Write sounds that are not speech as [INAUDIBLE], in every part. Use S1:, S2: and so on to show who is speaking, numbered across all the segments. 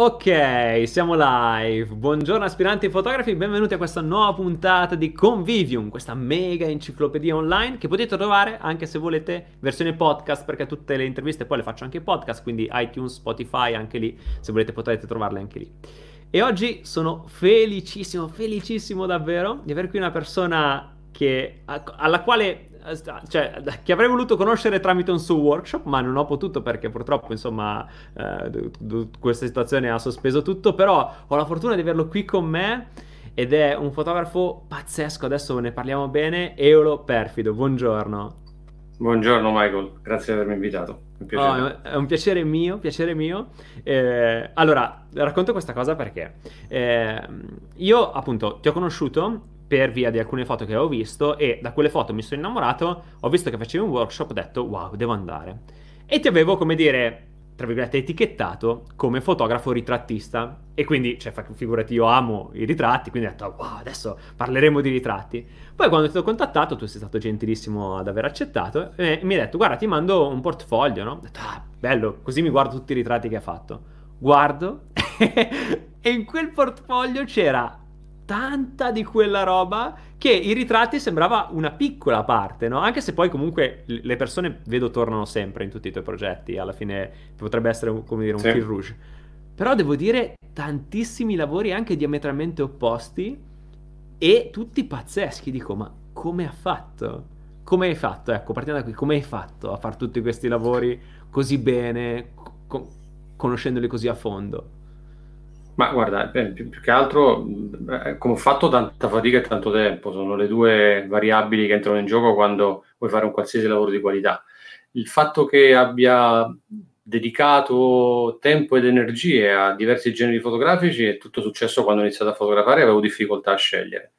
S1: Ok, siamo live. Buongiorno aspiranti fotografi, benvenuti a questa nuova puntata di Convivium, questa mega enciclopedia online che potete trovare anche se volete versione podcast perché tutte le interviste poi le faccio anche podcast, quindi iTunes, Spotify, anche lì, se volete potete trovarle anche lì. E oggi sono felicissimo, felicissimo davvero di avere qui una persona che, alla quale cioè, che avrei voluto conoscere tramite un suo workshop, ma non ho potuto perché purtroppo, insomma, eh, d- d- questa situazione ha sospeso tutto, però ho la fortuna di averlo qui con me ed è un fotografo pazzesco, adesso ne parliamo bene, Eolo Perfido, buongiorno.
S2: Buongiorno Michael, grazie di avermi invitato.
S1: Un oh, è un piacere mio, piacere mio. Eh, allora, racconto questa cosa perché eh, io appunto ti ho conosciuto per via di alcune foto che avevo visto e da quelle foto mi sono innamorato, ho visto che facevi un workshop, ho detto wow, devo andare. E ti avevo, come dire, tra virgolette, etichettato come fotografo ritrattista. E quindi, cioè, figurati, io amo i ritratti, quindi ho detto wow, adesso parleremo di ritratti. Poi quando ti ho contattato, tu sei stato gentilissimo ad aver accettato, e mi hai detto guarda, ti mando un portfolio, no? Ho detto, ah, bello, così mi guardo tutti i ritratti che ha fatto. Guardo, [LAUGHS] e in quel portfolio c'era tanta di quella roba che i ritratti sembrava una piccola parte, no? Anche se poi comunque le persone vedo tornano sempre in tutti i tuoi progetti, alla fine potrebbe essere come dire un sì. fil rouge. Però devo dire tantissimi lavori anche diametralmente opposti e tutti pazzeschi, dico ma come ha fatto? Come hai fatto? Ecco, partiamo da qui, come hai fatto a fare tutti questi lavori così bene, co- conoscendoli così a fondo?
S2: Ma guarda, più, più che altro, eh, come ho fatto tanta fatica e tanto tempo, sono le due variabili che entrano in gioco quando vuoi fare un qualsiasi lavoro di qualità. Il fatto che abbia dedicato tempo ed energie a diversi generi fotografici è tutto successo quando ho iniziato a fotografare e avevo difficoltà a scegliere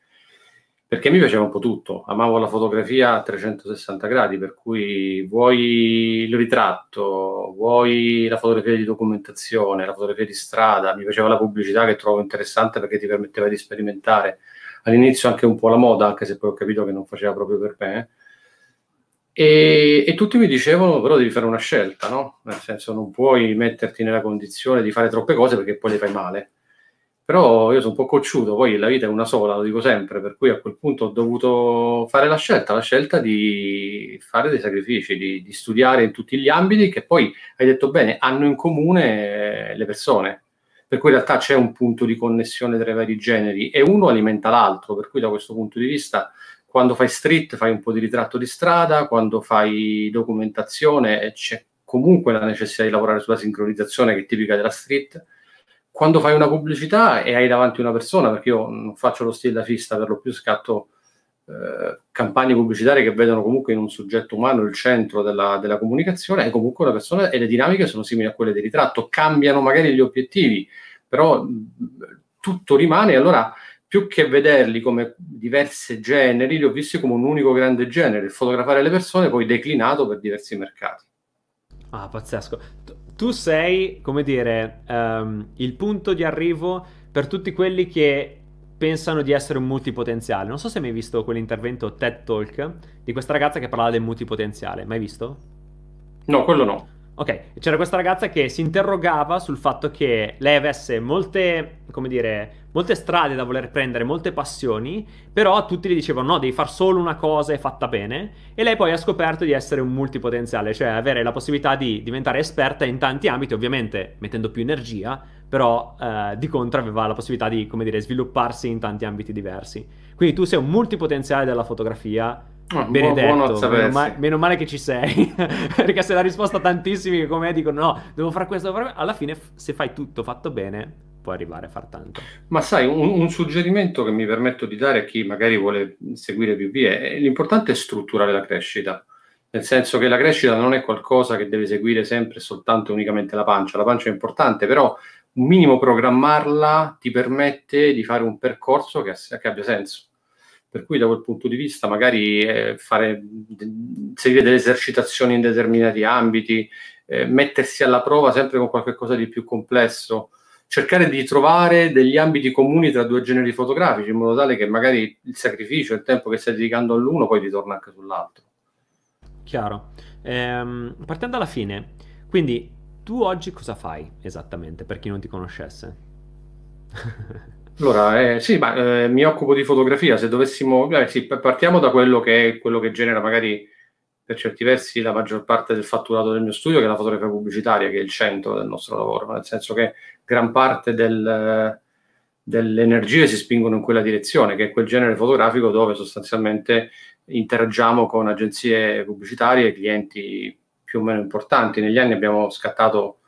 S2: perché mi piaceva un po' tutto, amavo la fotografia a 360 gradi, per cui vuoi il ritratto, vuoi la fotografia di documentazione, la fotografia di strada, mi piaceva la pubblicità che trovo interessante perché ti permetteva di sperimentare. All'inizio anche un po' la moda, anche se poi ho capito che non faceva proprio per me. E, e tutti mi dicevano però devi fare una scelta, no? Nel senso non puoi metterti nella condizione di fare troppe cose perché poi le fai male però io sono un po' cocciuto, poi la vita è una sola, lo dico sempre, per cui a quel punto ho dovuto fare la scelta, la scelta di fare dei sacrifici, di, di studiare in tutti gli ambiti che poi, hai detto bene, hanno in comune le persone, per cui in realtà c'è un punto di connessione tra i vari generi e uno alimenta l'altro, per cui da questo punto di vista quando fai street fai un po' di ritratto di strada, quando fai documentazione c'è comunque la necessità di lavorare sulla sincronizzazione che è tipica della street quando fai una pubblicità e hai davanti una persona, perché io non faccio lo stile da fista, per lo più scatto eh, campagne pubblicitarie che vedono comunque in un soggetto umano il centro della, della, comunicazione, è comunque una persona e le dinamiche sono simili a quelle di ritratto, cambiano magari gli obiettivi, però tutto rimane, allora più che vederli come diversi generi, li ho visti come un unico grande genere, fotografare le persone poi declinato per diversi mercati.
S1: Ah, pazzesco tu sei, come dire, um, il punto di arrivo per tutti quelli che pensano di essere un multipotenziale. Non so se hai mai visto quell'intervento TED Talk di questa ragazza che parlava del multipotenziale. Mai visto?
S2: No, quello no.
S1: Ok, c'era questa ragazza che si interrogava sul fatto che lei avesse molte, come dire, molte strade da voler prendere, molte passioni, però tutti le dicevano no, devi fare solo una cosa e fatta bene, e lei poi ha scoperto di essere un multipotenziale, cioè avere la possibilità di diventare esperta in tanti ambiti, ovviamente mettendo più energia, però eh, di contro aveva la possibilità di, come dire, svilupparsi in tanti ambiti diversi. Quindi tu sei un multipotenziale della fotografia, Oh, Benedetto, meno, ma- meno, male che ci sei, [LAUGHS] perché se la risposta tantissimi come me dicono no, devo fare questo, devo fare alla fine se fai tutto fatto bene puoi arrivare a far tanto.
S2: Ma sai, un, un suggerimento che mi permetto di dare a chi magari vuole seguire più vie, è, l'importante è strutturare la crescita, nel senso che la crescita non è qualcosa che deve seguire sempre soltanto e unicamente la pancia, la pancia è importante, però un minimo programmarla ti permette di fare un percorso che, che abbia senso per cui da quel punto di vista magari eh, fare, seguire delle esercitazioni in determinati ambiti, eh, mettersi alla prova sempre con qualcosa di più complesso, cercare di trovare degli ambiti comuni tra due generi fotografici in modo tale che magari il sacrificio, il tempo che stai dedicando all'uno poi ritorna anche sull'altro.
S1: Chiaro. Ehm, partendo dalla fine, quindi tu oggi cosa fai esattamente, per chi non ti conoscesse? [LAUGHS]
S2: allora, eh, sì, ma, eh, mi occupo di fotografia, se dovessimo... Eh, sì, partiamo da quello che è quello che genera magari per certi versi la maggior parte del fatturato del mio studio, che è la fotografia pubblicitaria, che è il centro del nostro lavoro, nel senso che gran parte del, delle energie si spingono in quella direzione, che è quel genere fotografico dove sostanzialmente interagiamo con agenzie pubblicitarie e clienti più o meno importanti. Negli anni abbiamo scattato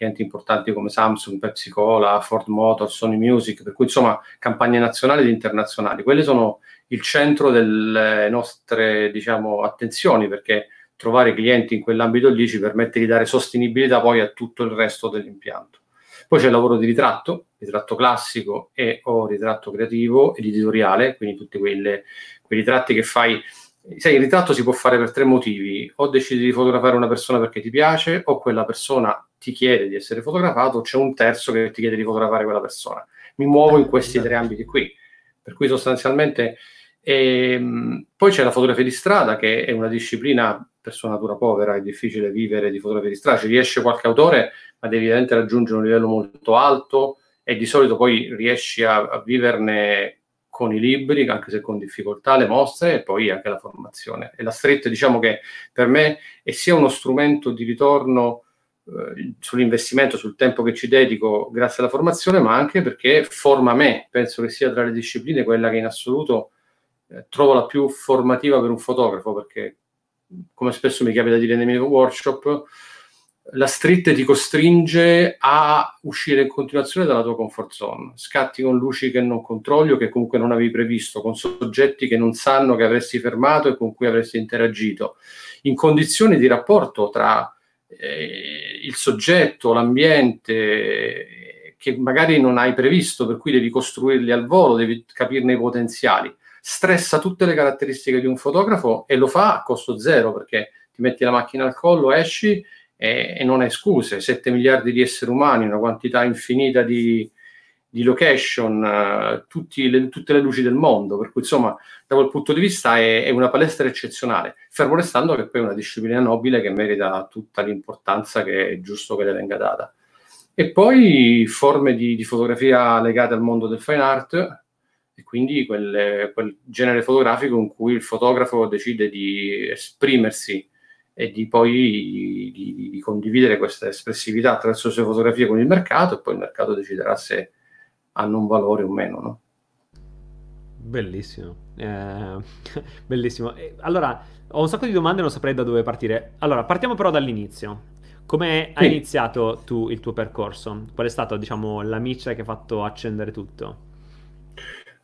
S2: clienti importanti come Samsung, Pepsi Cola, Ford Motor, Sony Music, per cui insomma campagne nazionali ed internazionali. Quelle sono il centro delle nostre diciamo, attenzioni perché trovare clienti in quell'ambito lì ci permette di dare sostenibilità poi a tutto il resto dell'impianto. Poi c'è il lavoro di ritratto, ritratto classico e o ritratto creativo ed editoriale, quindi tutti quelle, quei ritratti che fai. Sai, il ritratto si può fare per tre motivi: o decidi di fotografare una persona perché ti piace, o quella persona ti chiede di essere fotografato, c'è un terzo che ti chiede di fotografare quella persona. Mi muovo in questi tre ambiti qui. Per cui sostanzialmente ehm, poi c'è la fotografia di strada, che è una disciplina per sua natura povera, è difficile vivere di fotografia di strada. Ci riesce qualche autore, ma devi evidentemente raggiungere un livello molto alto e di solito poi riesci a, a viverne con i libri, anche se con difficoltà, le mostre e poi anche la formazione. E la stretta, diciamo che per me è sia uno strumento di ritorno eh, sull'investimento, sul tempo che ci dedico grazie alla formazione, ma anche perché forma me. Penso che sia tra le discipline quella che in assoluto eh, trovo la più formativa per un fotografo perché, come spesso mi capita di dire nei miei workshop, la street ti costringe a uscire in continuazione dalla tua comfort zone. Scatti con luci che non controlli o che comunque non avevi previsto, con soggetti che non sanno che avresti fermato e con cui avresti interagito, in condizioni di rapporto tra eh, il soggetto, l'ambiente, che magari non hai previsto, per cui devi costruirli al volo, devi capirne i potenziali stressa tutte le caratteristiche di un fotografo e lo fa a costo zero perché ti metti la macchina al collo, esci e, e non hai scuse. 7 miliardi di esseri umani, una quantità infinita di, di location, uh, le, tutte le luci del mondo. Per cui, insomma, da quel punto di vista è, è, una palestra eccezionale, fermo restando che poi è una disciplina nobile che merita tutta l'importanza che è giusto che le venga data. E poi forme di, di fotografia legate al mondo del fine art, e quindi quel, quel, genere fotografico in cui il fotografo decide di esprimersi e di poi di, di condividere questa espressività attraverso le sue fotografie con il mercato e poi il mercato deciderà se hanno un valore o meno. No?
S1: Bellissimo, eh, [LAUGHS] bellissimo. Allora, ho un sacco di domande, non saprei da dove partire. Allora, partiamo però dall'inizio. Come hai iniziato tu il tuo percorso? Qual è stata, diciamo, la miccia che ha fatto accendere tutto?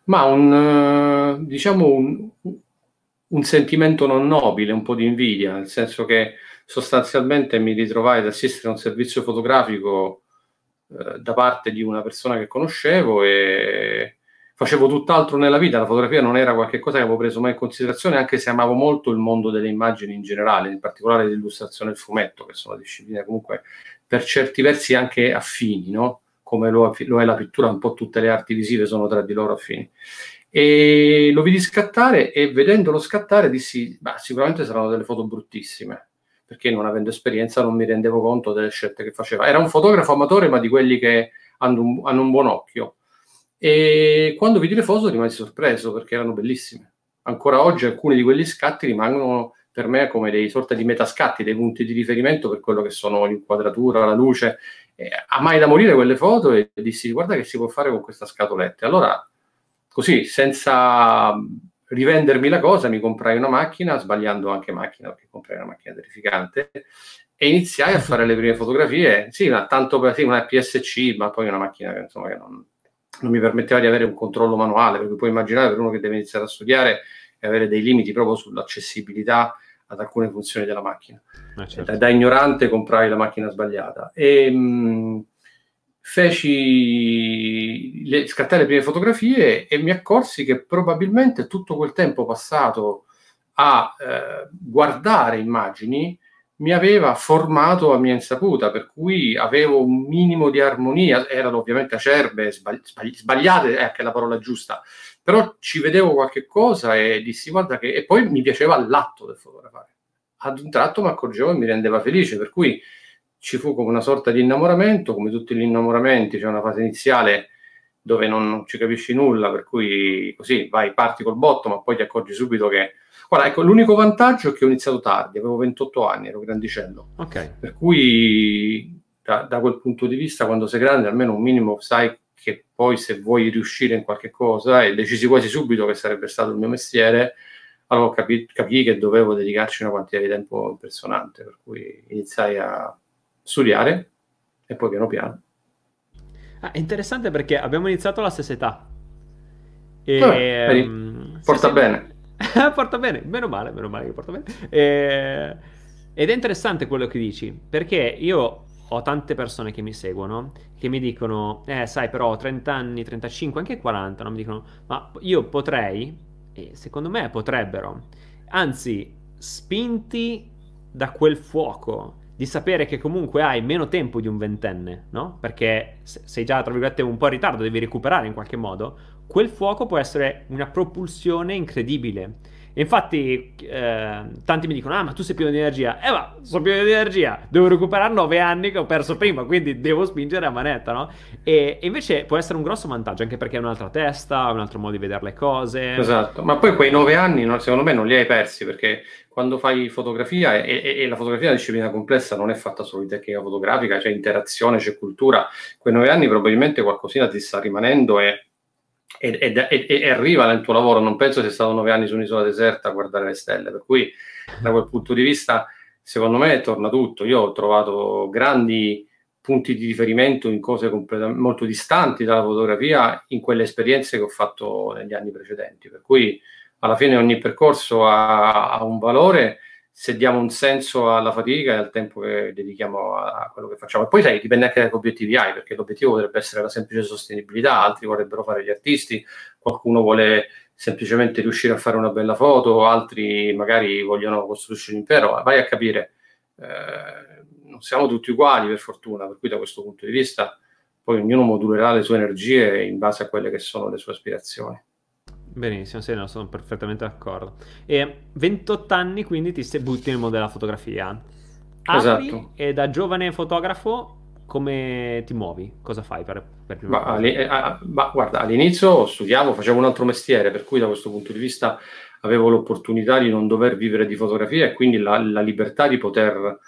S2: Ma un, eh, diciamo un, un sentimento non nobile, un po' di invidia, nel senso che sostanzialmente mi ritrovai ad assistere a un servizio fotografico eh, da parte di una persona che conoscevo e facevo tutt'altro nella vita. La fotografia non era qualcosa che avevo preso mai in considerazione, anche se amavo molto il mondo delle immagini in generale, in particolare l'illustrazione e il fumetto, che sono discipline comunque per certi versi anche affini, no? come lo, lo, è la pittura, un po' tutte le arti visive sono tra di loro affini. E lo vidi scattare e vedendolo scattare dissi, beh, sicuramente saranno delle foto bruttissime, perché non avendo esperienza non mi rendevo conto delle scelte che faceva. Era un fotografo amatore, ma di quelli che hanno un, hanno un buon occhio. E quando vidi le foto rimasi sorpreso perché erano bellissime. Ancora oggi alcuni di quegli scatti rimangono per me come dei sorta di metascatti, dei punti di riferimento per quello che sono l'inquadratura, la luce eh, amai da morire quelle foto e dissi guarda che si può fare con questa scatoletta. Allora, così, senza rivendermi la cosa, mi comprai una macchina, sbagliando anche macchina, perché comprai una macchina terrificante, e iniziai a fare le prime fotografie, sì, ma tanto per sì, una PSC, ma poi una macchina che, insomma, che non, non, mi permetteva di avere un controllo manuale, perché puoi immaginare per uno che deve iniziare a studiare e avere dei limiti proprio sull'accessibilità ad alcune funzioni della macchina. Ah, certo. da, da, ignorante comprai la macchina sbagliata e mh, mm, feci le, scattare le prime fotografie e mi accorsi che probabilmente tutto quel tempo passato a eh, guardare immagini mi aveva formato a mia insaputa, per cui avevo un minimo di armonia, erano ovviamente acerbe, sbagli- sbagliate, è anche la parola giusta, però ci vedevo qualche cosa e dissi guarda che... e poi mi piaceva l'atto del fotografare. Ad un tratto mi accorgevo e mi rendeva felice, per cui ci fu come una sorta di innamoramento, come tutti gli innamoramenti, c'è una fase iniziale dove non, non ci capisci nulla, per cui così vai, parti col botto, ma poi ti accorgi subito che... Guarda, ecco, l'unico vantaggio è che ho iniziato tardi, avevo 28 anni, ero grandicello.
S1: Ok.
S2: Per cui da, da quel punto di vista, quando sei grande, almeno un minimo sai che poi se vuoi riuscire in qualche cosa, e decisi quasi subito che sarebbe stato il mio mestiere, allora capì, capì che dovevo dedicarci una quantità di tempo impressionante, per cui iniziai a studiare e poi piano piano.
S1: Ah, è interessante perché abbiamo iniziato alla stessa età.
S2: E, Vabbè, um, porta sì, bene. [LAUGHS]
S1: porta bene, meno male, meno male che porta bene. E, ed è interessante quello che dici, perché io ho tante persone che mi seguono che mi dicono, eh sai però ho 30 anni, 35, anche 40, no? mi dicono, ma io potrei, e secondo me potrebbero, anzi spinti da quel fuoco di sapere che comunque hai meno tempo di un ventenne, no? Perché sei già, tra virgolette, un po' in ritardo, devi recuperare in qualche modo. Quel fuoco può essere una propulsione incredibile. Infatti, eh, tanti mi dicono: Ah, ma tu sei pieno di energia. Eh, ma sono pieno di energia. Devo recuperare nove anni che ho perso prima, quindi devo spingere a manetta, no? E, e invece può essere un grosso vantaggio, anche perché è un'altra testa, un altro modo di vedere le cose.
S2: Esatto, ma poi quei nove anni, no, secondo me, non li hai persi perché quando fai fotografia, e, e, e, la fotografia è una disciplina complessa, non è fatta solo di tecnica fotografica, c'è interazione, c'è cultura, quei nove anni probabilmente qualcosina ti sta rimanendo e, e, arriva nel tuo lavoro. Non penso sia stato nove anni su un'isola deserta a guardare le stelle, per cui da quel punto di vista, secondo me, torna tutto. Io ho trovato grandi punti di riferimento in cose molto distanti dalla fotografia in quelle esperienze che ho fatto negli anni precedenti, per cui alla fine ogni percorso ha, ha, un valore se diamo un senso alla fatica e al tempo che dedichiamo a, a quello che facciamo. E poi sai, dipende anche da che obiettivi hai, perché l'obiettivo potrebbe essere la semplice sostenibilità, altri vorrebbero fare gli artisti, qualcuno vuole semplicemente riuscire a fare una bella foto, altri magari vogliono costruirsi un impero, vai a capire. Eh, non siamo tutti uguali per fortuna, per cui da questo punto di vista poi ognuno modulerà le sue energie in base a quelle che sono le sue aspirazioni.
S1: Benissimo, sì, no, sono perfettamente d'accordo. E 28 anni quindi ti sei butti nel mondo della fotografia. Apri esatto. e da giovane fotografo come ti muovi? Cosa fai per, per
S2: ma, alli- eh, ma, guarda, all'inizio studiavo, facevo un altro mestiere, per cui da questo punto di vista avevo l'opportunità di non dover vivere di fotografia e quindi la, la libertà di poter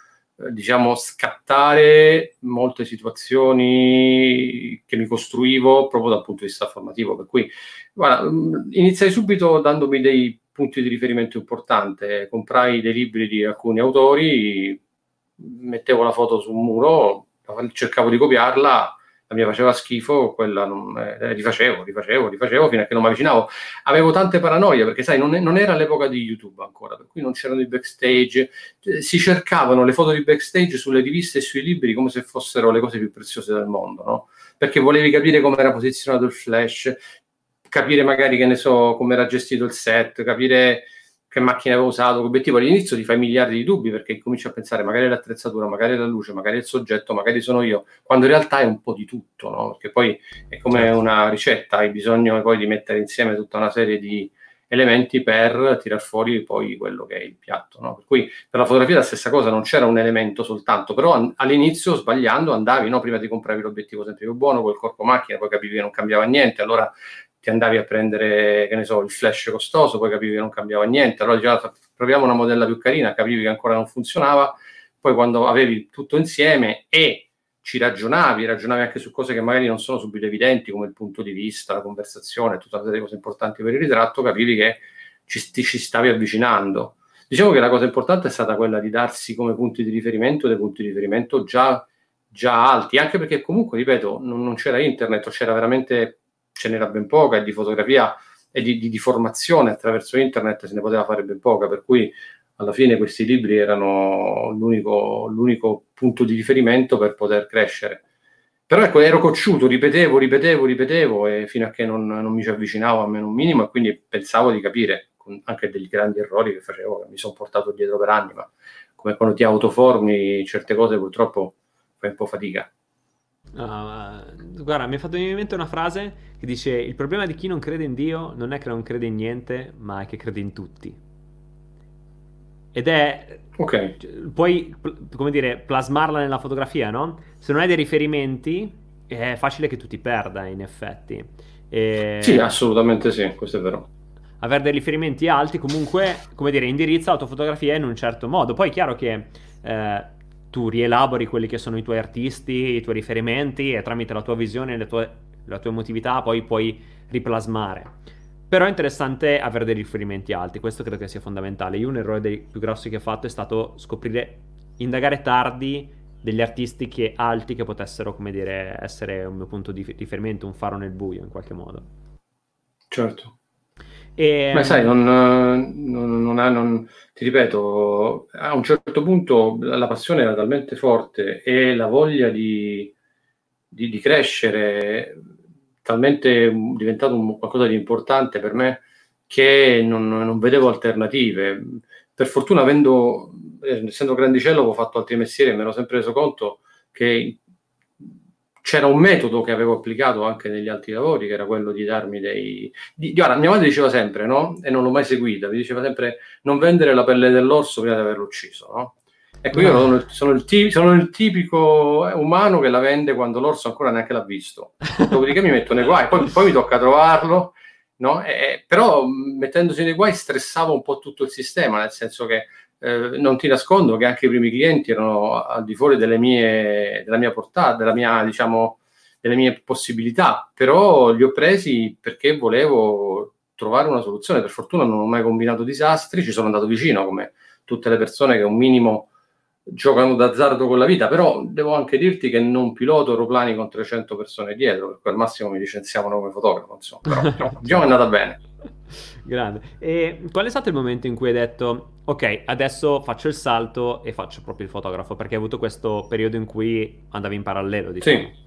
S2: diciamo, scattare molte situazioni che mi costruivo proprio dal punto di vista formativo. Per cui, guarda, mm, iniziai subito dandomi dei punti di riferimento importanti. Comprai dei libri di alcuni autori, mettevo la foto su un muro, cercavo di copiarla la mia faceva schifo, quella non, eh, rifacevo, rifacevo, rifacevo fino a che non mi avvicinavo. Avevo tante paranoie perché, sai, non, non, era l'epoca di YouTube ancora, per cui non c'erano i backstage. Eh, si cercavano le foto di backstage sulle riviste e sui libri come se fossero le cose più preziose del mondo, no? Perché volevi capire come era posizionato il flash, capire magari, che ne so, come era gestito il set, capire che macchina avevo usato, obiettivo all'inizio ti fai miliardi di dubbi perché cominci a pensare magari l'attrezzatura, magari la luce, magari il soggetto, magari sono io, quando in realtà è un po' di tutto, no? Perché poi è come certo. una ricetta, hai bisogno poi di mettere insieme tutta una serie di elementi per tirar fuori poi quello che è il piatto, no? Per cui per la fotografia è la stessa cosa, non c'era un elemento soltanto, però all'inizio sbagliando andavi, no? Prima ti compravi l'obiettivo sempre più buono, quel corpo macchina, poi capivi che non cambiava niente, allora ti andavi a prendere, che ne so, il flash costoso, poi capivi che non cambiava niente, allora già proviamo una modella più carina, capivi che ancora non funzionava, poi quando avevi tutto insieme e ci ragionavi, ragionavi anche su cose che magari non sono subito evidenti, come il punto di vista, la conversazione, tutta una serie di cose importanti per il ritratto, capivi che ci, ti ci stavi avvicinando. Diciamo che la cosa importante è stata quella di darsi come punti di riferimento dei punti di riferimento già, già alti, anche perché comunque, ripeto, non, non c'era internet, c'era veramente ce n'era ben poca e di fotografia e di, di, di, formazione attraverso internet se ne poteva fare ben poca, per cui alla fine questi libri erano l'unico, l'unico punto di riferimento per poter crescere. Però ecco, ero cocciuto, ripetevo, ripetevo, ripetevo e fino a che non, non mi ci avvicinavo a meno un minimo e quindi pensavo di capire, con anche degli grandi errori che facevo, che mi sono portato dietro per anni, ma come quando ti autoformi certe cose purtroppo fai un po' fatica.
S1: Uh, guarda, mi è fatto in mente una frase che dice il problema di chi non crede in Dio non è che non crede in niente, ma è che crede in tutti. ed è... Ok. Puoi, come dire, plasmarla nella fotografia, no? Se non hai dei riferimenti è facile che tu ti perda, in effetti.
S2: E... Sì, assolutamente sì, questo è vero
S1: avere dei riferimenti alti comunque, come dire, indirizza la tua fotografia in un certo modo. Poi è chiaro che eh, tu rielabori quelli che sono i tuoi artisti, i tuoi riferimenti e tramite la tua visione e tue, la tua emotività poi puoi riplasmare. Però è interessante avere dei riferimenti alti, questo credo che sia fondamentale. Io un errore dei più grossi che ho fatto è stato scoprire, indagare tardi degli artisti che, alti che potessero, come dire, essere un mio punto di riferimento, un faro nel buio in qualche modo.
S2: Certo. E... Ma sai, non, non, non, ha, non, ti ripeto, a un certo punto la passione era talmente forte e la voglia di, di, di crescere talmente diventato un, qualcosa di importante per me che non, vedevo alternative. Per fortuna, avendo, essendo grandicello, avevo fatto altri mestieri e mi ero sempre reso conto che c'era un metodo che avevo applicato anche negli altri lavori, che era quello di darmi dei... Di, ora, mia madre diceva sempre, no? E non l'ho mai seguita, mi diceva sempre non vendere la pelle dell'orso prima di averlo ucciso, no? Ecco, io sono, sono, il tipico, sono, il tipico, umano che la vende quando l'orso ancora neanche l'ha visto. Dopodiché mi metto nei guai, poi, poi mi tocca trovarlo, no? E, però mettendosi nei guai stressavo un po' tutto il sistema, nel senso che eh, non ti nascondo che anche i primi clienti erano al di fuori delle mie, della mia portata, della mia, diciamo, delle mie possibilità, però li ho presi perché volevo trovare una soluzione. Per fortuna non ho mai combinato disastri, ci sono andato vicino come tutte le persone che un minimo giocano d'azzardo con la vita, però devo anche dirti che non piloto aeroplani con 300 persone dietro, perché al massimo mi licenziavano come fotografo, insomma, però, però diciamo è andata bene.
S1: Grande. E qual è stato il momento in cui hai detto, ok, adesso faccio il salto e faccio proprio il fotografo? Perché hai avuto questo periodo in cui andavi in parallelo, diciamo.
S2: Sì.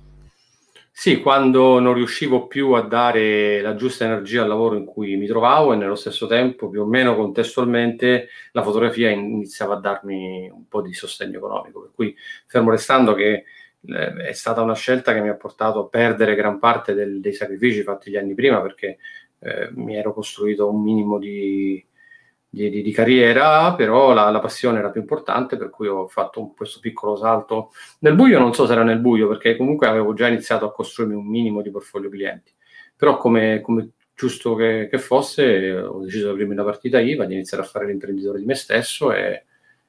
S2: Sì, quando non riuscivo più a dare la giusta energia al lavoro in cui mi trovavo e nello stesso tempo, più o meno contestualmente, la fotografia iniziava a darmi un po' di sostegno economico. Per cui, fermo restando che eh, è stata una scelta che mi ha portato a perdere gran parte del, dei sacrifici fatti gli anni prima, perché eh, mi ero costruito un minimo di, di, di, di carriera, però la, la, passione era più importante, per cui ho fatto un, questo piccolo salto nel buio. Non so se era nel buio, perché comunque avevo già iniziato a costruirmi un minimo di portfolio clienti, però come, come giusto che, che, fosse, ho deciso di aprirmi una partita IVA, di iniziare a fare l'imprenditore di me stesso e,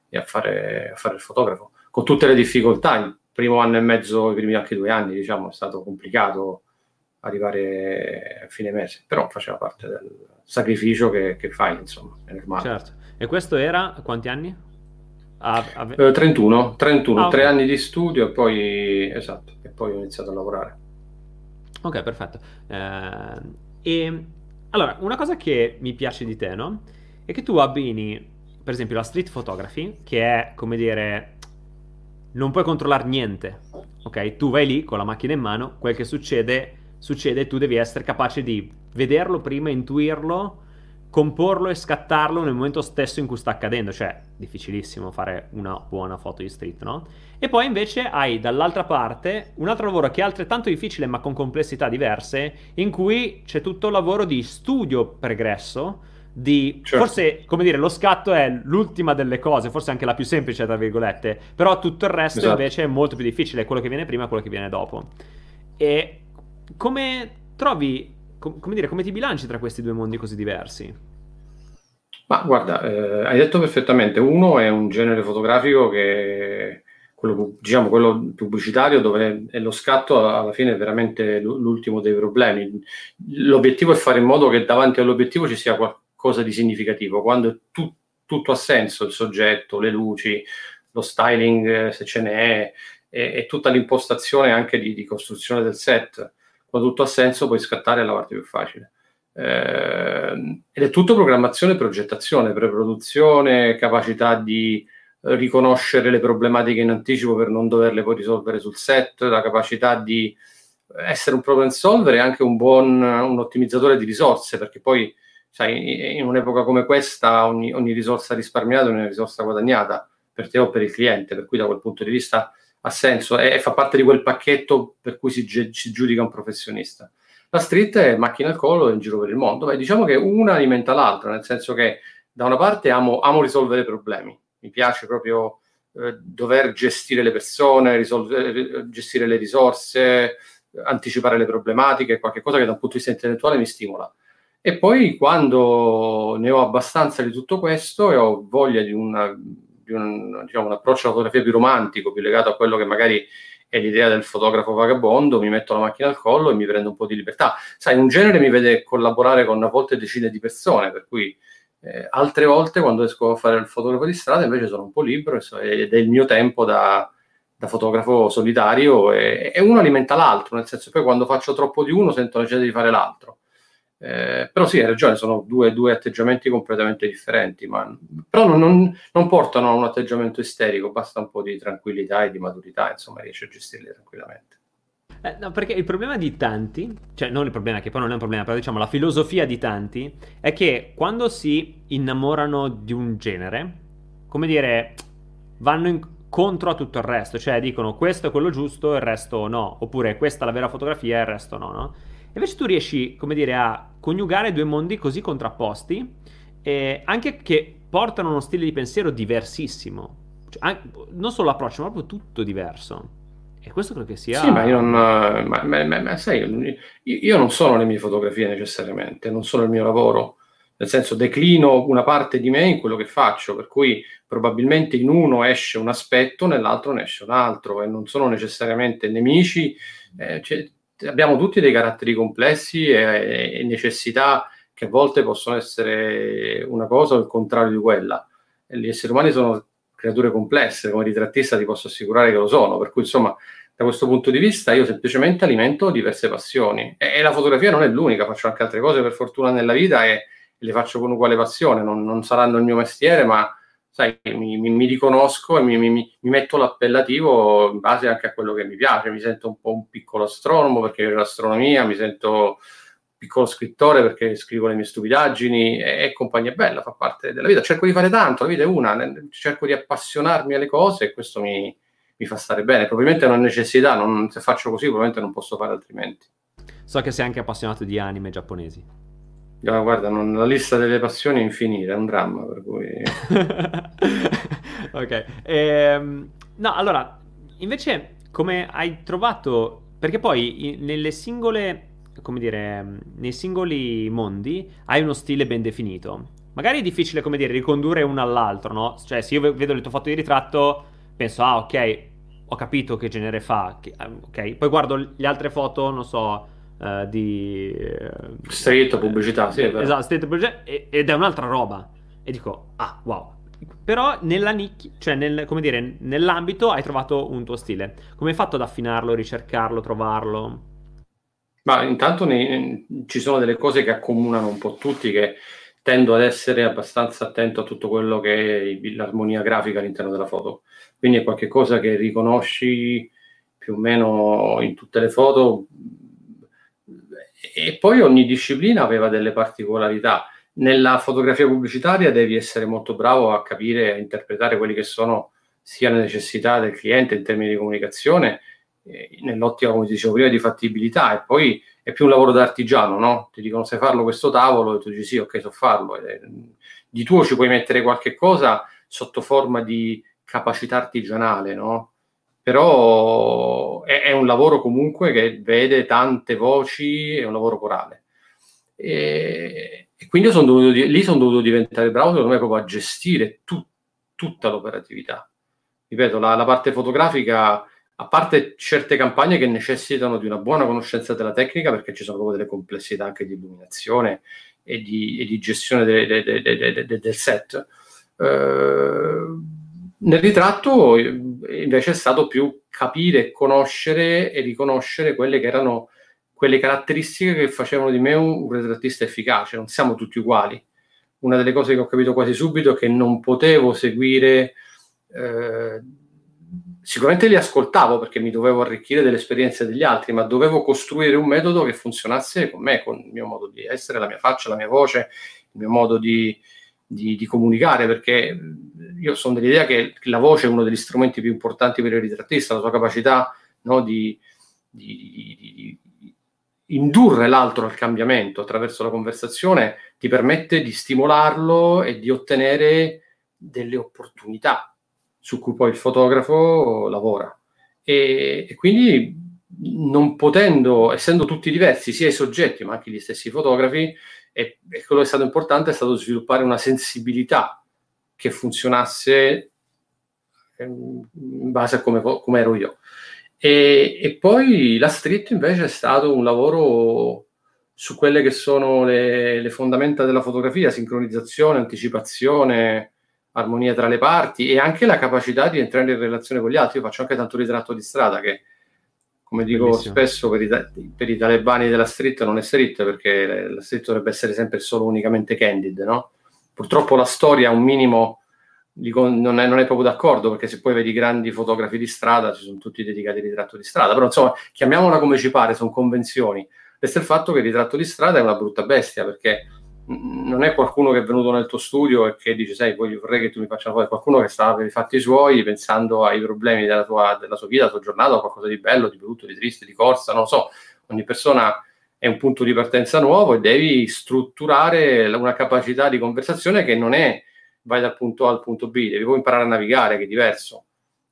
S2: e a, fare, a fare il fotografo, con tutte le difficoltà. Il primo anno e mezzo, i primi anche due anni, diciamo, è stato complicato arrivare a fine mese, però faceva parte del sacrificio che, che fai, insomma, è normale.
S1: Certo. E questo era quanti anni?
S2: A, a... Eh, 31, 31 ah, tre okay. anni di studio e poi, esatto, e poi ho iniziato a lavorare.
S1: Ok, perfetto. Eh, e allora, una cosa che mi piace di te, no? È che tu abbini, per esempio, la street photography, che è, come dire, non puoi controllare niente, ok? Tu vai lì con la macchina in mano, quel che succede succede, tu devi essere capace di vederlo prima, intuirlo, comporlo e scattarlo nel momento stesso in cui sta accadendo, cioè difficilissimo fare una buona foto di street, no? E poi invece hai dall'altra parte un altro lavoro che è altrettanto difficile ma con complessità diverse, in cui c'è tutto il lavoro di studio pregresso, di certo. forse come dire lo scatto è l'ultima delle cose forse anche la più semplice tra virgolette però tutto il resto esatto. invece è molto più difficile quello che viene prima e quello che viene dopo e come trovi, com- come dire, come ti bilanci tra questi due mondi così diversi?
S2: Ma guarda, eh, hai detto perfettamente, uno è un genere fotografico che quello, diciamo, quello pubblicitario dove è lo scatto alla fine è veramente l'ultimo dei problemi. L'obiettivo è fare in modo che davanti all'obiettivo ci sia qualcosa di significativo. Quando tu, tutto ha senso, il soggetto, le luci, lo styling eh, se ce n'è, e, e tutta l'impostazione anche di, di costruzione del set, quando tutto ha senso puoi scattare è la parte più facile. Eh, ed è tutto programmazione, progettazione, preproduzione, capacità di riconoscere le problematiche in anticipo per non doverle poi risolvere sul set, la capacità di essere un problem solver e anche un buon un ottimizzatore di risorse, perché poi sai, in un'epoca come questa ogni, ogni risorsa risparmiata è una risorsa guadagnata per te o per il cliente, per cui da quel punto di vista ha senso e, fa parte di quel pacchetto per cui si, si, giudica un professionista. La street è macchina al collo in giro per il mondo. Beh, diciamo che una alimenta l'altra, nel senso che da una parte amo, amo risolvere problemi, mi piace proprio eh, dover gestire le persone, risolvere, eh, gestire le risorse, anticipare le problematiche, qualche cosa che da un punto di vista intellettuale mi stimola. E poi quando ne ho abbastanza di tutto questo e ho voglia di, una, un, diciamo, un approccio alla fotografia più romantico, più legato a quello che magari è l'idea del fotografo vagabondo, mi metto la macchina al collo e mi prendo un po' di libertà. Sai, un genere mi vede collaborare con a volte decine di persone, per cui eh, altre volte quando esco a fare il fotografo di strada invece sono un po' libero ed è il mio tempo da, da fotografo solitario e, e, uno alimenta l'altro, nel senso che poi quando faccio troppo di uno sento la necessità di fare l'altro. Eh, però sì, hai ragione, sono due, due atteggiamenti completamente differenti, ma, però non, non, non, portano a un atteggiamento isterico, basta un po' di tranquillità e di maturità, insomma, riesci a gestirli tranquillamente.
S1: Eh, no, perché il problema di tanti, cioè non il problema che poi non è un problema, però diciamo la filosofia di tanti è che quando si innamorano di un genere, come dire, vanno incontro a tutto il resto, cioè dicono questo è quello giusto, il resto no, oppure questa è la vera fotografia, il resto no, no? Invece tu riesci, come dire, a coniugare due mondi così contrapposti, eh, anche che portano uno stile di pensiero diversissimo. Cioè, anche, non solo l'approccio, ma proprio tutto diverso. E questo credo che sia...
S2: Sì, ma io non... Ma, ma, ma, sai, io non sono le mie fotografie necessariamente, non sono il mio lavoro. Nel senso, declino una parte di me in quello che faccio, per cui probabilmente in uno esce un aspetto, nell'altro ne esce un altro, e non sono necessariamente nemici. Eh, cioè, abbiamo tutti dei caratteri complessi e, e, necessità che a volte possono essere una cosa o il contrario di quella. E gli esseri umani sono creature complesse, come ritrattista ti posso assicurare che lo sono, per cui insomma da questo punto di vista io semplicemente alimento diverse passioni e, e la fotografia non è l'unica, faccio anche altre cose per fortuna nella vita e, le faccio con uguale passione, non, non saranno il mio mestiere, ma sai, mi, mi, mi riconosco e mi, mi, metto l'appellativo in base anche a quello che mi piace. Mi sento un po' un piccolo astronomo perché l'astronomia, mi sento piccolo scrittore perché scrivo le mie stupidaggini e, e, compagnia bella, fa parte della vita. Cerco di fare tanto, la vita è una, cerco di appassionarmi alle cose e questo mi, mi fa stare bene. Probabilmente è una necessità, non, se faccio così probabilmente non posso fare altrimenti.
S1: So che sei anche appassionato di anime giapponesi.
S2: No, guarda, non, la lista delle passioni è infinita, è un dramma, per cui... [LAUGHS]
S1: ok. Ehm, no, allora, invece, come hai trovato... Perché poi nelle singole, come dire, nei singoli mondi hai uno stile ben definito. Magari è difficile, come dire, ricondurre uno all'altro, no? Cioè, se io vedo il tuo foto di ritratto, penso, ah, ok, ho capito che genere fa. Ok, poi guardo le altre foto, non so uh, di...
S2: Uh, street pubblicità, sì,
S1: Esatto, street pubblicità, ed è un'altra roba. E dico, ah, wow. Però nella nicchia, cioè nel, come dire, nell'ambito hai trovato un tuo stile. Come hai fatto ad affinarlo, ricercarlo, trovarlo?
S2: Ma intanto ne, ci sono delle cose che accomunano un po' tutti che tendo ad essere abbastanza attento a tutto quello che è l'armonia grafica all'interno della foto. Quindi è qualcosa che riconosci più o meno in tutte le foto, e poi ogni disciplina aveva delle particolarità. Nella fotografia pubblicitaria devi essere molto bravo a capire a interpretare quelle che sono sia le necessità del cliente in termini di comunicazione, eh, nell'ottica, come dicevo prima, di fattibilità, e poi è più un lavoro da artigiano, no? Ti dicono sai farlo questo tavolo, e tu dici sì, ok, so farlo. E, di tuo ci puoi mettere qualche cosa sotto forma di capacità artigianale, no? Però è, è, un lavoro comunque che vede tante voci, è un lavoro corale. E, e quindi son dovuto, lì sono dovuto diventare bravo, secondo me, proprio a gestire tu, tutta l'operatività. Ripeto, la, la parte fotografica, a parte certe campagne che necessitano di una buona conoscenza della tecnica, perché ci sono proprio delle complessità anche di illuminazione e di, e di gestione de, de, de, del set. Eh, nel ritratto invece è stato più capire, conoscere e riconoscere quelle che erano quelle caratteristiche che facevano di me un, un ritrattista efficace. Non siamo tutti uguali. Una delle cose che ho capito quasi subito è che non potevo seguire, eh, sicuramente li ascoltavo perché mi dovevo arricchire delle esperienze degli altri, ma dovevo costruire un metodo che funzionasse con me, con il mio modo di essere, la mia faccia, la mia voce, il mio modo di, di, di comunicare, perché io sono dell'idea che la voce è uno degli strumenti più importanti per il ritrattista, la sua capacità no, di, di, indurre l'altro al cambiamento attraverso la conversazione ti permette di stimolarlo e di ottenere delle opportunità su cui poi il fotografo lavora. E, e quindi non potendo, essendo tutti diversi, sia i soggetti ma anche gli stessi fotografi, e, e quello che è stato importante è stato sviluppare una sensibilità che funzionasse ehm, in base a come, come ero io. E, e, poi la street invece è stato un lavoro su quelle che sono le, le, fondamenta della fotografia, sincronizzazione, anticipazione, armonia tra le parti e anche la capacità di entrare in relazione con gli altri. Io faccio anche tanto ritratto di strada che, come dico Bellissimo. spesso, per i, per i, talebani della street non è street perché la street dovrebbe essere sempre solo unicamente candid, no? Purtroppo la storia un minimo dico, non, è, non, è, proprio d'accordo perché se poi vedi grandi fotografi di strada ci sono tutti dedicati al ritratto di strada però insomma chiamiamola come ci pare sono convenzioni resta il fatto che il ritratto di strada è una brutta bestia perché non è qualcuno che è venuto nel tuo studio e che dice sai voglio, vorrei che tu mi faccia una foto è qualcuno che stava per i fatti suoi pensando ai problemi della, tua, della sua vita, della tua giornata qualcosa di bello, di brutto, di triste, di corsa non lo so, ogni persona è un punto di partenza nuovo e devi strutturare una capacità di conversazione che non è vai dal punto A al punto B, devi poi imparare a navigare, che è diverso,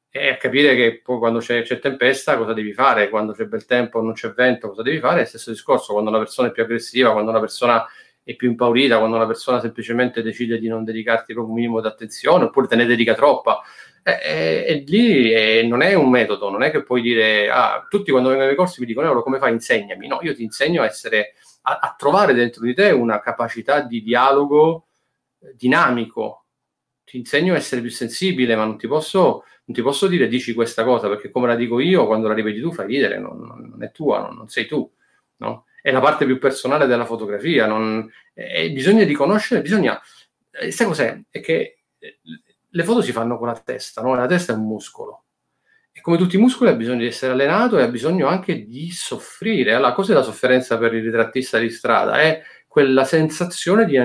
S2: e a capire che poi quando c'è, c'è tempesta cosa devi fare, quando c'è bel tempo non c'è vento cosa devi fare, è stesso discorso, quando una persona è più aggressiva, quando una persona è più impaurita, quando una persona semplicemente decide di non dedicarti proprio un minimo di attenzione, oppure te ne dedica troppa. E, e, e lì e non è un metodo, non è che puoi dire, ah, tutti quando vengono ai corsi mi dicono, Euro, come fai? Insegnami. No, io ti insegno a essere, a, a trovare dentro di te una capacità di dialogo dinamico, ti insegno a essere più sensibile, ma non ti posso, non ti posso dire dici questa cosa, perché come la dico io, quando la ripeti tu fai ridere, non, non è tua, non, non, sei tu, no? È la parte più personale della fotografia, non, e bisogna riconoscere, bisogna... Eh, sai cos'è? È che eh, le foto si fanno con la testa, no? La testa è un muscolo. E come tutti i muscoli ha bisogno di essere allenato e ha bisogno anche di soffrire. Allora, cos'è la sofferenza per il ritrattista di strada? È quella sensazione di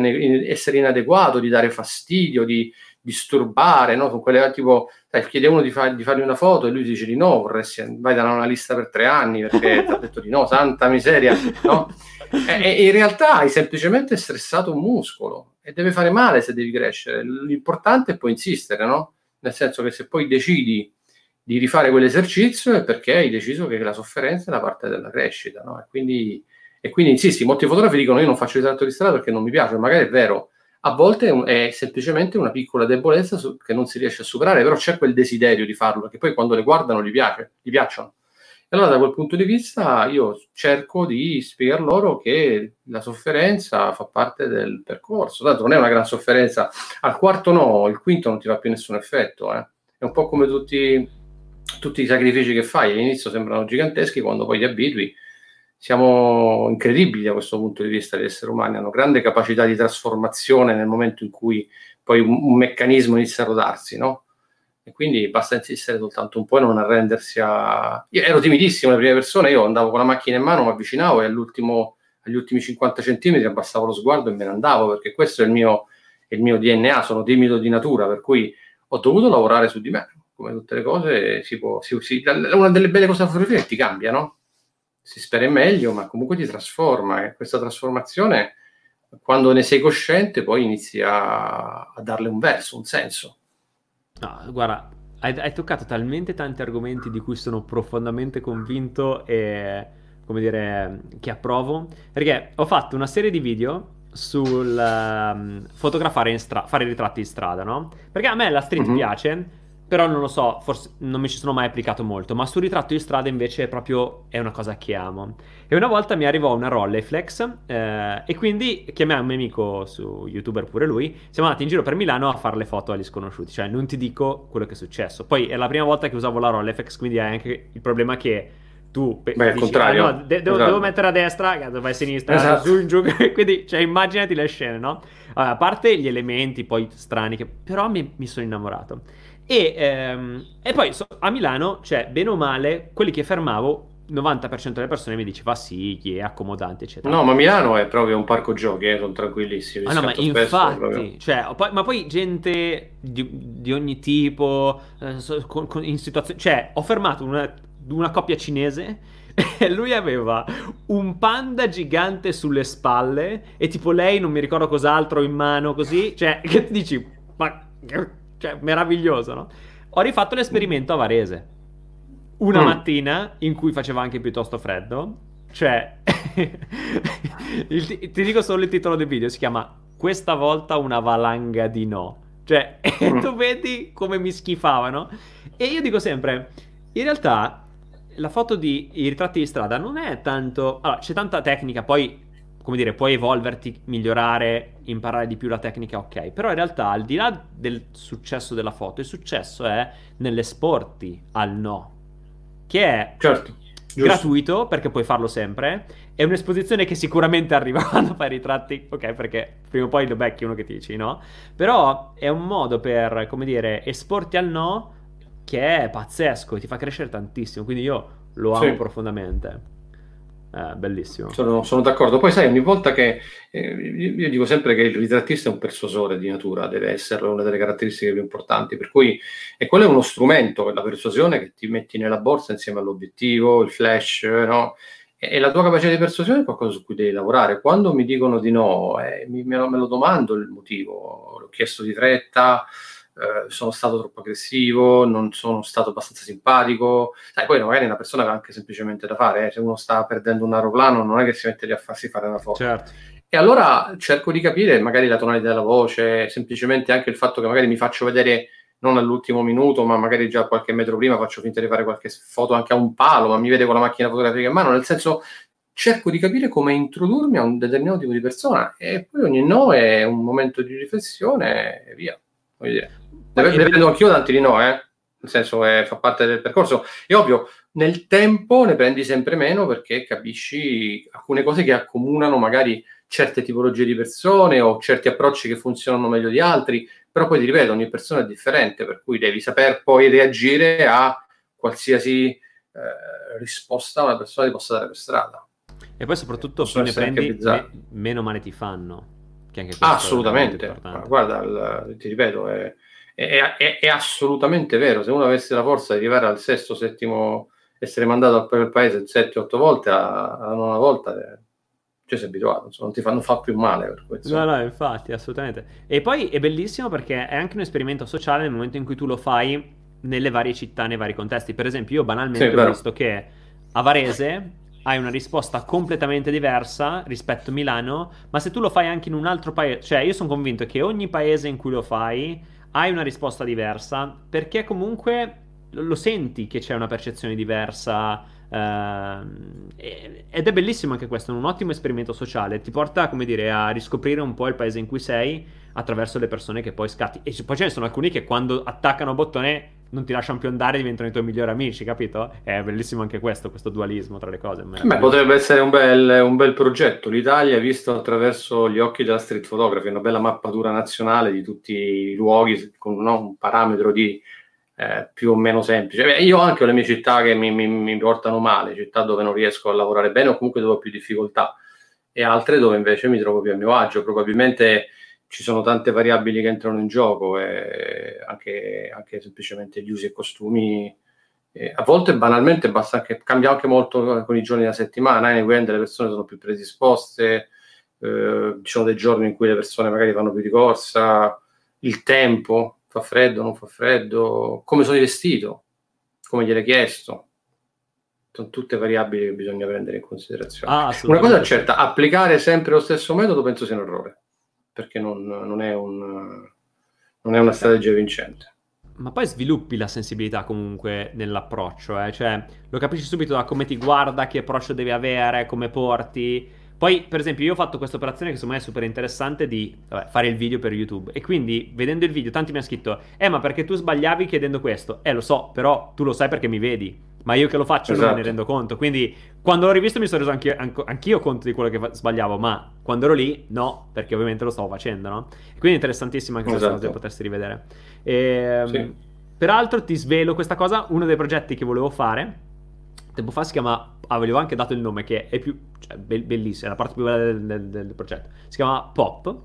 S2: essere inadeguato, di dare fastidio, di, disturbare, no? Con quelle tipo, sai, chiede uno di, far, di fargli una foto e lui dice di no, vorresti, vai da una lista per tre anni perché ti ha detto di no, santa miseria, no? E, e, in realtà hai semplicemente stressato un muscolo e deve fare male se devi crescere. L'importante è poi insistere, no? Nel senso che se poi decidi di rifare quell'esercizio è perché hai deciso che la sofferenza è la parte della crescita, no? E quindi, e quindi insisti, molti fotografi dicono io non faccio ritratto di strada perché non mi piace, magari è vero, a volte è, semplicemente una piccola debolezza che non si riesce a superare, però c'è quel desiderio di farlo, perché poi quando le guardano gli, piace, gli piacciono. E allora da quel punto di vista io cerco di spiegar loro che la sofferenza fa parte del percorso, tanto non è una gran sofferenza, al quarto no, il quinto non ti fa più nessun effetto, eh. è un po' come tutti, tutti i sacrifici che fai, all'inizio sembrano giganteschi, quando poi ti abitui siamo incredibili da questo punto di vista, gli esseri umani hanno grande capacità di trasformazione nel momento in cui poi un, un meccanismo inizia a rodarsi, no? E quindi basta insistere soltanto un po' e non arrendersi a... Io ero timidissimo le prime persone, io andavo con la macchina in mano, mi avvicinavo e agli ultimi 50 centimetri abbassavo lo sguardo e me ne andavo, perché questo è il mio, è il mio DNA, sono timido di natura, per cui ho dovuto lavorare su di me. Come tutte le cose, si può, si, si, una delle belle cose è che ti cambia, no? Si spera in meglio, ma comunque ti trasforma e questa trasformazione, quando ne sei cosciente, poi inizi a, a darle un verso, un senso.
S1: No, guarda, hai, hai, toccato talmente tanti argomenti di cui sono profondamente convinto e, come dire, che approvo, perché ho fatto una serie di video sul um, fotografare in strada, fare ritratti in strada, no? Perché a me la street mm-hmm. piace, però non lo so, forse non mi ci sono mai applicato molto, ma sul ritratto di strada invece proprio è una cosa che amo. E una volta mi arrivò una Rolleiflex eh, e quindi chiamai un mio amico su youtuber pure lui, siamo andati in giro per Milano a fare le foto agli sconosciuti, cioè non ti dico quello che è successo. Poi è la prima volta che usavo la Rolleiflex, quindi hai anche il problema che tu
S2: Beh, dici, contrario.
S1: Ah, no, de- devo, esatto. devo, mettere a destra, cazzo, vai a sinistra, esatto. [LAUGHS] in giù, [LAUGHS] quindi cioè, immaginati le scene, no? Allora, a parte gli elementi poi strani, che però mi, mi sono innamorato. E, ehm, e poi so, a Milano, cioè, bene o male, quelli che fermavo 90% delle persone mi diceva sì, chi è accomodante, eccetera.
S2: No, ma Milano è proprio un parco giochi, eh, sono tranquillissimi.
S1: Ah, no, ma infatti, cioè, poi, ma poi gente di, di ogni tipo, eh, con, con, in situazioni... Cioè, ho fermato una, una coppia cinese [LAUGHS] e lui aveva un panda gigante sulle spalle e tipo lei non mi ricordo cos'altro in mano così, cioè che ti dici, ma cioè, meraviglioso, no? Ho rifatto l'esperimento a Varese. Una mm. mattina in cui faceva anche piuttosto freddo, cioè [LAUGHS] il, ti dico solo il titolo del video, si chiama Questa volta una valanga di no. Cioè, mm. [LAUGHS] tu vedi come mi schifavano. E io dico sempre, in realtà la foto di i ritratti di strada non è tanto... Allora, c'è tanta tecnica, poi, come dire, puoi evolverti, migliorare, imparare di più la tecnica, ok. Però in realtà, al di là del successo della foto, il successo è nell'esporti al no. Che è...
S2: Certo.
S1: Gratuito perché puoi farlo sempre. È un'esposizione che sicuramente [LAUGHS] arriva quando fai i ritratti, ok? Perché prima o poi lo becchi uno che ti dici no. Però è un modo per, come dire, esporti al no che è pazzesco ti fa crescere tantissimo. Quindi io lo amo sì. profondamente. Eh, bellissimo.
S2: Sono, sono, d'accordo. Poi sai, ogni volta che eh, io dico sempre che il ritrattista è un persuasore di natura, deve essere una delle caratteristiche più importanti. Per cui, e quello è uno strumento per la persuasione che ti metti nella borsa insieme all'obiettivo, il flash, no? E, la tua capacità di persuasione è qualcosa su cui devi lavorare. Quando mi dicono di no, eh, mi, me, lo, me lo domando il motivo. L'ho chiesto di fretta eh, sono stato troppo aggressivo, non sono stato abbastanza simpatico. Sai, poi magari una persona che ha anche semplicemente da fare, eh. se uno sta perdendo un aeroplano non è che si mette lì a farsi fare una foto.
S1: Certo.
S2: E allora cerco di capire magari la tonalità della voce, semplicemente anche il fatto che magari mi faccio vedere non all'ultimo minuto, ma magari già qualche metro prima faccio finta di fare qualche foto anche a un palo, ma mi vede con la macchina fotografica in mano, nel senso cerco di capire come introdurmi a un determinato tipo di persona e poi ogni no è un momento di riflessione e via. Voglio dire. Ne, ne prendo anch'io tanti di no, eh? nel senso che fa parte del percorso. È ovvio, nel tempo ne prendi sempre meno perché capisci alcune cose che accomunano magari certe tipologie di persone o certi approcci che funzionano meglio di altri, però poi ti ripeto, ogni persona è differente, per cui devi saper poi reagire a qualsiasi eh, risposta una persona ti possa dare per strada.
S1: E poi soprattutto più ne prendi, me, meno male ti fanno.
S2: Che anche Assolutamente. Guarda, il, ti ripeto, è è, è, è, assolutamente vero. Se uno avesse la forza di arrivare al sesto, settimo, essere mandato per il paese sette, otto volte, a, a una volta, eh, cioè sei abituato, non ti fa, non fa più male per questo.
S1: No, no, infatti, assolutamente. E poi è bellissimo perché è anche un esperimento sociale nel momento in cui tu lo fai nelle varie città, nei vari contesti. Per esempio, io banalmente sì, ho visto che a Varese hai una risposta completamente diversa rispetto a Milano, ma se tu lo fai anche in un altro paese, cioè io sono convinto che ogni paese in cui lo fai hai una risposta diversa perché comunque lo senti che c'è una percezione diversa uh, ed è bellissimo anche questo, è un ottimo esperimento sociale, ti porta come dire a riscoprire un po' il paese in cui sei attraverso le persone che poi scatti e poi ce ne sono alcuni che quando attaccano bottone non ti lasciano più andare diventano i tuoi migliori amici, capito? È bellissimo anche questo, questo dualismo tra le cose.
S2: Beh, potrebbe essere un bel, un bel, progetto. L'Italia visto attraverso gli occhi della street photography, una bella mappatura nazionale di tutti i luoghi con no, un parametro di eh, più o meno semplice. Beh, io anche ho le mie città che mi, mi, mi, portano male, città dove non riesco a lavorare bene o comunque dove ho più difficoltà, e altre dove invece mi trovo più a mio agio. Probabilmente ci sono tante variabili che entrano in gioco e anche, anche semplicemente gli usi e costumi. E a volte banalmente basta anche, cambia anche molto con i giorni della settimana, eh? nei weekend le persone sono più predisposte, eh, ci sono dei giorni in cui le persone magari vanno più di corsa, il tempo, fa freddo, non fa freddo, come sono vestito, come gliel'hai chiesto. Sono tutte variabili che bisogna prendere in considerazione. Ah, Una cosa certa, applicare sempre lo stesso metodo penso sia un errore perché non, non, è, un, non è una strategia vincente.
S1: Ma poi sviluppi la sensibilità comunque nell'approccio, eh? cioè lo capisci subito da come ti guarda, che approccio devi avere, come porti. Poi, per esempio, io ho fatto questa operazione che secondo me è super interessante di vabbè, fare il video per YouTube. E quindi, vedendo il video, tanti mi hanno scritto: Eh, ma perché tu sbagliavi chiedendo questo? Eh, lo so, però tu lo sai perché mi vedi ma io che lo faccio esatto. non me ne esatto. rendo conto. Quindi quando l'ho rivisto mi sono reso anch'io, anch'io conto di quello che sbagliavo, ma quando ero lì no, perché ovviamente lo stavo facendo, no? quindi è interessantissimo anche esatto. questa cosa potersi rivedere. E, ehm, sì. Peraltro ti svelo questa cosa, uno dei progetti che volevo fare, tempo fa si chiama, ah, avevo anche dato il nome che è più, cioè, be- bellissima, è la parte più bella del, del, del progetto, si chiama POP,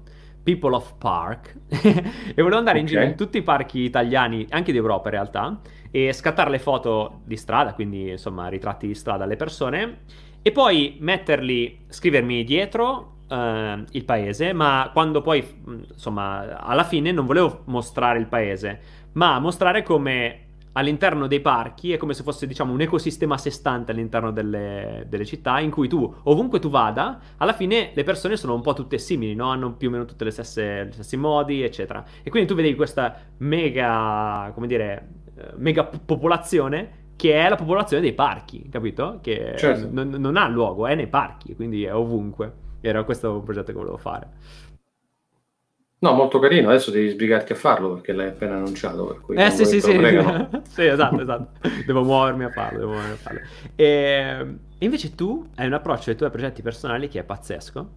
S1: People of Park [LAUGHS] e volevo andare okay. in giro in tutti i parchi italiani, anche d'Europa in realtà, e scattare le foto di strada, quindi insomma ritratti di strada alle persone e poi metterli, scrivermi dietro uh, il paese, ma quando poi, insomma, alla fine non volevo mostrare il paese, ma mostrare come all'interno dei parchi è come se fosse, diciamo, un ecosistema a sé stante all'interno delle, delle, città, in cui tu, ovunque tu vada, alla fine le persone sono un po' tutte simili, no? Hanno più o meno tutte le stesse, gli stessi modi, eccetera. E quindi tu vedi questa mega, come dire, eh, mega popolazione che è la popolazione dei parchi, capito? Che certo. non, non ha luogo, è nei parchi, quindi è ovunque. Era questo un progetto che volevo fare.
S2: No, molto carino. Adesso devi sbrigarti a farlo perché l'hai appena annunciato.
S1: eh sì, sì, sì. [LAUGHS] sì, esatto, esatto. devo muovermi a farlo. Devo muovermi a farlo. E invece tu hai un approccio ai tuoi progetti personali che è pazzesco.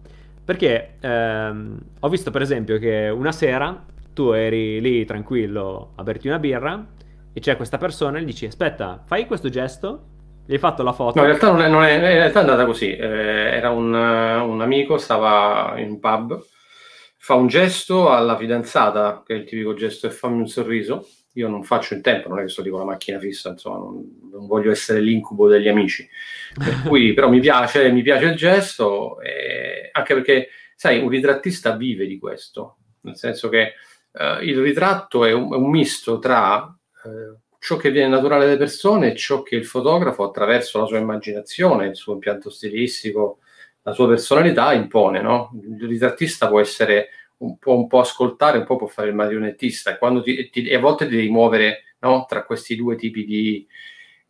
S1: Perché ehm, ho visto, per esempio, che una sera tu eri lì tranquillo a berti una birra e c'è questa persona e gli dici: Aspetta, fai questo gesto gli hai fatto la foto?
S2: No, in realtà non è, non è, in realtà è andata così. Eh, era un, un, amico, stava in un pub, fa un gesto alla fidanzata, che è il tipico gesto, e fammi un sorriso. Io non faccio in tempo, non è che sto con la macchina fissa, insomma, non, non, voglio essere l'incubo degli amici. Per [LAUGHS] cui, però, mi piace, mi piace il gesto, eh, anche perché, sai, un ritrattista vive di questo, nel senso che eh, il ritratto è un, è un misto tra eh, ciò che viene naturale alle persone e ciò che il fotografo, attraverso la sua immaginazione, il suo impianto stilistico, la sua personalità, impone. No? Il ritrattista può essere un po', un po', ascoltare, un po' può fare il marionettista e, ti, ti, e a volte ti devi muovere no? tra questi due tipi di,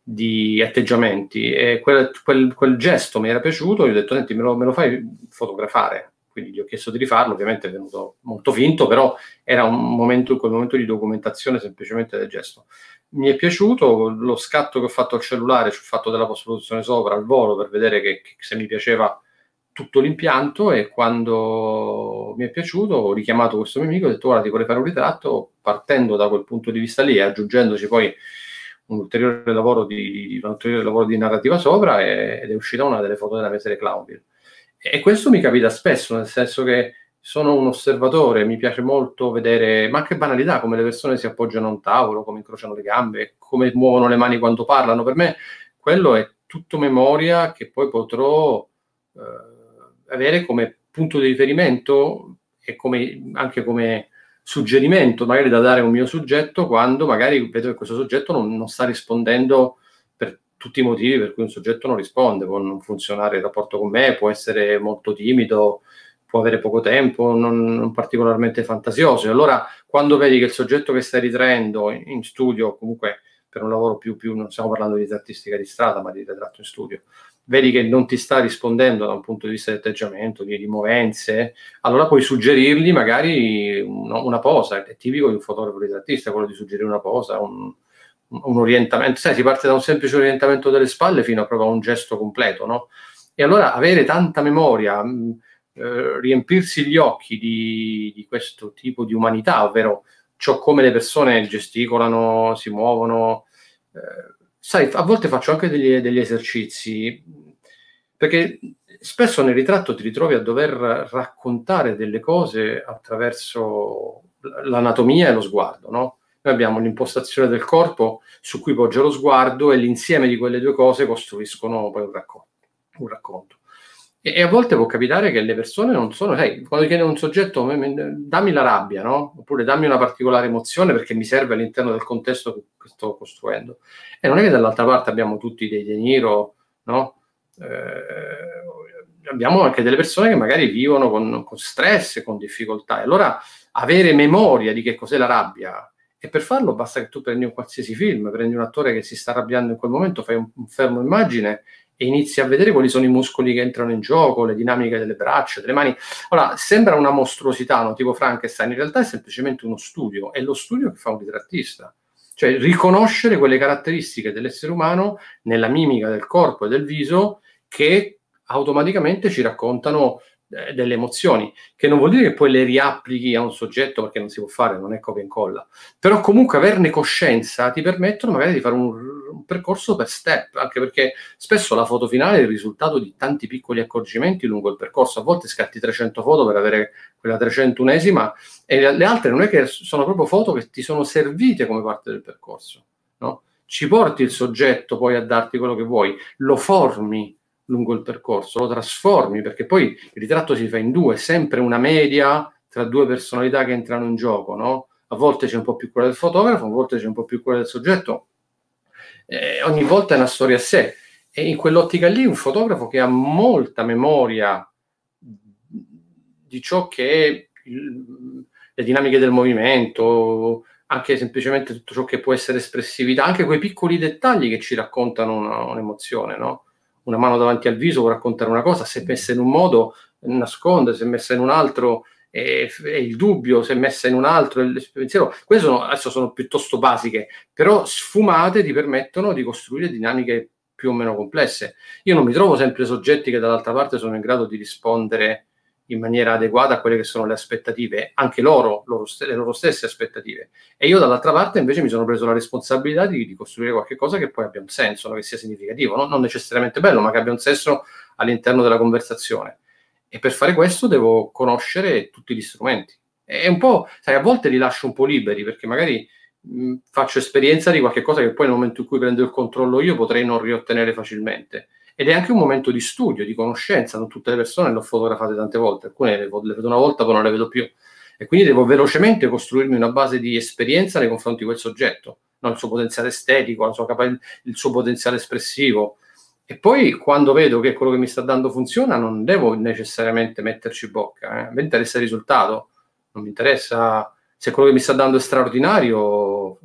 S2: di atteggiamenti. E quel, quel, quel, gesto mi era piaciuto, gli ho detto, senti, me lo, me lo fai fotografare? Quindi gli ho chiesto di rifarlo, ovviamente è venuto molto finto, però era un momento, quel momento di documentazione semplicemente del gesto mi è piaciuto lo scatto che ho fatto al cellulare, ci ho fatto della post-produzione sopra al volo per vedere che, che, se mi piaceva tutto l'impianto e quando mi è piaciuto ho richiamato questo mio amico e ho detto guarda ti vorrei fare un ritratto partendo da quel punto di vista lì e aggiungendoci poi un ulteriore lavoro di, un ulteriore lavoro di narrativa sopra ed è uscita una delle foto della mese di Clownville. E questo mi capita spesso, nel senso che sono un osservatore, mi piace molto vedere, ma che banalità, come le persone si appoggiano a un tavolo, come incrociano le gambe, come muovono le mani quando parlano. Per me quello è tutto memoria che poi potrò eh, avere come punto di riferimento e come, anche come suggerimento, magari da dare a un mio soggetto quando magari vedo che questo soggetto non, non sta rispondendo tutti i motivi per cui un soggetto non risponde, può non funzionare il rapporto con me, può essere molto timido, può avere poco tempo, non, non, particolarmente fantasioso. E allora, quando vedi che il soggetto che stai ritraendo in, in studio, comunque per un lavoro più, più, non stiamo parlando di artistica di strada, ma di ritratto in studio, vedi che non ti sta rispondendo da un punto di vista di atteggiamento, di, di movenze, allora puoi suggerirgli magari una, una, posa. È tipico di un fotografo ritrattista quello di suggerire una posa, un, un orientamento. Sai, si parte da un semplice orientamento delle spalle fino a proprio a un gesto completo, no? E allora avere tanta memoria, eh, riempirsi gli occhi di, di, questo tipo di umanità, ovvero ciò come le persone gesticolano, si muovono. Eh, sai, a volte faccio anche degli, degli esercizi, perché spesso nel ritratto ti ritrovi a dover raccontare delle cose attraverso l'anatomia e lo sguardo, no? Noi abbiamo l'impostazione del corpo su cui poggia lo sguardo e l'insieme di quelle due cose costruiscono poi un racconto. Un racconto. E, e, a volte può capitare che le persone non sono, sai, quando chiede un soggetto, dammi la rabbia, no? Oppure dammi una particolare emozione perché mi serve all'interno del contesto che sto costruendo. E non è che dall'altra parte abbiamo tutti dei De no? Eh, abbiamo anche delle persone che magari vivono con, con stress, con difficoltà. E allora avere memoria di che cos'è la rabbia, e per farlo basta che tu prendi un qualsiasi film, prendi un attore che si sta arrabbiando in quel momento, fai un, un fermo immagine e inizi a vedere quali sono i muscoli che entrano in gioco, le dinamiche delle braccia, delle mani. Allora, sembra una mostruosità, no? tipo Frankenstein, in realtà è semplicemente uno studio, è lo studio che fa un ritrattista. Cioè riconoscere quelle caratteristiche dell'essere umano nella mimica del corpo e del viso che automaticamente ci raccontano eh, delle emozioni, che non vuol dire che poi le riapplichi a un soggetto perché non si può fare, non è copia e incolla, però comunque averne coscienza ti permettono magari di fare un, un, percorso per step, anche perché spesso la foto finale è il risultato di tanti piccoli accorgimenti lungo il percorso, a volte scatti 300 foto per avere quella 301esima e le altre non è che sono proprio foto che ti sono servite come parte del percorso, no? ci porti il soggetto poi a darti quello che vuoi, lo formi lungo il percorso, lo trasformi, perché poi il ritratto si fa in due, sempre una media tra due personalità che entrano in gioco, no? A volte c'è un po' più quella del fotografo, a volte c'è un po' più quella del soggetto. Eh, ogni volta è una storia a sé. E in quell'ottica lì un fotografo che ha molta memoria di ciò che è il, le dinamiche del movimento, anche semplicemente tutto ciò che può essere espressività, anche quei piccoli dettagli che ci raccontano una, un'emozione, no? Una mano davanti al viso può raccontare una cosa, se messa in un modo nasconde, se messa in un altro è, è il dubbio, se messa in un altro è il pensiero. Queste sono, adesso sono piuttosto basiche, però sfumate ti permettono di costruire dinamiche più o meno complesse. Io non mi trovo sempre soggetti che dall'altra parte sono in grado di rispondere in maniera adeguata a quelle che sono le aspettative, anche loro, loro st- le loro stesse aspettative. E io dall'altra parte invece mi sono preso la responsabilità di, di costruire qualcosa che poi abbia un senso, che sia significativo, no? non necessariamente bello, ma che abbia un senso all'interno della conversazione. E per fare questo devo conoscere tutti gli strumenti. E un po', sai, a volte li lascio un po' liberi perché magari mh, faccio esperienza di qualche cosa che poi nel momento in cui prendo il controllo io potrei non riottenere facilmente ed è anche un momento di studio, di conoscenza, non tutte le persone le ho fotografate tante volte, alcune le, vedo una volta poi non le vedo più e quindi devo velocemente costruirmi una base di esperienza nei confronti di quel soggetto, no? il suo potenziale estetico, capa- il suo potenziale espressivo. E poi quando vedo che quello che mi sta dando funziona, non devo necessariamente metterci bocca. Eh. Mi interessa il risultato, non mi interessa se quello che mi sta dando è straordinario,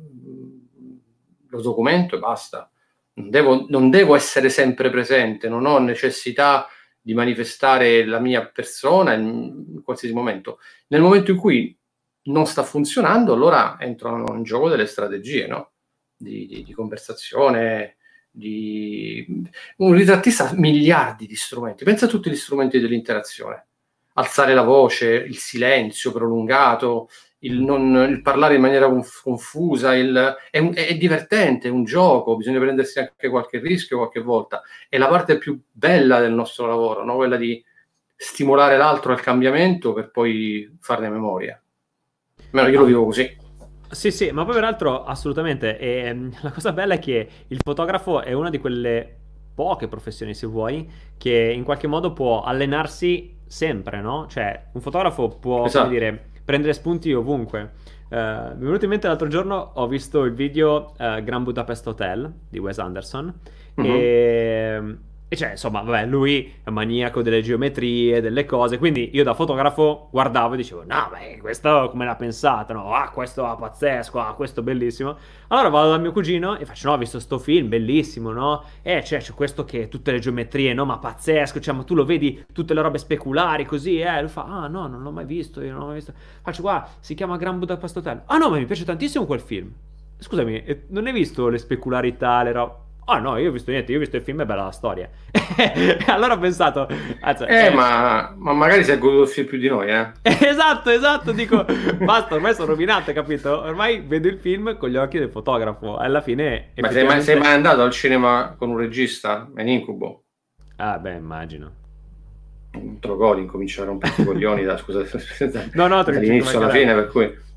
S2: lo documento e basta non devo, non devo essere sempre presente, non ho necessità di manifestare la mia persona in, qualsiasi momento. Nel momento in cui non sta funzionando, allora entrano in gioco delle strategie no? di, di, di, conversazione. Di... Un ritrattista ha miliardi di strumenti. Pensa a tutti gli strumenti dell'interazione. Alzare la voce, il silenzio prolungato, il, non, il parlare in maniera conf- confusa, il, è, un, è, divertente, è un gioco, bisogna prendersi anche qualche rischio qualche volta. È la parte più bella del nostro lavoro, no? quella di stimolare l'altro al cambiamento per poi farne memoria. Almeno io lo vivo così.
S1: Sì, sì, ma poi peraltro assolutamente. E, ehm, la cosa bella è che il fotografo è una di quelle poche professioni, se vuoi, che in qualche modo può allenarsi sempre, no? Cioè, un fotografo può, esatto. come dire prendere spunti ovunque. Uh, mi è venuto in mente l'altro giorno, ho visto il video uh, Grand Budapest Hotel di Wes Anderson uh-huh. e e cioè, insomma, vabbè, lui è maniaco delle geometrie, delle cose, quindi io da fotografo guardavo e dicevo, no, ma questo come l'ha pensato? No, ah, questo è pazzesco, ah, questo bellissimo. Allora vado dal mio cugino e faccio, no, ho visto sto film, bellissimo, no? Eh, cioè, c'è questo che tutte le geometrie, no, ma pazzesco, cioè, ma tu lo vedi, tutte le robe speculari, così, eh? Lui fa, ah, no, non l'ho mai visto, io non l'ho mai visto. Faccio, qua, si chiama Grand Budapest Hotel. Ah, no, ma mi piace tantissimo quel film. Scusami, non hai visto le specularità, le robe... Ah no, io ho visto niente, io ho visto il film, è bella la storia. [LAUGHS] allora ho pensato...
S2: Anzi, eh, eh, ma, ma, magari si è goduto il film più di noi, eh. [LAUGHS]
S1: esatto, esatto, dico, basta, ormai sono rovinato, capito? Ormai vedo il film con gli occhi del fotografo, alla fine...
S2: Ma sei mai, sei mai andato al cinema con un regista? È un incubo.
S1: Ah, beh, immagino.
S2: Un trogoli, incominciare a rompere i coglioni da, [LAUGHS] scusa, no, no, dall'inizio alla fine, per cui...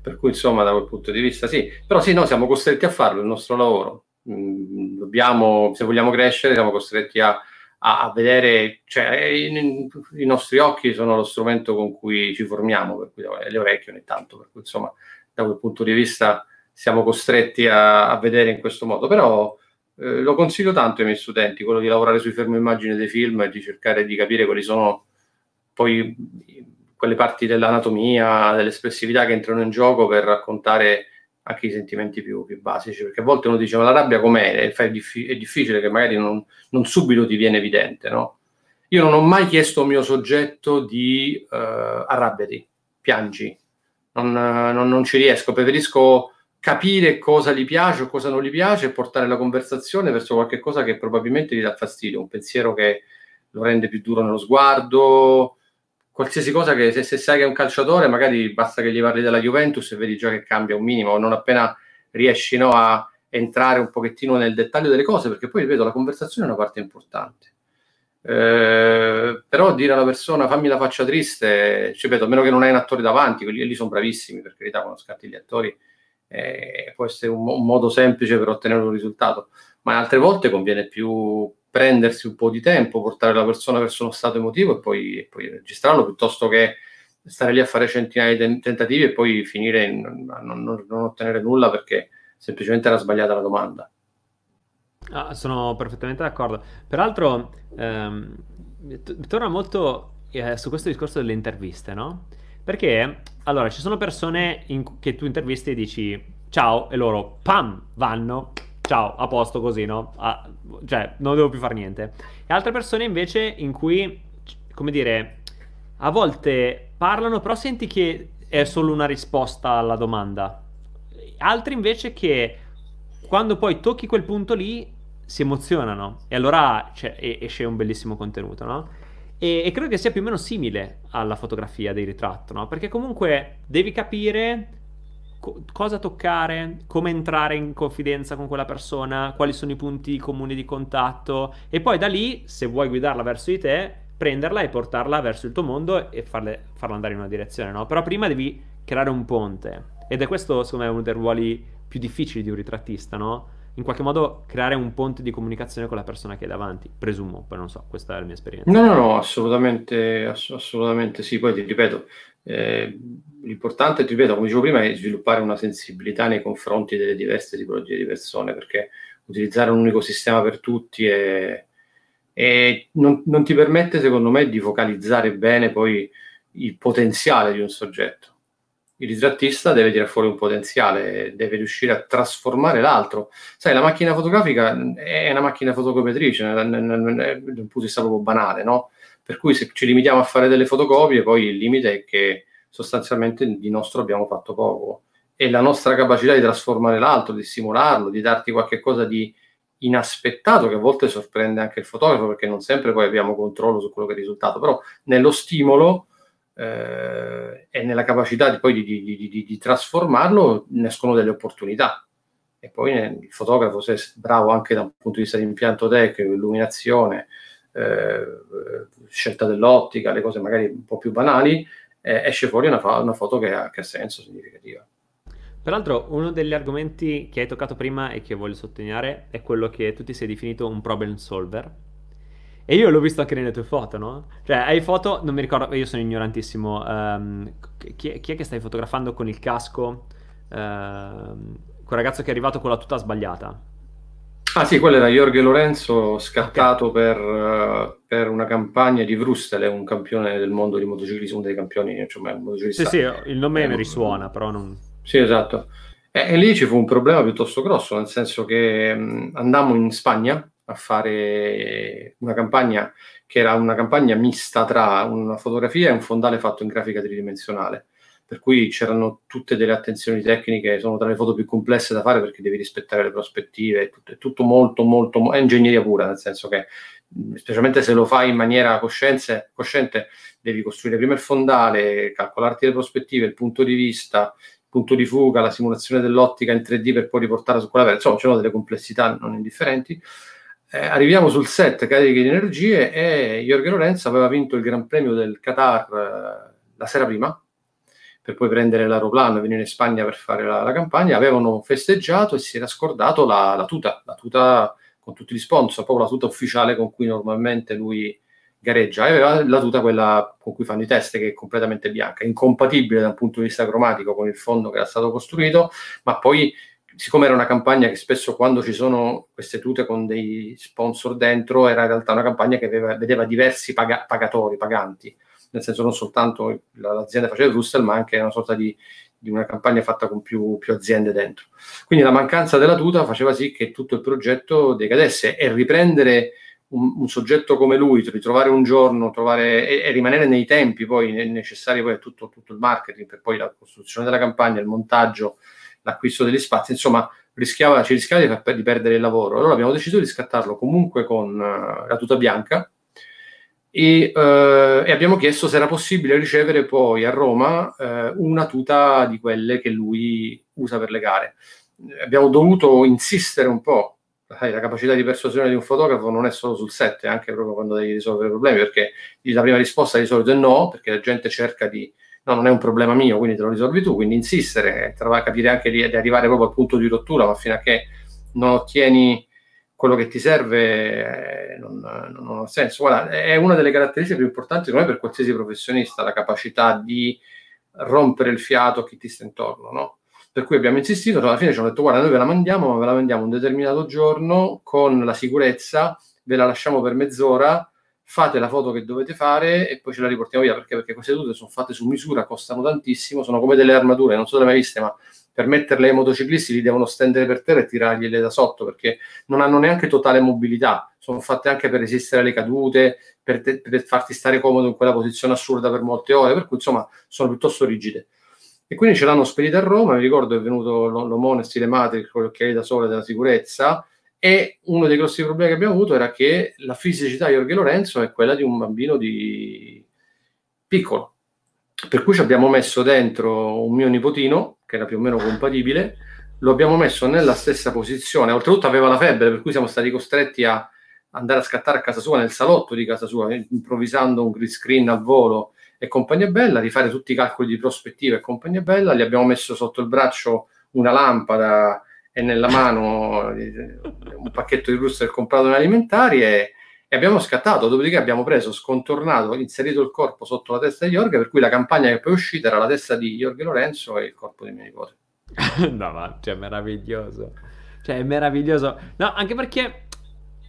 S2: Per cui, insomma, da quel punto di vista, sì. Però sì, noi siamo costretti a farlo, il nostro lavoro Mm, dobbiamo, se vogliamo crescere, siamo costretti a, a, vedere, cioè i, i, nostri occhi sono lo strumento con cui ci formiamo, per cui le orecchie ogni tanto, per cui insomma da quel punto di vista siamo costretti a, a vedere in questo modo, però eh, lo consiglio tanto ai miei studenti, quello di lavorare sui fermo immagini dei film e di cercare di capire quali sono poi quelle parti dell'anatomia, dell'espressività che entrano in gioco per raccontare anche i sentimenti più, più, basici, perché a volte uno dice ma la rabbia com'è? È, diffi- è difficile che magari non, non, subito ti viene evidente, no? Io non ho mai chiesto al mio soggetto di uh, arrabbiati, piangi, non, non, non, ci riesco, preferisco capire cosa gli piace o cosa non gli piace e portare la conversazione verso qualche cosa che probabilmente gli dà fastidio, un pensiero che lo rende più duro nello sguardo, qualsiasi cosa che se, se, sai che è un calciatore, magari basta che gli parli della Juventus e vedi già che cambia un minimo, non appena riesci no, a entrare un pochettino nel dettaglio delle cose, perché poi ripeto, la conversazione è una parte importante. Eh, però dire a una persona fammi la faccia triste, ci ripeto, a meno che non hai un attore davanti, quelli lì sono bravissimi, per carità, quando scatti gli attori eh, può essere un, un, modo semplice per ottenere un risultato, ma altre volte conviene più prendersi un po' di tempo, portare la persona verso uno stato emotivo e poi, e poi registrarlo piuttosto che stare lì a fare centinaia di tentativi e poi finire in, a non, non, non, ottenere nulla perché semplicemente era sbagliata la domanda.
S1: Ah, sono perfettamente d'accordo. Peraltro, ehm, torna molto eh, su questo discorso delle interviste, no? Perché, allora, ci sono persone in, che tu intervisti e dici ciao e loro, pam, vanno, ciao, a posto così, no? Ah, cioè, non devo più fare niente. E altre persone invece in cui, come dire, a volte parlano, però senti che è solo una risposta alla domanda. Altri invece che quando poi tocchi quel punto lì si emozionano e allora cioè, esce un bellissimo contenuto, no? E, e, credo che sia più o meno simile alla fotografia di ritratto, no? Perché comunque devi capire co- cosa toccare, come entrare in confidenza con quella persona, quali sono i punti comuni di contatto e poi da lì, se vuoi guidarla verso di te, prenderla e portarla verso il tuo mondo e farle, farla andare in una direzione, no? Però prima devi creare un ponte ed è questo, secondo me, uno dei ruoli più difficili di un ritrattista, no? in qualche modo creare un ponte di comunicazione con la persona che è davanti, presumo, poi non so, questa è la mia esperienza.
S2: No, no, no, assolutamente, ass- assolutamente sì, poi ti ripeto, eh, l'importante, ripeto, come dicevo prima, è sviluppare una sensibilità nei confronti delle diverse tipologie di persone, perché utilizzare un unico sistema per tutti è, è, non, non ti permette, secondo me, di focalizzare bene poi il potenziale di un soggetto il ritrattista deve tirare fuori un potenziale, deve riuscire a trasformare l'altro. Sai, la macchina fotografica è una macchina fotocopiatrice, da un punto di vista proprio banale, no? Per cui se ci limitiamo a fare delle fotocopie, poi il limite è che sostanzialmente di nostro abbiamo fatto poco. E la nostra capacità di trasformare l'altro, di stimolarlo, di darti qualcosa di inaspettato, che a volte sorprende anche il fotografo, perché non sempre poi abbiamo controllo su quello che è il risultato, però nello stimolo eh, e nella capacità di, poi di, di, di, trasformarlo ne escono delle opportunità. E poi il fotografo, se è bravo anche da un punto di vista di impianto tecnico, illuminazione, scelta dell'ottica, le cose magari un po' più banali, eh, esce fuori una, fa- una foto che ha, che ha senso, significativa.
S1: Peraltro, uno degli argomenti che hai toccato prima e che voglio sottolineare è quello che tu ti sei definito un problem solver e io l'ho visto anche nelle tue foto, no? Cioè, hai foto, non mi ricordo, io sono ignorantissimo. Um, chi, chi, è che stai fotografando con il casco? Uh, quel ragazzo che è arrivato con la tuta sbagliata.
S2: Ah sì, quello era Jorge Lorenzo, scattato per, uh, per, una campagna di Vrustele, un campione del mondo di motociclismo, uno dei campioni, insomma, motociclista.
S1: Sì, sì, il nome eh, mi risuona, però non...
S2: Sì, esatto. E, e, lì ci fu un problema piuttosto grosso, nel senso che mh, andammo in Spagna, a fare una campagna che era una campagna mista tra una fotografia e un fondale fatto in grafica tridimensionale. Per cui c'erano tutte delle attenzioni tecniche, sono tra le foto più complesse da fare perché devi rispettare le prospettive, è tutto, è tutto molto, molto, è ingegneria pura, nel senso che specialmente se lo fai in maniera cosciente, devi costruire prima il fondale, calcolarti le prospettive, il punto di vista, il punto di fuga, la simulazione dell'ottica in 3D per poi riportarla su quella vera. Insomma, c'erano delle complessità non indifferenti eh, arriviamo sul set carichi di energie e Jorge Lorenzo aveva vinto il Gran Premio del Qatar eh, la sera prima per poi prendere l'aeroplano e venire in Spagna per fare la, la campagna. Avevano festeggiato e si era scordato la, la, tuta, la tuta con tutti gli sponsor, proprio la tuta ufficiale con cui normalmente lui gareggia. E aveva la tuta quella con cui fanno i test, che è completamente bianca, incompatibile da un punto di vista cromatico con il fondo che era stato costruito, ma poi siccome era una campagna che spesso quando ci sono queste tute con dei sponsor dentro, era in realtà una campagna che aveva, vedeva diversi paga, pagatori, paganti, nel senso non soltanto l'azienda faceva il Russell, ma anche una sorta di, di una campagna fatta con più, più, aziende dentro. Quindi la mancanza della tuta faceva sì che tutto il progetto decadesse e riprendere un, un soggetto come lui, ritrovare un giorno, trovare, e, e, rimanere nei tempi poi necessari poi tutto, tutto il marketing, per poi la costruzione della campagna, il montaggio, l'acquisto degli spazi, insomma rischiava, ci rischiava di, di, perdere il lavoro. Allora abbiamo deciso di scattarlo comunque con uh, la tuta bianca e, uh, e, abbiamo chiesto se era possibile ricevere poi a Roma uh, una tuta di quelle che lui usa per le gare. Abbiamo dovuto insistere un po'. La capacità di persuasione di un fotografo non è solo sul set, è anche proprio quando devi risolvere problemi, perché la prima risposta di solito è no, perché la gente cerca di no, non è un problema mio, quindi te lo risolvi tu, quindi insistere, capire anche di, di arrivare proprio al punto di rottura, ma fino a che non ottieni quello che ti serve eh, non, non, ha senso. Guarda, è una delle caratteristiche più importanti secondo me per qualsiasi professionista, la capacità di rompere il fiato a chi ti sta intorno, no? Per cui abbiamo insistito, alla fine ci hanno detto guarda noi ve la mandiamo, ma ve la mandiamo un determinato giorno con la sicurezza, ve la lasciamo per mezz'ora, fate la foto che dovete fare e poi ce la riportiamo via, perché? Perché queste sedute sono fatte su misura, costano tantissimo, sono come delle armature, non so se le mai viste, ma per metterle ai motociclisti li devono stendere per terra e tirargliele da sotto, perché non hanno neanche totale mobilità, sono fatte anche per resistere alle cadute, per, te, per farti stare comodo in quella posizione assurda per molte ore, per cui insomma sono piuttosto rigide. E quindi ce l'hanno spedita a Roma, mi ricordo è venuto l'omone stile Matrix con gli occhiali da sole della sicurezza e uno dei grossi problemi che abbiamo avuto era che la fisicità di Jorge Lorenzo è quella di un bambino di piccolo. Per cui ci abbiamo messo dentro un mio nipotino, che era più o meno compatibile, lo abbiamo messo nella stessa posizione, oltretutto aveva la febbre, per cui siamo stati costretti a andare a scattare a casa sua, nel salotto di casa sua, improvvisando un green screen al volo e compagnia bella, di fare tutti i calcoli di prospettiva e compagnia bella, gli abbiamo messo sotto il braccio una lampada e nella mano eh, un pacchetto di Brewster comprato in alimentari e, e, abbiamo scattato, dopodiché abbiamo preso, scontornato, inserito il corpo sotto la testa di Jorge, per cui la campagna che poi è uscita era la testa di Jorge Lorenzo e il corpo di mio nipote. [LAUGHS]
S1: no, ma cioè, meraviglioso. Cioè, è meraviglioso. No, anche perché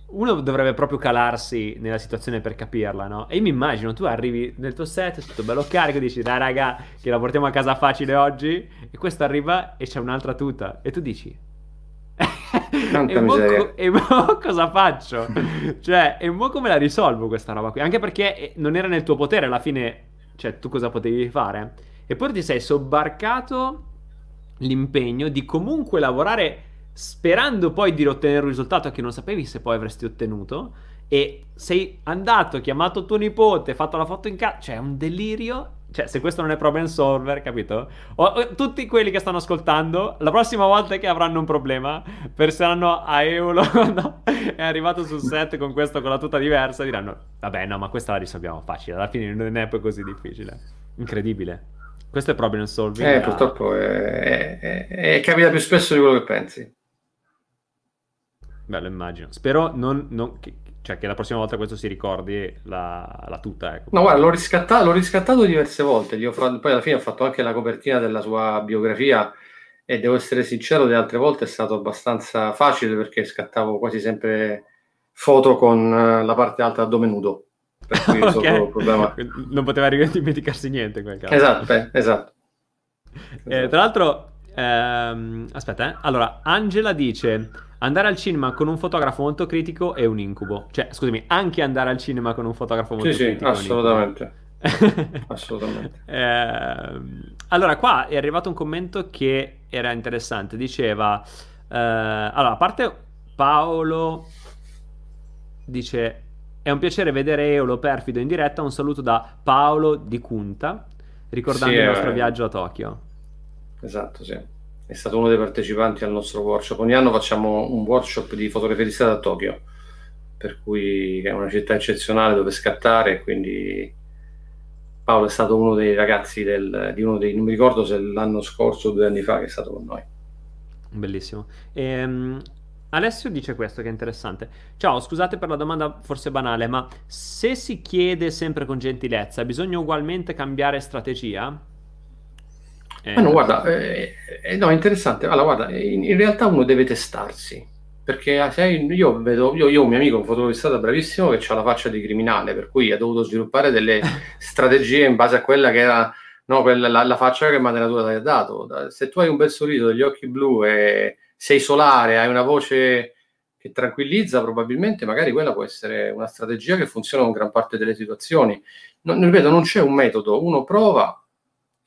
S1: uno dovrebbe proprio calarsi nella situazione per capirla, no? E io mi immagino, tu arrivi nel tuo set, tutto bello carico, dici, dai raga, che la portiamo a casa facile oggi, e questo arriva e c'è un'altra tuta, e tu dici... [LAUGHS] e, mo co- e mo [LAUGHS] cosa faccio? cioè, e mo come la risolvo questa roba qui? Anche perché eh, non era nel tuo potere alla fine, cioè, tu cosa potevi fare? E poi ti sei sobbarcato l'impegno di comunque lavorare sperando poi di ottenere un risultato che non sapevi se poi avresti ottenuto. E sei andato, chiamato tuo nipote, fatto la foto in casa. Cioè, è un delirio. Cioè, se questo non è problem solver, capito? O, o, tutti quelli che stanno ascoltando, la prossima volta che avranno un problema, penseranno a Eolo, [LAUGHS] no? È arrivato sul set con questo, con la tuta diversa, diranno, vabbè, no, ma questa la risolviamo facile. Alla fine non è poi così difficile. Incredibile. Questo è problem solving.
S2: Eh, purtroppo è, è, è, capita più spesso di quello che pensi.
S1: Beh, lo immagino. Spero non, non, che, cioè, che la prossima volta questo si ricordi la, la tuta. Ecco.
S2: No, guarda, l'ho riscattato, l'ho riscattato diverse volte. Fatto, poi alla fine ho fatto anche la copertina della sua biografia e devo essere sincero, le altre volte è stato abbastanza facile perché scattavo quasi sempre foto con eh, la parte alta addome nudo.
S1: Per cui [LAUGHS] okay. problema. Non poteva dimenticarsi niente in quel caso.
S2: Esatto, eh, esatto.
S1: Eh, tra l'altro, ehm, aspetta, eh. allora, Angela dice andare al cinema con un fotografo molto critico è un incubo. Cioè, scusami, anche andare al cinema con un fotografo molto
S2: sì,
S1: critico.
S2: Sì, assolutamente. [LAUGHS] assolutamente.
S1: Eh, allora, qua è arrivato un commento che era interessante. Diceva: eh, Allora, a parte Paolo dice: È un piacere vedere Eolo perfido in diretta. Un saluto da Paolo di Cunta, ricordando sì, il nostro eh... viaggio a Tokyo.
S2: Esatto, sì è stato uno dei partecipanti al nostro workshop. Ogni anno facciamo un workshop di fotografia di strada a Tokyo, per cui è una città eccezionale dove scattare, quindi Paolo è stato uno dei ragazzi del, di uno dei, non mi ricordo se l'anno scorso o due anni fa che è stato con noi.
S1: Bellissimo. Ehm, Alessio dice questo che è interessante. Ciao, scusate per la domanda forse banale, ma se si chiede sempre con gentilezza, bisogna ugualmente cambiare strategia?
S2: Eh, ah, no, guarda, eh, eh, no, è interessante. Allora, guarda, in, in, realtà uno deve testarsi. Perché ah, sai, io vedo, io, io ho un mio amico, un fotografista bravissimo, che ha la faccia di criminale, per cui ha dovuto sviluppare delle [LAUGHS] strategie in base a quella che era no, quella, la, la, faccia che madre natura ti ha dato. Se tu hai un bel sorriso, degli occhi blu e sei solare, hai una voce che tranquillizza, probabilmente magari quella può essere una strategia che funziona in gran parte delle situazioni. Non, ripeto, non c'è un metodo, uno prova,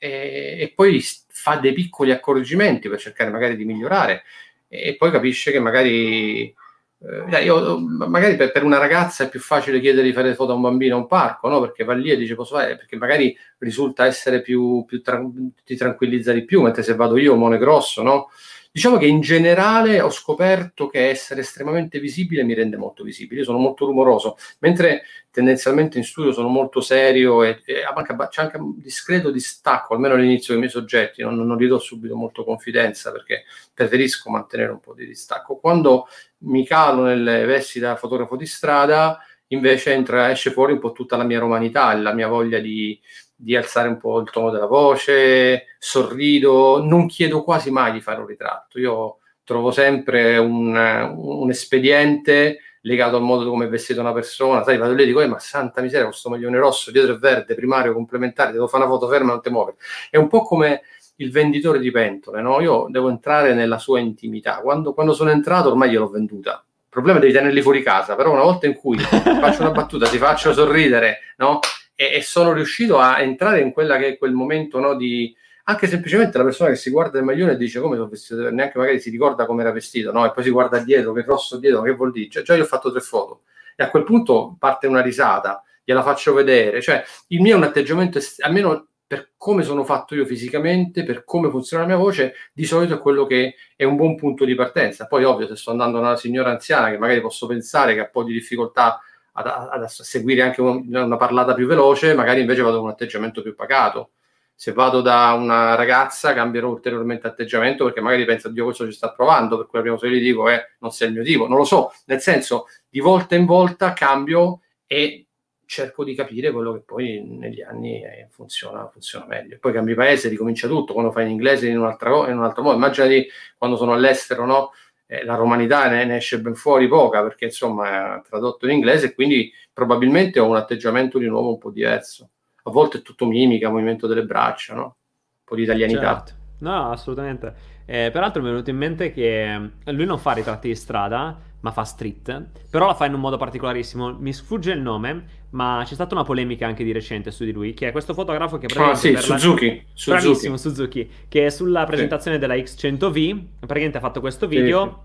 S2: e, e, poi fa dei piccoli accorgimenti per cercare magari di migliorare e poi capisce che magari, eh, io, magari per, per, una ragazza è più facile chiedere di fare foto a un bambino a un parco, no? perché va lì e dice posso fare, perché magari risulta essere più, più tra, ti tranquillizza di più, mentre se vado io, Mone Grosso, no? Diciamo che in generale ho scoperto che essere estremamente visibile mi rende molto visibile. Io sono molto rumoroso, mentre tendenzialmente in studio sono molto serio e, e c'è anche un discreto distacco, almeno all'inizio dei miei soggetti, non, non gli do subito molto confidenza perché preferisco mantenere un po' di distacco. Quando mi calo nelle vesti da fotografo di strada, invece entra, esce fuori un po' tutta la mia romanità, la mia voglia di, di alzare un po' il tono della voce, sorrido, non chiedo quasi mai di fare un ritratto. Io trovo sempre un, un espediente legato al modo come è vestita una persona. Sai, vado lì e dico, eh, ma santa miseria, questo maglione rosso, dietro è verde, primario, complementare, devo fare una foto ferma, non ti muovere. È un po' come il venditore di pentole, no? Io devo entrare nella sua intimità. Quando, quando sono entrato ormai gliel'ho venduta il problema è devi tenerli fuori casa, però una volta in cui faccio una battuta, ti faccio sorridere, no? E, e, sono riuscito a entrare in quella che è quel momento, no? Di anche semplicemente la persona che si guarda il maglione e dice come sono vestito, neanche magari si ricorda come era vestito, no? E poi si guarda dietro, che rosso dietro, che vuol dire? Cioè, già io ho fatto tre foto e a quel punto parte una risata, gliela faccio vedere, cioè il mio è un atteggiamento, almeno per come sono fatto io fisicamente, per come funziona la mia voce, di solito è quello che è un buon punto di partenza. Poi, ovvio, se sto andando da una signora anziana che magari posso pensare che ha un po' di difficoltà ad, ad, a seguire anche una, una parlata più veloce, magari invece vado con un atteggiamento più pacato. Se vado da una ragazza cambierò ulteriormente atteggiamento perché magari pensa, Dio, questo ci sta provando, per cui la prima cosa che gli dico è non sei il mio tipo, non lo so, nel senso di volta in volta cambio e cerco di capire quello che poi negli anni eh, funziona, funziona, meglio. Poi cambi paese, ricomincia tutto, quando fai in inglese in, in un altro modo. Immaginati quando sono all'estero, no? Eh, la romanità ne, ne, esce ben fuori poca perché insomma è tradotto in inglese e quindi probabilmente ho un atteggiamento di nuovo un po' diverso. A volte è tutto mimica, movimento delle braccia, no? Un po' di italianità.
S1: Certo. No, assolutamente. Eh, peraltro mi è venuto in mente che lui non fa ritratti di strada, ma fa street, però la fa in un modo particolarissimo. Mi sfugge il nome, ma c'è stata una polemica anche di recente su di lui, che è questo fotografo che
S2: praticamente... Ah sì, Suzuki.
S1: La... Suzuki. Bravissimo, Suzuki, che è sulla presentazione sì. della X100V, praticamente ha fatto questo video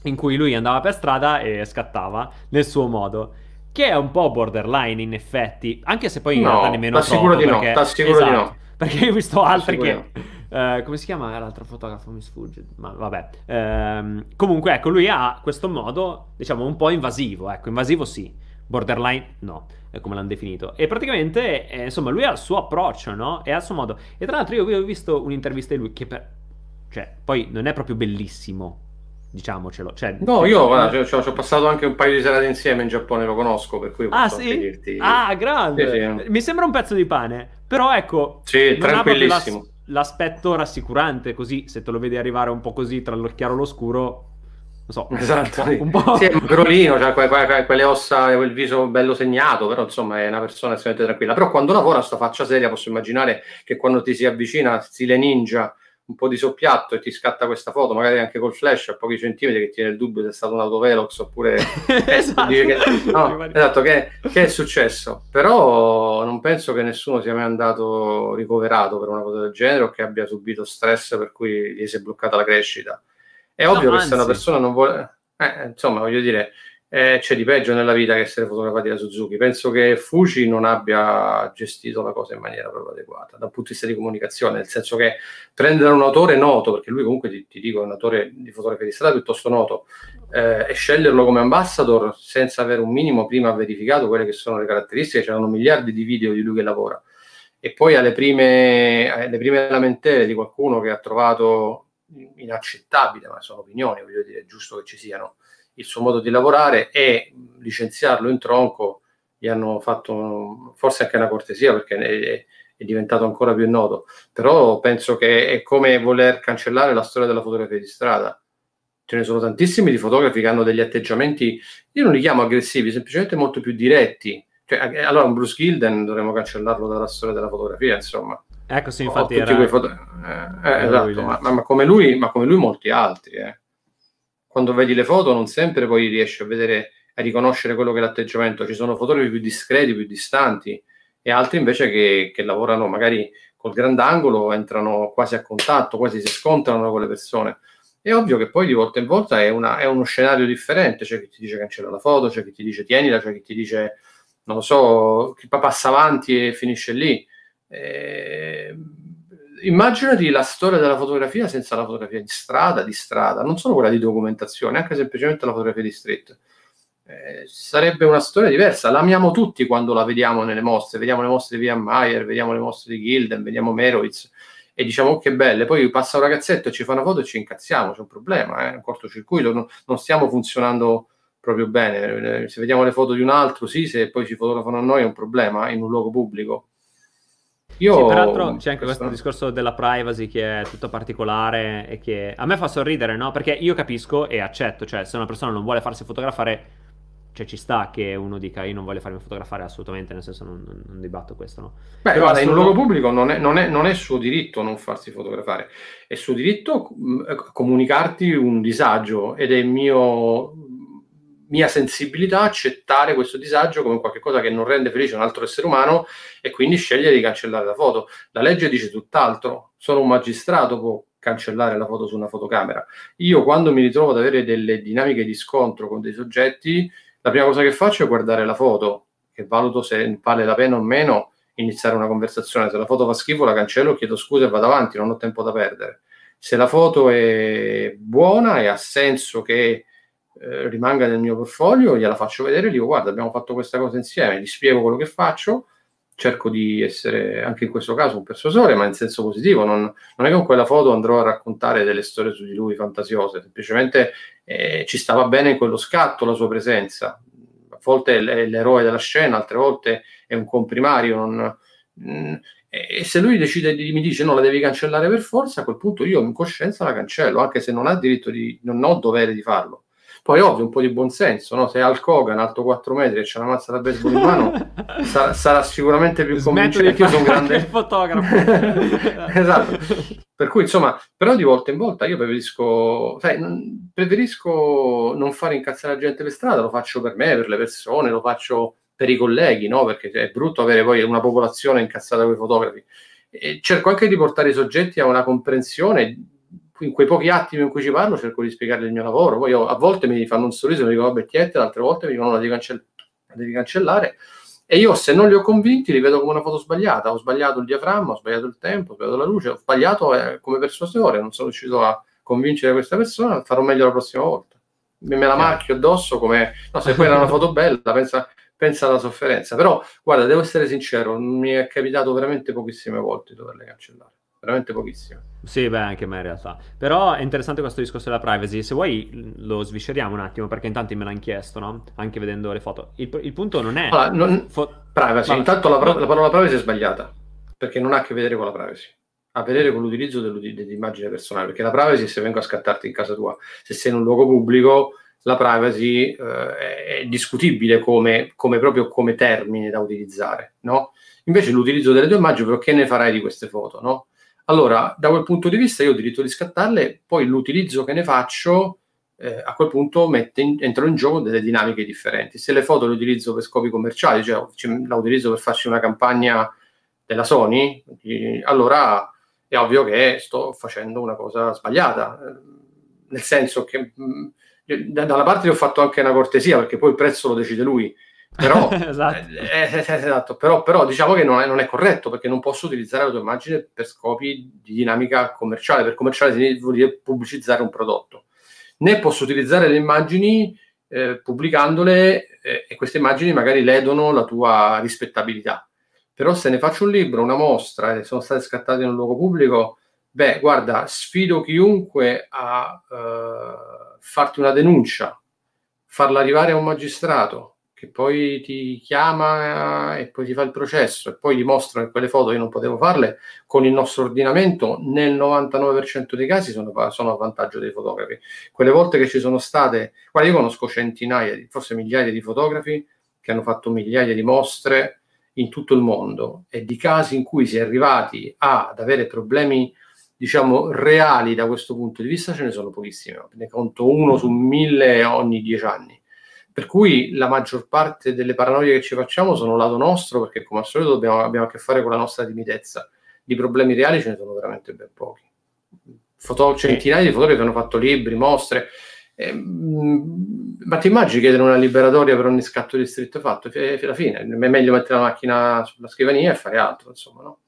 S1: sì, in cui lui andava per strada e scattava nel suo modo. Che è un po' borderline in effetti, anche se poi in
S2: no,
S1: realtà nemmeno
S2: troppo. Sicuro di
S1: perché...
S2: no, t'assicuro esatto, di no.
S1: Perché io ho visto altri che... Uh, come si chiama l'altro fotografo? Mi sfugge, ma vabbè. Uh, comunque, ecco, lui ha questo modo, diciamo, un po' invasivo. Ecco, invasivo sì, borderline no, è come l'hanno definito. E praticamente, eh, insomma, lui ha il suo approccio, no? E ha il suo modo. E tra l'altro io ho visto un'intervista di lui che per... Cioè, poi non è proprio bellissimo, diciamocelo. Cioè,
S2: no, io guarda, ci ho passato anche un paio di serate insieme in Giappone, lo conosco, per cui
S1: ah, sì? dirti... Ah, grande! Sì, sì. Mi sembra un pezzo di pane, però ecco...
S2: Sì, tranquillissimo
S1: l'aspetto rassicurante, così se te lo vedi arrivare un po' così tra lo chiaro e l'oscuro, non so,
S2: esatto, un po'. Sì, è magrolino, cioè que- que- quelle ossa, quel viso bello segnato, però insomma è una persona estremamente tranquilla. Però quando lavora sta faccia seria, posso immaginare che quando ti si avvicina, stile ninja, un po' di soppiatto e ti scatta questa foto, magari anche col flash a pochi centimetri che tiene il dubbio se è stato un autovelox oppure [LAUGHS] [LAUGHS] esatto. che, no, esatto, che, che, è successo. Però non penso che nessuno sia mai andato ricoverato per una cosa del genere o che abbia subito stress per cui gli si è bloccata la crescita. È ovvio no, che se una persona non vuole... Eh, insomma, voglio dire, eh, c'è di peggio nella vita che essere fotografati da Suzuki. Penso che Fuji non abbia gestito la cosa in maniera proprio adeguata dal punto di vista di comunicazione, nel senso che prendere un autore noto, perché lui comunque ti, ti dico è un autore di fotografia di strada piuttosto noto, eh, e sceglierlo come ambassador senza avere un minimo prima verificato quelle che sono le caratteristiche, c'erano miliardi di video di lui che lavora. E poi alle prime, alle prime lamentele di qualcuno che ha trovato inaccettabile, ma sono opinioni, voglio dire, è giusto che ci siano il suo modo di lavorare e licenziarlo in tronco gli hanno fatto forse anche una cortesia perché è, è diventato ancora più noto. Però penso che è come voler cancellare la storia della fotografia di strada. Ce ne sono tantissimi di fotografi che hanno degli atteggiamenti, io non li chiamo aggressivi, semplicemente molto più diretti. Cioè, eh, allora un Bruce Gilden dovremmo cancellarlo dalla storia della fotografia, insomma.
S1: Ecco, sì, infatti era...
S2: foto... eh, eh, esatto, ma, ma, come lui, ma come lui molti altri, eh quando vedi le foto non sempre poi riesci a vedere, a riconoscere quello che è l'atteggiamento. Ci sono fotografi più discreti, più distanti e altri invece che, che lavorano magari col grandangolo, entrano quasi a contatto, quasi si scontrano con le persone. È ovvio che poi di volta in volta è, una, è uno scenario differente, c'è chi ti dice cancella la foto, c'è chi ti dice tienila, c'è chi ti dice non lo so, chi passa avanti e finisce lì. Eh, immaginati la storia della fotografia senza la fotografia di strada, di strada, non solo quella di documentazione, anche semplicemente la fotografia di street. Eh, sarebbe una storia diversa. L'amiamo tutti quando la vediamo nelle mostre. Vediamo le mostre di Ian Meyer, vediamo le mostre di Gilden, vediamo Merowitz e diciamo oh, che belle. Poi passa un ragazzetto e ci fa una foto e ci incazziamo. C'è un problema, è eh? un cortocircuito. Non, non stiamo funzionando proprio bene. Se vediamo le foto di un altro, sì, se poi ci fotografano a noi è un problema in un luogo pubblico.
S1: Io, sì, peraltro c'è anche questo discorso della privacy che è tutto particolare e che a me fa sorridere, no? Perché io capisco e accetto, cioè se una persona non vuole farsi fotografare, cioè ci sta che uno dica io non voglio farmi fotografare assolutamente, nel senso non, non, dibatto questo, no?
S2: Beh, Però guarda, in un luogo pubblico non è, non, è, non è, suo diritto non farsi fotografare, è suo diritto mm, comunicarti un disagio ed è mio mia sensibilità accettare questo disagio come qualcosa che non rende felice un altro essere umano e quindi scegliere di cancellare la foto. La legge dice tutt'altro, solo un magistrato può cancellare la foto su una fotocamera. Io quando mi ritrovo ad avere delle dinamiche di scontro con dei soggetti, la prima cosa che faccio è guardare la foto, che valuto se vale la pena o meno iniziare una conversazione. Se la foto fa schifo la cancello, chiedo scusa e vado avanti, non ho tempo da perdere. Se la foto è buona e ha senso che eh, rimanga nel mio portfolio, gliela faccio vedere, dico guarda abbiamo fatto questa cosa insieme, gli spiego quello che faccio, cerco di essere anche in questo caso un persuasore, ma in senso positivo, non, non è che con quella foto andrò a raccontare delle storie su di lui fantasiose, semplicemente eh, ci stava bene in quello scatto la sua presenza, a volte è l'eroe della scena, altre volte è un comprimario, non, mh, mm, e se lui decide di mi dice no, la devi cancellare per forza, a quel punto io in coscienza la cancello, anche se non ha diritto di, non ho dovere di farlo. Poi ovvio un po' di buonsenso, no? se Hulk Hogan alto 4 metri e c'è una mazza da baseball in mano [LAUGHS] sarà, sarà, sicuramente più convincente
S1: io sono un grande fotografo. [LAUGHS]
S2: esatto. Per cui insomma, però di volta in volta io preferisco, sai, non, preferisco non fare incazzare la gente per strada, lo faccio per me, per le persone, lo faccio per i colleghi, no? Perché è brutto avere poi una popolazione incazzata con i fotografi. E cerco anche di portare i soggetti a una comprensione in quei pochi attimi in cui ci parlo cerco di spiegare il mio lavoro. Poi io, a volte mi fanno un sorriso e mi dicono vabbè tiette, altre volte mi dicono la devi, cancell- la devi cancellare. E io se non li ho convinti li vedo come una foto sbagliata. Ho sbagliato il diaframma, ho sbagliato il tempo, ho sbagliato la luce, ho sbagliato eh, come persuasore, non sono riuscito a convincere questa persona, farò meglio la prossima volta. Me la marchio addosso come... No, se poi era una foto bella, pensa, pensa alla sofferenza. Però, guarda, devo essere sincero, mi è capitato veramente pochissime volte doverle cancellare veramente pochissimo.
S1: Sì, beh, anche me in realtà. Però è interessante questo discorso della privacy. Se vuoi lo svisceriamo un attimo, perché in tanti me l'hanno chiesto, no? Anche vedendo le foto. Il, il punto non è...
S2: Allora, non... Fo... Privacy, Ma... intanto la, la, parola privacy è sbagliata, perché non ha a che vedere con la privacy. Ha a vedere con l'utilizzo dell'immagine personale, perché la privacy se vengo a scattarti in casa tua, se sei in un luogo pubblico, la privacy eh, è discutibile come, come, proprio come termine da utilizzare, no? Invece l'utilizzo delle tue immagini, però che ne farai di queste foto, no? Allora, da quel punto di vista io ho diritto di scattarle, poi l'utilizzo che ne faccio eh, a quel punto in, entrano in gioco delle dinamiche differenti. Se le foto le utilizzo per scopi commerciali, cioè, la utilizzo per farci una campagna della Sony, allora è ovvio che sto facendo una cosa sbagliata, nel senso che mh, da, da una parte gli ho fatto anche una cortesia perché poi il prezzo lo decide lui, però, [LAUGHS] esatto. Eh, eh, eh, esatto. Però, però, diciamo che non è, non è, corretto perché non posso utilizzare la tua immagine per scopi di dinamica commerciale. Per commerciale vuol dire pubblicizzare un prodotto. Né posso utilizzare le immagini eh, pubblicandole eh, e queste immagini magari ledono la tua rispettabilità. Però se ne faccio un libro, una mostra e sono state scattate in un luogo pubblico, beh, guarda, sfido chiunque a farti una denuncia, farla arrivare a un magistrato, che poi ti chiama e poi ti fa il processo e poi dimostra che quelle foto io non potevo farle, con il nostro ordinamento nel 99% dei casi sono, sono a vantaggio dei fotografi. Quelle volte che ci sono state, guarda io conosco centinaia, forse migliaia di fotografi che hanno fatto migliaia di mostre in tutto il mondo e di casi in cui si è arrivati ad avere problemi diciamo reali da questo punto di vista ce ne sono pochissimi, ne conto uno su mille ogni dieci anni per cui la maggior parte delle paranoie che ci facciamo sono lato nostro, perché come al solito dobbiamo, abbiamo a che fare con la nostra timidezza. Di problemi reali ce ne sono veramente ben pochi. Foto, centinaia di fotografi hanno fatto libri, mostre. Eh, ma ti immagini chiedere una liberatoria per ogni scatto di stretto fatto? Alla fine è meglio mettere la macchina sulla scrivania e fare altro, insomma, no?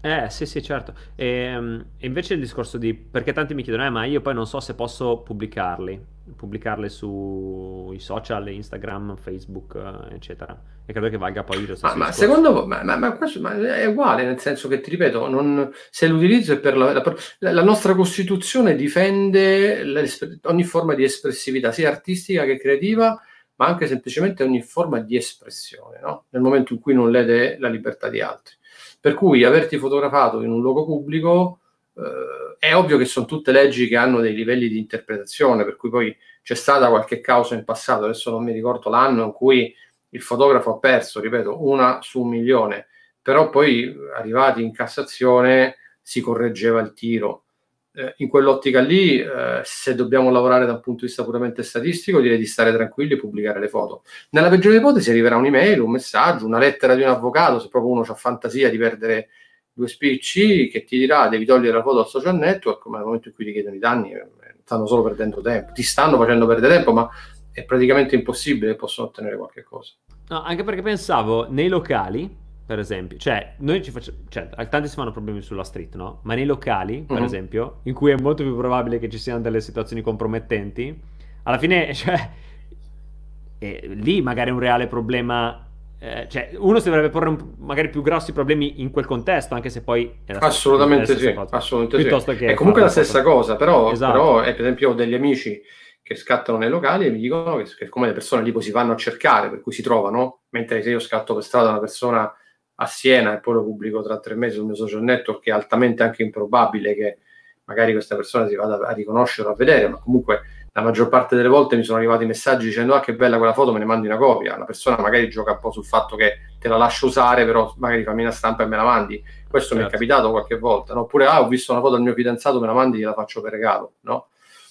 S1: Eh sì sì certo, e, ehm, e invece il discorso di, perché tanti mi chiedono, eh ma io poi non so se posso pubblicarli, pubblicarli sui social, Instagram, Facebook, eh, eccetera, e credo che valga poi lo
S2: stesso Ma, ma secondo voi, ma, ma, ma, questo, ma, è uguale, nel senso che ti ripeto, non, se l'utilizzo è per la, la, la nostra Costituzione difende ogni forma di espressività, sia artistica che creativa, ma anche semplicemente ogni forma di espressione, no? nel momento in cui non lede la libertà di altri. Per cui averti fotografato in un luogo pubblico eh, è ovvio che sono tutte leggi che hanno dei livelli di interpretazione, per cui poi c'è stata qualche causa in passato, adesso non mi ricordo l'anno in cui il fotografo ha perso, ripeto, una su un milione, però poi arrivati in Cassazione si correggeva il tiro eh, in quell'ottica lì, eh, se dobbiamo lavorare da un punto di vista puramente statistico, direi di stare tranquilli e pubblicare le foto. Nella peggiore ipotesi arriverà un'email, un messaggio, una lettera di un avvocato, se proprio uno ha fantasia di perdere due spicci, che ti dirà devi togliere la foto al social network, ma nel momento in cui ti chiedono i danni eh, stanno solo perdendo tempo, ti stanno facendo perdere tempo, ma è praticamente impossibile che possano ottenere qualche cosa.
S1: No, anche perché pensavo nei locali per esempio, cioè, noi ci facciamo, cioè, tanti si fanno problemi sulla street, no? Ma nei locali, per uh-huh. esempio, in cui è molto più probabile che ci siano delle situazioni compromettenti, alla fine, [LAUGHS] cioè, eh, lì magari è un reale problema. Eh, cioè, uno si dovrebbe porre un, magari più grossi problemi in quel contesto, anche se poi
S2: è la assolutamente stessa, sì, assolutamente Piuttosto sì. Che è comunque la stessa cosa, però, esatto. però eh, per esempio, ho degli amici che scattano nei locali e mi dicono che, che come le persone lì poi si vanno a cercare, per cui si trovano, mentre se io scatto per strada una persona a Siena e poi lo pubblico tra tre mesi sul mio social network, è altamente anche improbabile che magari questa persona si vada a riconoscere o a vedere, ma comunque la maggior parte delle volte mi sono arrivati messaggi dicendo ah che bella quella foto, me ne mandi una copia. La persona magari gioca un po' sul fatto che te la lascio usare, però magari fammi una stampa e me la mandi. Questo certo. mi è certo. capitato qualche volta, no? Oppure ah, ho visto una foto del mio fidanzato, me la mandi e la faccio per regalo, no?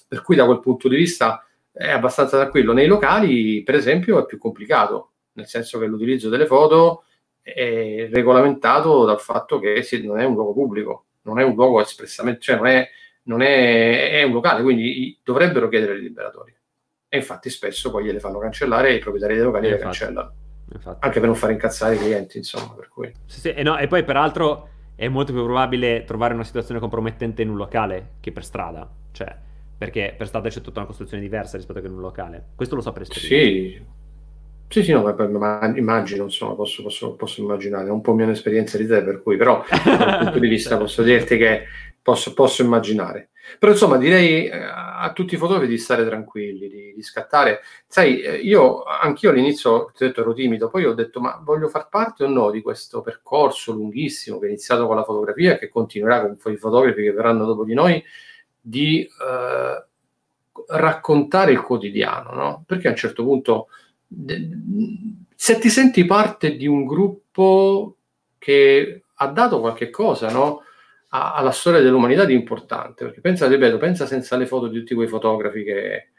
S2: Per cui da quel punto di vista è abbastanza tranquillo. Nei locali, per esempio, è più complicato, nel senso che l'utilizzo delle foto è regolamentato dal fatto che non è un luogo pubblico, non è un luogo espressamente, cioè non è, non è, è un locale, quindi dovrebbero chiedere le liberatorie. E infatti spesso poi gliele fanno cancellare e i proprietari dei locali le cancellano. Infatti. Anche per non far incazzare i clienti, insomma, per cui.
S1: Sì, sì, e, no, e poi peraltro è molto più probabile trovare una situazione compromettente in un locale che per strada, cioè perché per strada c'è tutta una costruzione diversa rispetto che in un locale. Questo lo so per esperienza.
S2: Sì, sì, sì, no, ma, immagino, insomma, posso, posso, posso, immaginare, è un po' mia esperienza di te, per cui, però, [LAUGHS] dal punto di vista posso dirti che posso, posso immaginare. Però, insomma, direi eh, a tutti i fotografi di stare tranquilli, di, di scattare. Sai, eh, io, anch'io all'inizio, ti ho detto, ero timido, poi ho detto, ma voglio far parte o no di questo percorso lunghissimo che è iniziato con la fotografia e che continuerà con i fotografi che verranno dopo di noi, di eh, raccontare il quotidiano, no? Perché a un certo punto se ti senti parte di un gruppo che ha dato qualche cosa no? a, alla storia dell'umanità di importante, perché pensa, ripeto, pensa senza le foto di tutti quei fotografi che,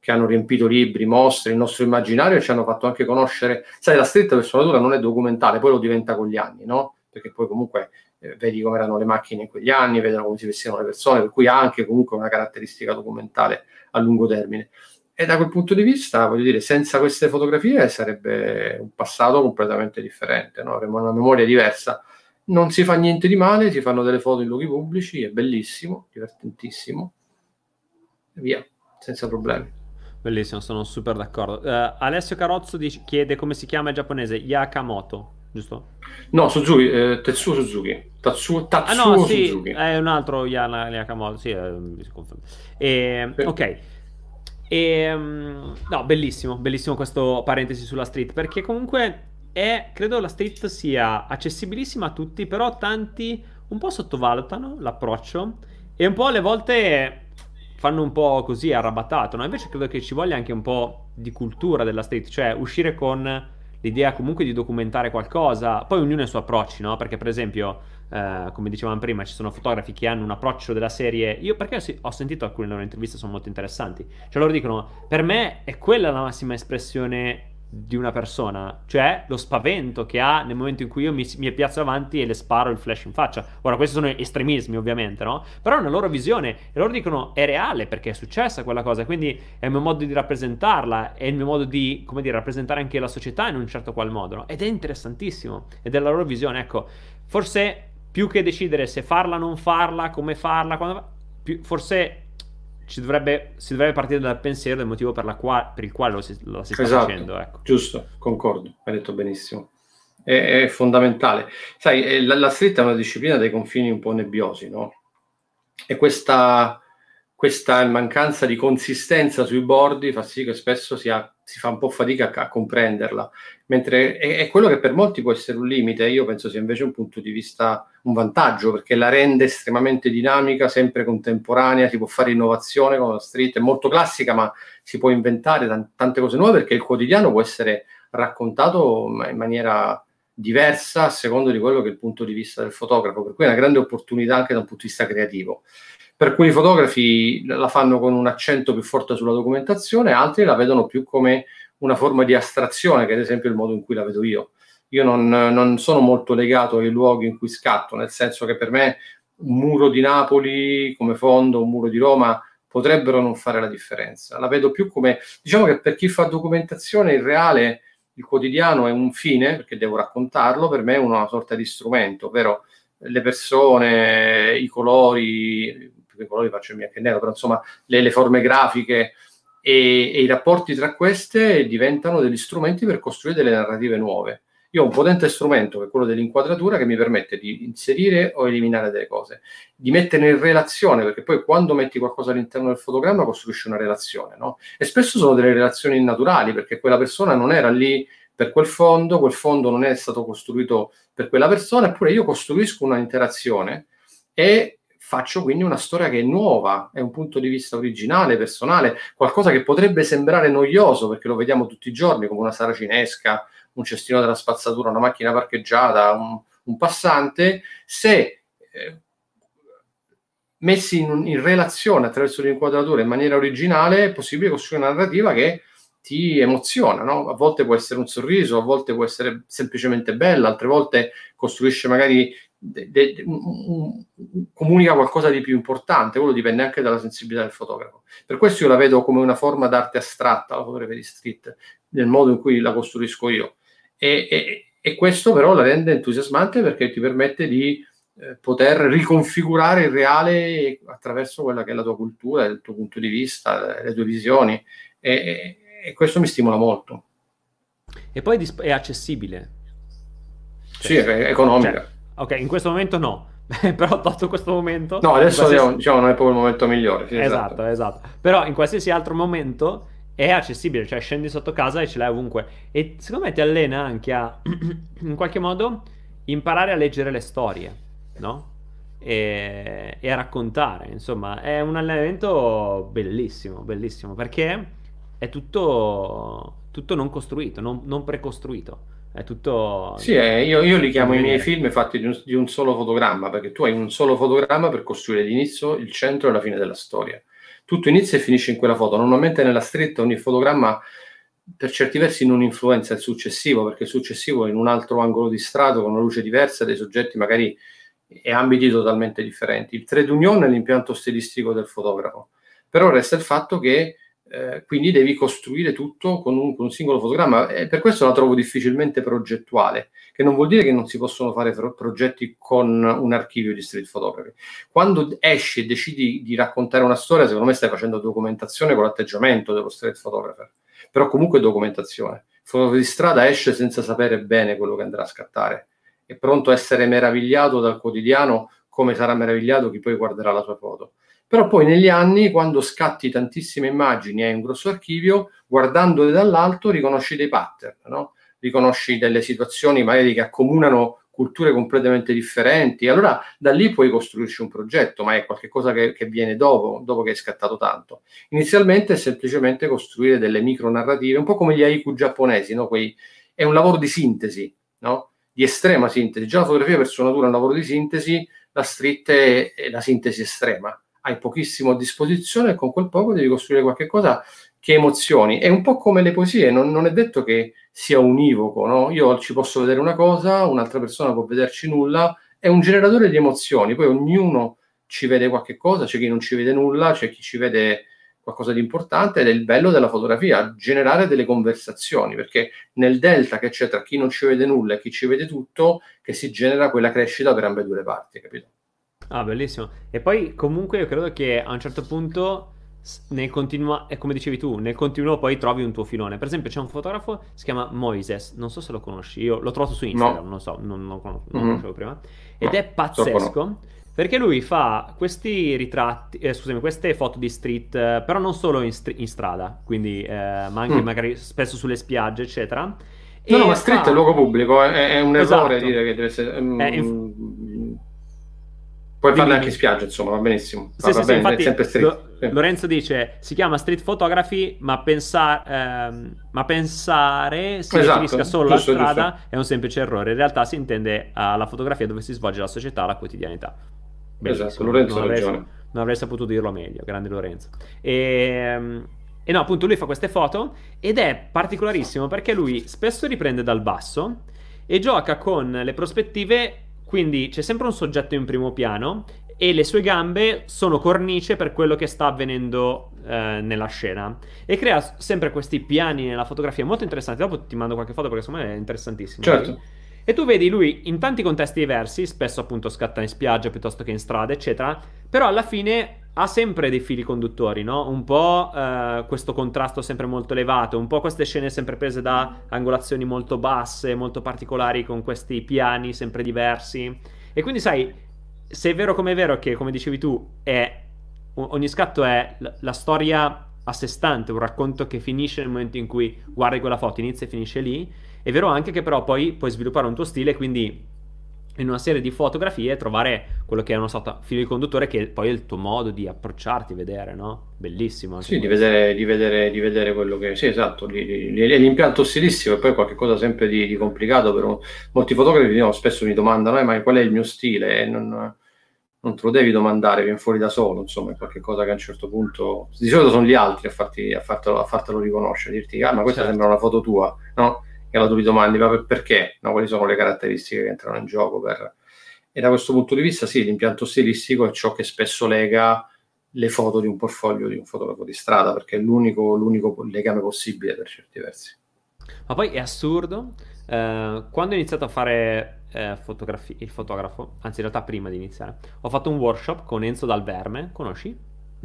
S2: che hanno riempito libri, mostre, il nostro immaginario e ci hanno fatto anche conoscere, sai, la stretta personatura non è documentale, poi lo diventa con gli anni, no? Perché poi comunque eh, vedi come erano le macchine in quegli anni, vedono come si vestivano le persone, per cui ha anche comunque una caratteristica documentale a lungo termine. E da quel punto di vista, voglio dire, senza queste fotografie sarebbe un passato completamente differente, no? avremmo una memoria diversa. Non si fa niente di male, si fanno delle foto in luoghi pubblici, è bellissimo, divertentissimo, e via, senza problemi.
S1: Bellissimo, sono super d'accordo. Uh, Alessio Carozzo dice, chiede come si chiama il giapponese Yakamoto, giusto?
S2: No, Suzuki, eh, Tetsuo Suzuki. Tatsuo, Tatsuo
S1: ah, no,
S2: sì,
S1: Suzuki. È un altro Yana, Yakamoto, sì, eh, si confonde. E, sì. Ok. E, ehm, no, bellissimo, bellissimo questo parentesi sulla street, perché comunque è, credo la street sia accessibilissima a tutti, però tanti un po' sottovalutano l'approccio e un po' alle volte fanno un po' così arrabattato, no? Invece credo che ci voglia anche un po' di cultura della street, cioè uscire con l'idea comunque di documentare qualcosa, poi ognuno ha i suoi approcci, no? Perché per esempio Uh, come dicevamo prima, ci sono fotografi che hanno un approccio della serie. Io perché ho sentito alcune loro interviste, sono molto interessanti. Cioè, loro dicono: Per me è quella la massima espressione di una persona, cioè lo spavento che ha nel momento in cui io mi, mi piazzo avanti e le sparo il flash in faccia. Ora, questi sono estremismi, ovviamente, no? Però è una loro visione e loro dicono è reale perché è successa quella cosa, quindi è il mio modo di rappresentarla, è il mio modo di, come dire, rappresentare anche la società in un certo qual modo, no? Ed è interessantissimo, ed è la loro visione, ecco. Forse più che decidere se farla o non farla, come farla, quando... più, forse dovrebbe, si dovrebbe partire dal pensiero del motivo per, qua, per il quale lo si, lo si sta esatto, facendo. Ecco.
S2: Giusto, concordo, hai detto benissimo. È, è fondamentale. Sai, la, la street è una disciplina dei confini un po' nebbiosi, no? E questa questa mancanza di consistenza sui bordi fa sì che spesso si, ha, si fa un po' fatica a, a comprenderla, mentre è, è, quello che per molti può essere un limite, io penso sia invece un punto di vista, un vantaggio, perché la rende estremamente dinamica, sempre contemporanea, si può fare innovazione con la street, è molto classica, ma si può inventare t- tante cose nuove perché il quotidiano può essere raccontato in maniera diversa a secondo di quello che è il punto di vista del fotografo, per cui è una grande opportunità anche da un punto di vista creativo. Per alcuni fotografi la fanno con un accento più forte sulla documentazione, altri la vedono più come una forma di astrazione, che è ad esempio il modo in cui la vedo io. Io non, non sono molto legato ai luoghi in cui scatto, nel senso che per me un muro di Napoli come fondo, un muro di Roma potrebbero non fare la differenza. La vedo più come, diciamo che per chi fa documentazione il reale, il quotidiano è un fine, perché devo raccontarlo, per me è una sorta di strumento, ovvero le persone, i colori, i colori faccio il bianco e nero, però insomma le, le forme grafiche e, e, i rapporti tra queste diventano degli strumenti per costruire delle narrative nuove. Io ho un potente strumento che è quello dell'inquadratura che mi permette di inserire o eliminare delle cose, di mettere in relazione, perché poi quando metti qualcosa all'interno del fotogramma costruisci una relazione, no? E spesso sono delle relazioni naturali, perché quella persona non era lì per quel fondo, quel fondo non è stato costruito per quella persona, eppure io costruisco una interazione e faccio quindi una storia che è nuova, è un punto di vista originale, personale, qualcosa che potrebbe sembrare noioso perché lo vediamo tutti i giorni come una saracinesca, un cestino della spazzatura, una macchina parcheggiata, un, un passante, se eh, messi in, in, relazione attraverso l'inquadratura in maniera originale è possibile costruire una narrativa che ti emoziona, no? A volte può essere un sorriso, a volte può essere semplicemente bella, altre volte costruisce magari de, de, un, comunica qualcosa di più importante, quello dipende anche dalla sensibilità del fotografo. Per questo io la vedo come una forma d'arte astratta, la fotografia di street, nel modo in cui la costruisco io. E, e, e questo però la rende entusiasmante perché ti permette di eh, poter riconfigurare il reale attraverso quella che è la tua cultura, il tuo punto di vista, le tue visioni. E, e questo mi stimola molto.
S1: E poi è accessibile.
S2: Sì, è economica. Cioè,
S1: Ok, in questo momento no. [LAUGHS] però tolto questo momento...
S2: No, adesso qualsiasi... diciamo, non è proprio il momento migliore.
S1: Sì, esatto, esatto, esatto. Però in qualsiasi altro momento è accessibile, cioè scendi sotto casa e ce l'hai ovunque. E secondo me ti allena anche a, [CLEARS THROAT] in qualche modo, imparare a leggere le storie, no? E, e, a raccontare, insomma, è un allenamento bellissimo, bellissimo, perché è tutto, tutto non costruito, non, non precostruito. È tutto...
S2: Sì, eh, io, io, li chiamo i miei film fatti di un, di un, solo fotogramma, perché tu hai un solo fotogramma per costruire l'inizio, il centro e la fine della storia. Tutto inizia e finisce in quella foto. Normalmente nella stretta ogni fotogramma per certi versi non influenza il successivo, perché il successivo è in un altro angolo di strato, con una luce diversa, dei soggetti magari e ambiti totalmente differenti. Il trade union è l'impianto stilistico del fotografo, però resta il fatto che eh, quindi devi costruire tutto con un, con un, singolo fotogramma e per questo la trovo difficilmente progettuale, che non vuol dire che non si possono fare pro- progetti con un archivio di street photography. Quando esci e decidi di raccontare una storia, secondo me stai facendo documentazione con l'atteggiamento dello street photographer, però comunque documentazione. Il fotografo di strada esce senza sapere bene quello che andrà a scattare, è pronto a essere meravigliato dal quotidiano come sarà meravigliato chi poi guarderà la sua foto però poi negli anni, quando scatti tantissime immagini e hai un grosso archivio, guardandole dall'alto riconosci dei pattern, no? riconosci delle situazioni magari che accomunano culture completamente differenti. Allora da lì puoi costruirci un progetto, ma è qualcosa che, che viene dopo, dopo che hai scattato tanto. Inizialmente è semplicemente costruire delle micro narrative, un po' come gli haiku giapponesi, no? Quei, è un lavoro di sintesi, no? di estrema sintesi. Già la fotografia per sua natura è un lavoro di sintesi, la street è, è la sintesi estrema hai pochissimo a disposizione e con quel poco devi costruire qualche cosa che emozioni. È un po' come le poesie, non, non è detto che sia univoco, no? Io ci posso vedere una cosa, un'altra persona può vederci nulla, è un generatore di emozioni, poi ognuno ci vede qualche cosa, c'è chi non ci vede nulla, c'è chi ci vede qualcosa di importante ed è il bello della fotografia, generare delle conversazioni, perché nel delta che c'è tra chi non ci vede nulla e chi ci vede tutto, che si genera quella crescita per ambedue le parti, capito?
S1: Ah, bellissimo. E poi comunque io credo che a un certo punto nel continuo, è come dicevi tu, nel continuo poi trovi un tuo filone. Per esempio c'è un fotografo, si chiama Moises, non so se lo conosci, io l'ho trovato su Instagram, no. non so, non, non, non mm-hmm. conoscevo prima, ed no, è pazzesco. Perché lui fa questi ritratti, eh, scusami, queste foto di street, eh, però non solo in, str- in strada, quindi, eh, ma anche mm. magari spesso sulle spiagge, eccetera.
S2: No, no, ma street fa... è luogo pubblico, è, è un errore esatto. dire che deve essere... Um, inf... Puoi farle anche in spiaggia, insomma, va benissimo.
S1: Sì, va, sì, va sì, bene, infatti, sempre street. Lo. Lorenzo dice, si chiama street photography, ma, pensa- ehm, ma pensare si esatto, riferisca solo alla strada giusto. è un semplice errore. In realtà si intende alla fotografia dove si svolge la società, la quotidianità.
S2: Bellissimo. Esatto, Lorenzo non avrei,
S1: non avrei saputo dirlo meglio, grande Lorenzo. E, ehm, e no, appunto lui fa queste foto ed è particolarissimo perché lui spesso riprende dal basso e gioca con le prospettive, quindi c'è sempre un soggetto in primo piano e le sue gambe sono cornice per quello che sta avvenendo eh, nella scena e crea sempre questi piani nella fotografia molto interessanti. Dopo ti mando qualche foto perché secondo me è interessantissimo.
S2: Certo.
S1: E tu vedi lui in tanti contesti diversi, spesso appunto scatta in spiaggia piuttosto che in strada, eccetera, però alla fine ha sempre dei fili conduttori, no? Un po' eh, questo contrasto sempre molto elevato, un po' queste scene sempre prese da angolazioni molto basse, molto particolari, con questi piani sempre diversi. E quindi sai, se è vero come è vero che, come dicevi tu, è, ogni scatto è la, la storia a sé stante, un racconto che finisce nel momento in cui guardi quella foto, inizia e finisce lì, è vero anche che però poi puoi sviluppare un tuo stile, quindi in una serie di fotografie trovare quello che è uno stato filo di conduttore che poi è il tuo modo di approcciarti, vedere, no? Bellissimo.
S2: Sì, di vedere, di, vedere, di vedere, quello che... Sì, esatto, di, di, l'impianto stilissimo e poi qualcosa sempre di, complicato per un... molti fotografi no, spesso mi domandano eh, ma qual è il mio stile? Non, non te lo devi domandare, viene fuori da solo, insomma, è qualcosa che a un certo punto... Di solito sono gli altri a, farti, a, fartelo, a fartelo riconoscere, a dirti ah ma questa certo. sembra una foto tua, no? E allora tu ti domandi ma perché? No, quali sono le caratteristiche che entrano in gioco? Per... E da questo punto di vista sì, l'impianto stilistico è ciò che spesso lega le foto di un portfolio di un fotografo di strada, perché è l'unico, l'unico legame possibile per certi versi.
S1: Ma poi è assurdo, eh, quando ho iniziato a fare eh, fotografi- il fotografo, anzi in realtà prima di iniziare, ho fatto un workshop con Enzo Dal Verme, conosci?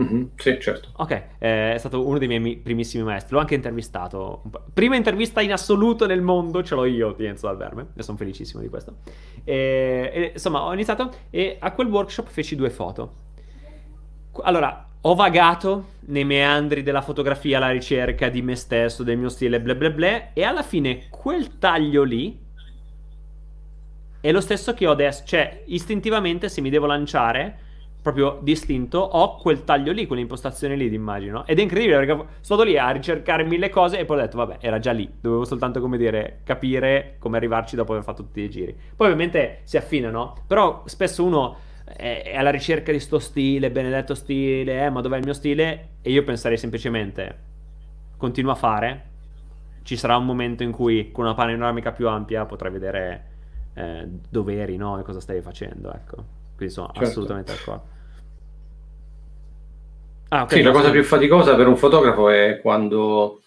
S2: Mm-hmm, sì, certo.
S1: Ok, eh, è stato uno dei miei primissimi maestri. L'ho anche intervistato. Prima intervista in assoluto nel mondo ce l'ho io di Enzo Verme. E sono felicissimo di questo. E, e, insomma, ho iniziato e a quel workshop feci due foto. Allora, ho vagato nei meandri della fotografia alla ricerca di me stesso, del mio stile, bla bla bla. E alla fine quel taglio lì è lo stesso che ho adesso. Cioè, istintivamente, se mi devo lanciare proprio distinto, ho quel taglio lì, quell'impostazione lì, immagino. Ed è incredibile perché sono stato lì a ricercare mille cose e poi ho detto, vabbè, era già lì. Dovevo soltanto, come dire, capire come arrivarci dopo aver fatto tutti i giri. Poi ovviamente si affina, no? Però spesso uno è alla ricerca di sto stile, benedetto stile, eh, ma dov'è il mio stile? E io penserei semplicemente, continua a fare. Ci sarà un momento in cui con una panoramica più ampia potrai vedere eh, dove eri, no? E cosa stavi facendo, ecco. Quindi sono certo. assolutamente d'accordo.
S2: Ah, okay, sì, la cosa più faticosa per un fotografo è quando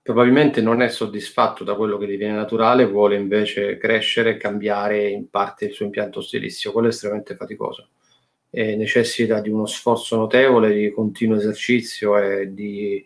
S2: probabilmente non è soddisfatto da quello che gli viene naturale, vuole invece crescere e cambiare in parte il suo impianto stilistico. Quello è estremamente faticoso e necessita di uno sforzo notevole, di continuo esercizio e di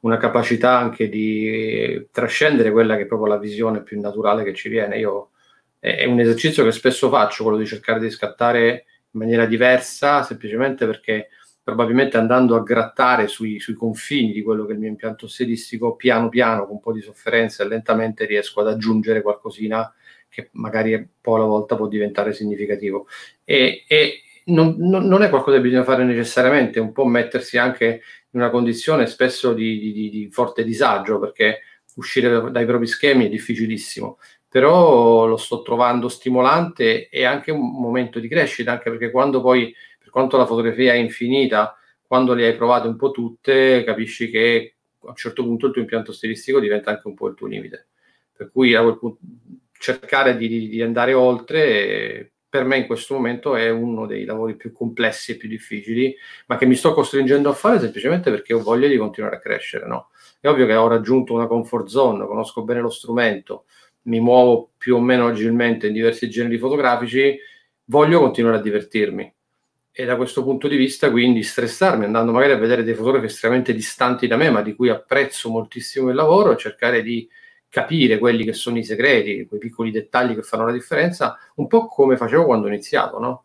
S2: una capacità anche di trascendere quella che è proprio la visione più naturale che ci viene. Io è un esercizio che spesso faccio, quello di cercare di scattare in maniera diversa, semplicemente perché probabilmente andando a grattare sui, sui, confini di quello che è il mio impianto stilistico, piano piano, con un po' di sofferenza e lentamente riesco ad aggiungere qualcosina che magari un po' alla volta può diventare significativo. E, e non, non, non, è qualcosa che bisogna fare necessariamente, un po' mettersi anche in una condizione spesso di, di, di forte disagio, perché uscire dai propri schemi è difficilissimo però lo sto trovando stimolante e anche un momento di crescita, anche perché quando poi quanto la fotografia è infinita, quando le hai provate un po' tutte, capisci che a un certo punto il tuo impianto stilistico diventa anche un po' il tuo limite. Per cui a quel punto cercare di, di andare oltre, per me in questo momento è uno dei lavori più complessi e più difficili, ma che mi sto costringendo a fare semplicemente perché ho voglia di continuare a crescere. No? È ovvio che ho raggiunto una comfort zone, conosco bene lo strumento, mi muovo più o meno agilmente in diversi generi fotografici, voglio continuare a divertirmi. E da questo punto di vista, quindi, stressarmi andando magari a vedere dei fotografi estremamente distanti da me, ma di cui apprezzo moltissimo il lavoro, e cercare di capire quelli che sono i segreti, quei piccoli dettagli che fanno la differenza, un po' come facevo quando ho iniziato, no?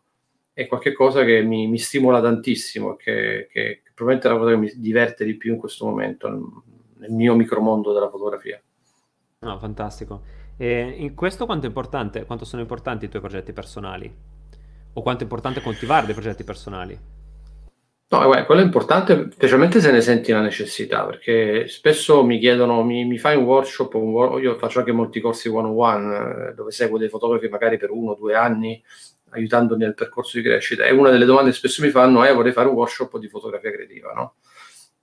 S2: È qualcosa che mi, mi stimola tantissimo, che, che, che, probabilmente è la cosa che mi diverte di più in questo momento, nel mio micromondo della fotografia.
S1: No, fantastico. E in questo quanto, quanto sono importanti i tuoi progetti personali? O quanto è importante coltivare dei progetti personali?
S2: No, guarda, quello è importante, specialmente se ne senti la necessità, perché spesso mi chiedono, mi, mi fai un workshop, un wor- io faccio anche molti corsi one-on-one, eh, dove seguo dei fotografi magari per uno o due anni, aiutandoli nel percorso di crescita, e una delle domande che spesso mi fanno è vorrei fare un workshop di fotografia creativa, no?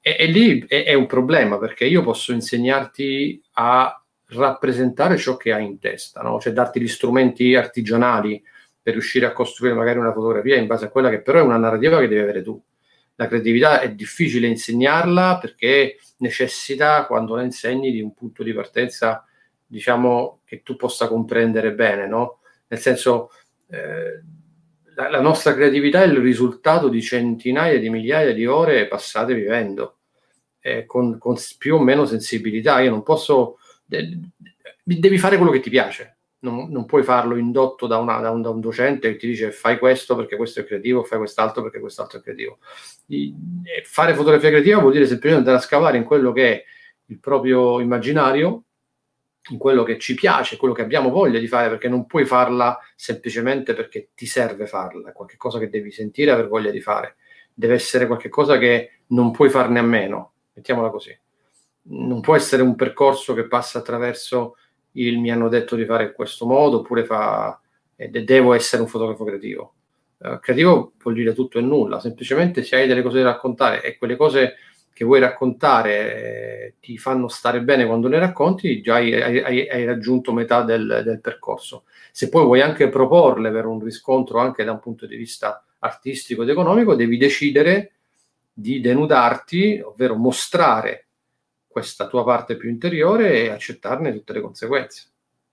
S2: E, e lì è, è un problema, perché io posso insegnarti a rappresentare ciò che hai in testa, no? cioè darti gli strumenti artigianali per riuscire a costruire magari una fotografia in base a quella che però è una narrativa che devi avere tu. La creatività è difficile insegnarla perché necessita, quando la insegni, di un punto di partenza, diciamo, che tu possa comprendere bene, no? Nel senso, eh, la, la nostra creatività è il risultato di centinaia di migliaia di ore passate vivendo, eh, con, con più o meno sensibilità. Io non posso devi fare quello che ti piace. Non, non puoi farlo indotto da, una, da, un, da, un, docente che ti dice fai questo perché questo è creativo, fai quest'altro perché quest'altro è creativo. I, fare fotografia creativa vuol dire semplicemente andare a scavare in quello che è il proprio immaginario, in quello che ci piace, quello che abbiamo voglia di fare, perché non puoi farla semplicemente perché ti serve farla, è qualcosa che devi sentire e aver voglia di fare. Deve essere qualcosa che non puoi farne a meno, mettiamola così non può essere un percorso che passa attraverso il mi hanno detto di fare in questo modo oppure fa e devo essere un fotografo creativo. Uh, creativo vuol dire tutto e nulla, semplicemente se hai delle cose da raccontare e quelle cose che vuoi raccontare eh, ti fanno stare bene quando le racconti, già hai, hai, hai raggiunto metà del, del, percorso. Se poi vuoi anche proporle per un riscontro anche da un punto di vista artistico ed economico, devi decidere di denudarti, ovvero mostrare questa tua parte più interiore e accettarne tutte le conseguenze.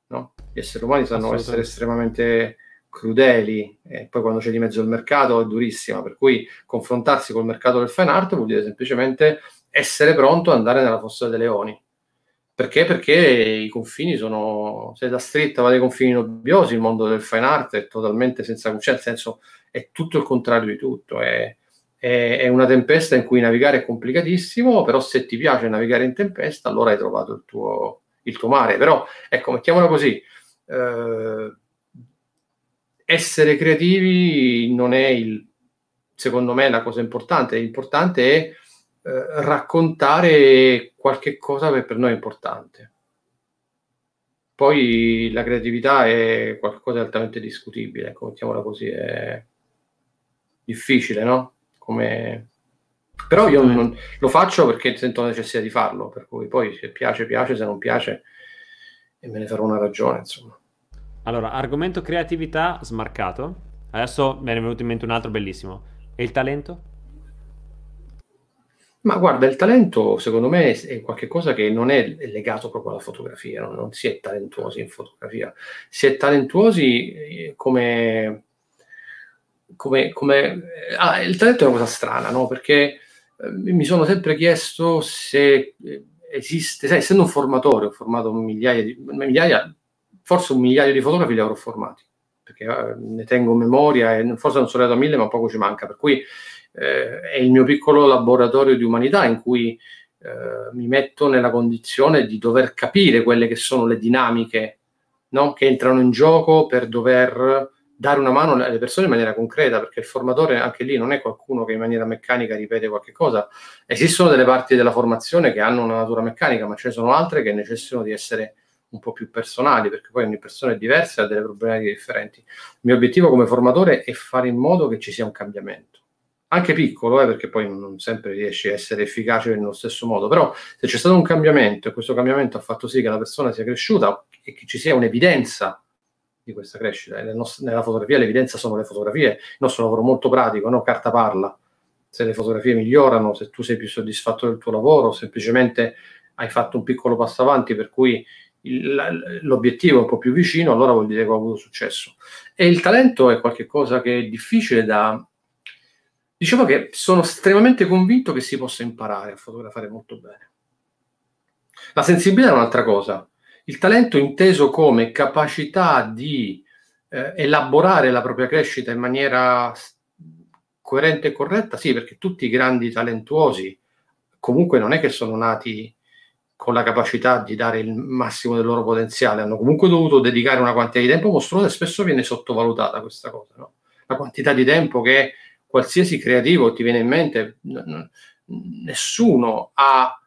S2: No? Gli esseri umani sanno essere estremamente crudeli e poi quando c'è di mezzo il mercato è durissima, per cui confrontarsi col mercato del fine art vuol dire semplicemente essere pronto ad andare nella fossa dei leoni. Perché? Perché i confini sono, se da stretta va dei confini nobbiosi, il mondo del fine art è totalmente senza, cioè nel senso è tutto il contrario di tutto, è, è, è, una tempesta in cui navigare è complicatissimo, però se ti piace navigare in tempesta, allora hai trovato il tuo, il tuo mare. Però, ecco, mettiamola così, eh, essere creativi non è il, secondo me, la cosa importante. L'importante è eh, raccontare qualche cosa che per noi è importante. Poi la creatività è qualcosa di altamente discutibile, ecco, mettiamola così, è difficile, no? Come... Però io non, lo faccio perché sento la necessità di farlo, per cui poi se piace piace, se non piace e me ne farò una ragione, insomma.
S1: Allora, argomento creatività smarcato. Adesso me ne è venuto in mente un altro bellissimo. E il talento?
S2: Ma guarda, il talento secondo me è qualcosa che non è legato proprio alla fotografia, no? non si è talentuosi in fotografia, si è talentuosi eh, come come, come ah, il talento è una cosa strana, no? Perché eh, mi sono sempre chiesto se eh, esiste, sai, essendo un formatore, ho formato migliaia di migliaia, forse un migliaio di fotografi li avrò formati, perché eh, ne tengo memoria e forse non sono arrivato a mille, ma poco ci manca, per cui eh, è il mio piccolo laboratorio di umanità in cui eh, mi metto nella condizione di dover capire quelle che sono le dinamiche no? che entrano in gioco per dover dare una mano alle persone in maniera concreta, perché il formatore anche lì non è qualcuno che in maniera meccanica ripete qualche cosa. Esistono delle parti della formazione che hanno una natura meccanica, ma ce ne sono altre che necessitano di essere un po' più personali, perché poi ogni persona è diversa e ha delle problematiche differenti. Il mio obiettivo come formatore è fare in modo che ci sia un cambiamento. Anche piccolo, eh, perché poi non sempre riesci a essere efficace nello stesso modo, però se c'è stato un cambiamento e questo cambiamento ha fatto sì che la persona sia cresciuta e che ci sia un'evidenza di questa crescita. Nel nostro, nella fotografia l'evidenza sono le fotografie, il nostro lavoro molto pratico, no? carta parla. Se le fotografie migliorano, se tu sei più soddisfatto del tuo lavoro, semplicemente hai fatto un piccolo passo avanti per cui il, l'obiettivo è un po' più vicino, allora vuol dire che ho avuto successo. E il talento è qualcosa che è difficile da... Diciamo che sono estremamente convinto che si possa imparare a fotografare molto bene. La sensibilità è un'altra cosa. Il talento inteso come capacità di eh, elaborare la propria crescita in maniera coerente e corretta, sì, perché tutti i grandi talentuosi comunque non è che sono nati con la capacità di dare il massimo del loro potenziale, hanno comunque dovuto dedicare una quantità di tempo mostruosa e spesso viene sottovalutata questa cosa, no? la quantità di tempo che qualsiasi creativo ti viene in mente, n- n- nessuno ha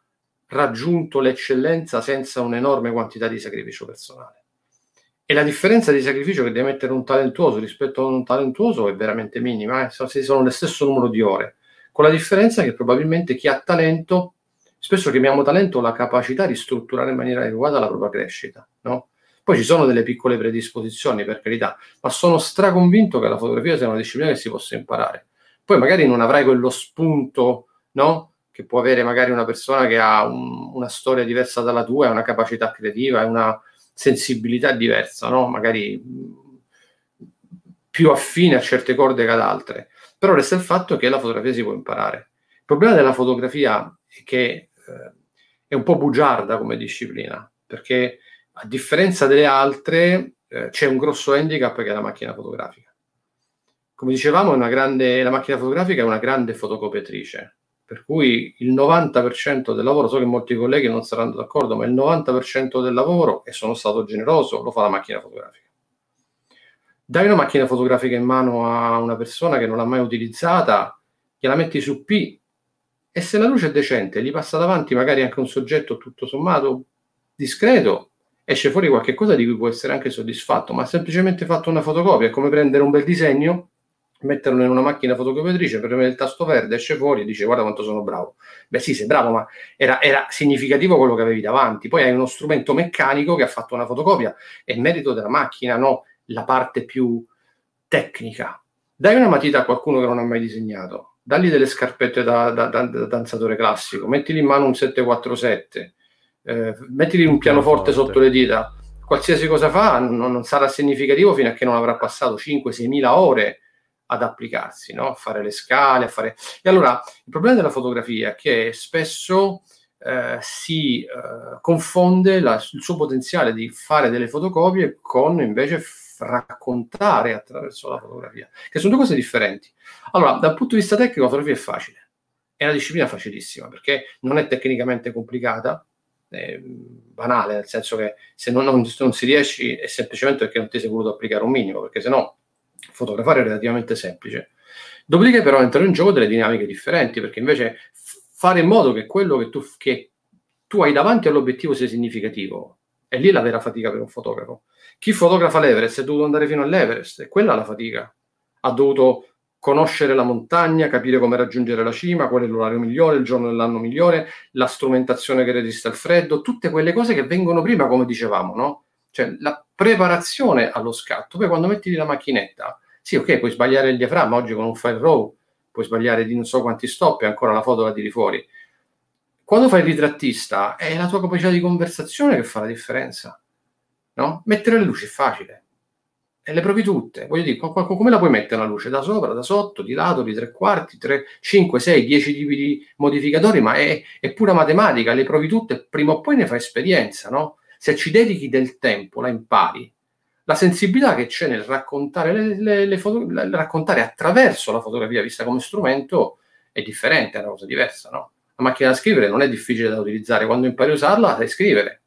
S2: raggiunto l'eccellenza senza un'enorme quantità di sacrificio personale. E la differenza di sacrificio che deve mettere un talentuoso rispetto a un talentuoso è veramente minima, eh? se sono lo stesso numero di ore, con la differenza che probabilmente chi ha talento, spesso chiamiamo talento la capacità di strutturare in maniera adeguata la propria crescita, no? Poi ci sono delle piccole predisposizioni, per carità, ma sono straconvinto che la fotografia sia una disciplina che si possa imparare. Poi magari non avrai quello spunto, no? Che può avere magari una persona che ha un, una storia diversa dalla tua, una capacità creativa, una sensibilità diversa, no? magari più affine a certe corde che ad altre. Però resta il fatto che la fotografia si può imparare. Il problema della fotografia è che eh, è un po' bugiarda come disciplina, perché a differenza delle altre eh, c'è un grosso handicap che è la macchina fotografica. Come dicevamo, grande, la macchina fotografica è una grande fotocopiatrice per cui il 90% del lavoro, so che molti colleghi non saranno d'accordo, ma il 90% del lavoro, e sono stato generoso, lo fa la macchina fotografica. Dai una macchina fotografica in mano a una persona che non l'ha mai utilizzata, gliela metti su P e se la luce è decente, gli passa davanti magari anche un soggetto tutto sommato discreto, esce fuori qualche cosa di cui può essere anche soddisfatto, ma semplicemente fatto una fotocopia, è come prendere un bel disegno metterlo in una macchina fotocopiatrice, premere il tasto verde, esce fuori e dice guarda quanto sono bravo. Beh sì, sei bravo, ma era, era, significativo quello che avevi davanti. Poi hai uno strumento meccanico che ha fatto una fotocopia, è merito della macchina, no? La parte più tecnica. Dai una matita a qualcuno che non ha mai disegnato, dagli delle scarpette da, da, da, da danzatore classico, mettili in mano un 747, eh, mettili un pianoforte sotto le dita, qualsiasi cosa fa non, non sarà significativo fino a che non avrà passato 5-6 mila ore ad applicarsi, no? a fare le scale, a fare... E allora il problema della fotografia è che spesso eh, si eh, confonde la, il suo potenziale di fare delle fotocopie con invece raccontare attraverso la fotografia, che sono due cose differenti. Allora, dal punto di vista tecnico la fotografia è facile, è una disciplina facilissima perché non è tecnicamente complicata, è banale, nel senso che se non, non, non si riesce è semplicemente perché non ti sei voluto applicare un minimo, perché se no fotografare è relativamente semplice. Dopodiché però entrano in gioco delle dinamiche differenti, perché invece fare in modo che quello che tu, che tu hai davanti all'obiettivo sia significativo, è lì la vera fatica per un fotografo. Chi fotografa l'Everest è dovuto andare fino all'Everest, e quella è la fatica. Ha dovuto conoscere la montagna, capire come raggiungere la cima, qual è l'orario migliore, il giorno dell'anno migliore, la strumentazione che resiste al freddo, tutte quelle cose che vengono prima, come dicevamo, no? Cioè la preparazione allo scatto. Poi quando metti la macchinetta, sì, ok, puoi sbagliare il diaframma, oggi con un file RAW puoi sbagliare di non so quanti stop e ancora la foto la tiri fuori. Quando fai il ritrattista è la tua capacità di conversazione che fa la differenza. No? Mettere le luci è facile e le provi tutte. Voglio dire, come la puoi mettere la luce? Da sopra, da sotto, di lato, di tre quarti, tre, cinque, sei, dieci tipi di modificatori, ma è, è pura matematica, le provi tutte, prima o poi ne fai esperienza, no? se ci dedichi del tempo, la impari. La sensibilità che c'è nel raccontare, le, le, le foto, raccontare attraverso la fotografia vista come strumento è differente, è una cosa diversa, no? La macchina da scrivere non è difficile da utilizzare, quando impari a usarla sai scrivere,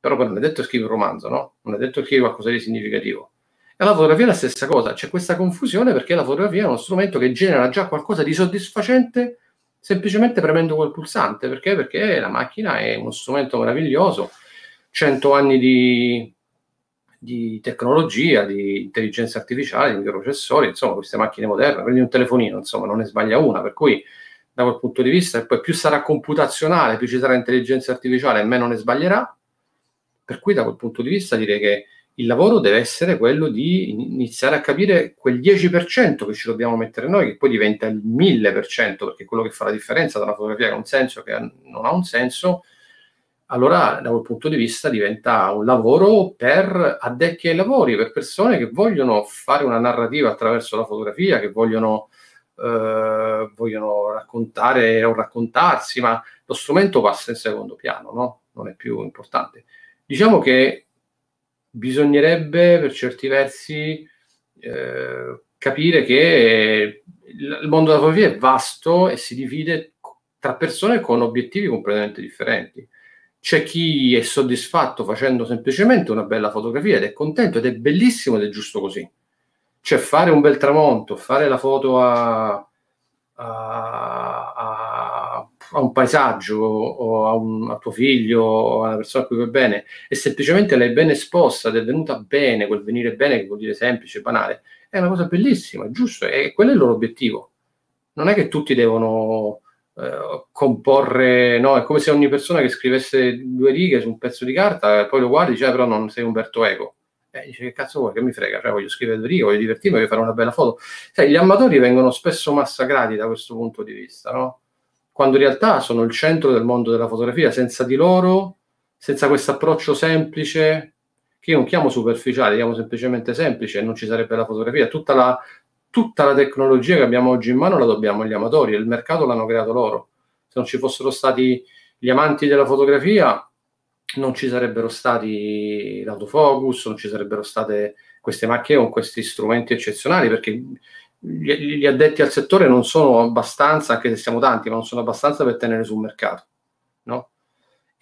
S2: però non è detto scrivere un romanzo, no? Non è detto scrivere qualcosa di significativo. E la fotografia è la stessa cosa, c'è questa confusione perché la fotografia è uno strumento che genera già qualcosa di soddisfacente semplicemente premendo quel pulsante, perché? Perché la macchina è uno strumento meraviglioso 100 anni di, di tecnologia, di intelligenza artificiale, di microprocessori, insomma, queste macchine moderne, prendi un telefonino, insomma, non ne sbaglia una, per cui da quel punto di vista, e poi più sarà computazionale, più ci sarà intelligenza artificiale, meno ne sbaglierà, per cui da quel punto di vista direi che il lavoro deve essere quello di iniziare a capire quel 10% che ci dobbiamo mettere noi, che poi diventa il 1000%, perché è quello che fa la differenza tra una fotografia che ha un senso e che non ha un senso, allora da quel punto di vista diventa un lavoro per addetti ai lavori, per persone che vogliono fare una narrativa attraverso la fotografia, che vogliono, eh, vogliono raccontare o raccontarsi, ma lo strumento passa in secondo piano, no? non è più importante. Diciamo che bisognerebbe per certi versi eh, capire che il mondo della fotografia è vasto e si divide tra persone con obiettivi completamente differenti. C'è chi è soddisfatto facendo semplicemente una bella fotografia ed è contento ed è bellissimo ed è giusto così. Cioè fare un bel tramonto, fare la foto a, a, a, a un paesaggio o a, un, tuo figlio o a una persona a cui vuoi bene e semplicemente l'hai ben esposta ed è venuta bene, quel venire bene che vuol dire semplice, banale, è una cosa bellissima, giusto, e quello è il loro obiettivo. Non è che tutti devono eh, comporre, no, è come se ogni persona che scrivesse due righe su un pezzo di carta e poi lo guardi dice, ah, però non sei Umberto Eco. Eh, dice, che cazzo vuoi, che mi frega, cioè voglio scrivere due righe, voglio divertirmi, voglio fare una bella foto. Cioè, gli amatori vengono spesso massacrati da questo punto di vista, no? Quando in realtà sono il centro del mondo della fotografia, senza di loro, senza questo approccio semplice, che io non chiamo superficiale, chiamo semplicemente semplice, non ci sarebbe la fotografia. Tutta la tutta la tecnologia che abbiamo oggi in mano la dobbiamo agli amatori il mercato l'hanno creato loro. Se non ci fossero stati gli amanti della fotografia, non ci sarebbero stati l'autofocus, non ci sarebbero state queste macchine con questi strumenti eccezionali, perché gli, gli addetti al settore non sono abbastanza, anche se siamo tanti, ma non sono abbastanza per tenere sul mercato. No?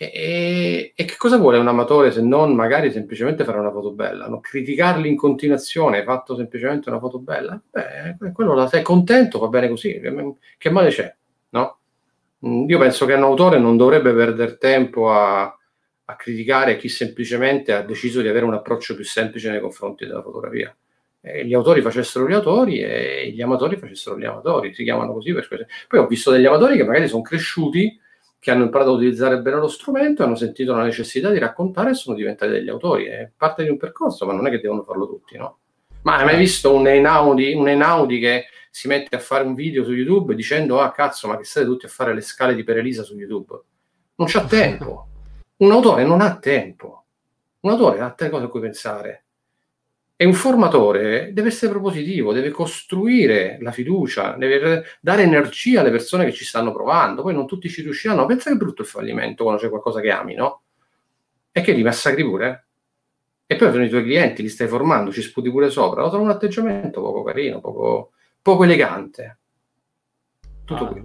S2: E, e, che cosa vuole un amatore se non magari semplicemente fare una foto bella? No? Criticarli in continuazione, fatto semplicemente una foto bella? Beh, quello la sei contento, va bene così, che male c'è? No? Mm, io penso che un autore non dovrebbe perdere tempo a, a criticare chi semplicemente ha deciso di avere un approccio più semplice nei confronti della fotografia. Eh, gli autori facessero gli autori e gli amatori facessero gli amatori, si chiamano così per questo. Poi ho visto degli amatori che magari sono cresciuti che hanno imparato a utilizzare bene lo strumento, hanno sentito la necessità di raccontare e sono diventati degli autori. È parte di un percorso, ma non è che devono farlo tutti, no? Ma hai mai visto un Einaudi, un Einaudi che si mette a fare un video su YouTube dicendo ah cazzo, ma che state tutti a fare le scale di Perelisa su YouTube? Non c'ha [LAUGHS] tempo. Un autore non ha tempo. Un autore ha tante cose a cui pensare. E un formatore deve essere propositivo, deve costruire la fiducia, deve dare energia alle persone che ci stanno provando. Poi non tutti ci riusciranno. Pensa che brutto il fallimento quando c'è qualcosa che ami, no? E che li massacri pure. E poi vengono i tuoi clienti, li stai formando, ci sputi pure sopra. Lo trovo un atteggiamento poco carino, poco, poco elegante.
S1: Tutto ah, qui.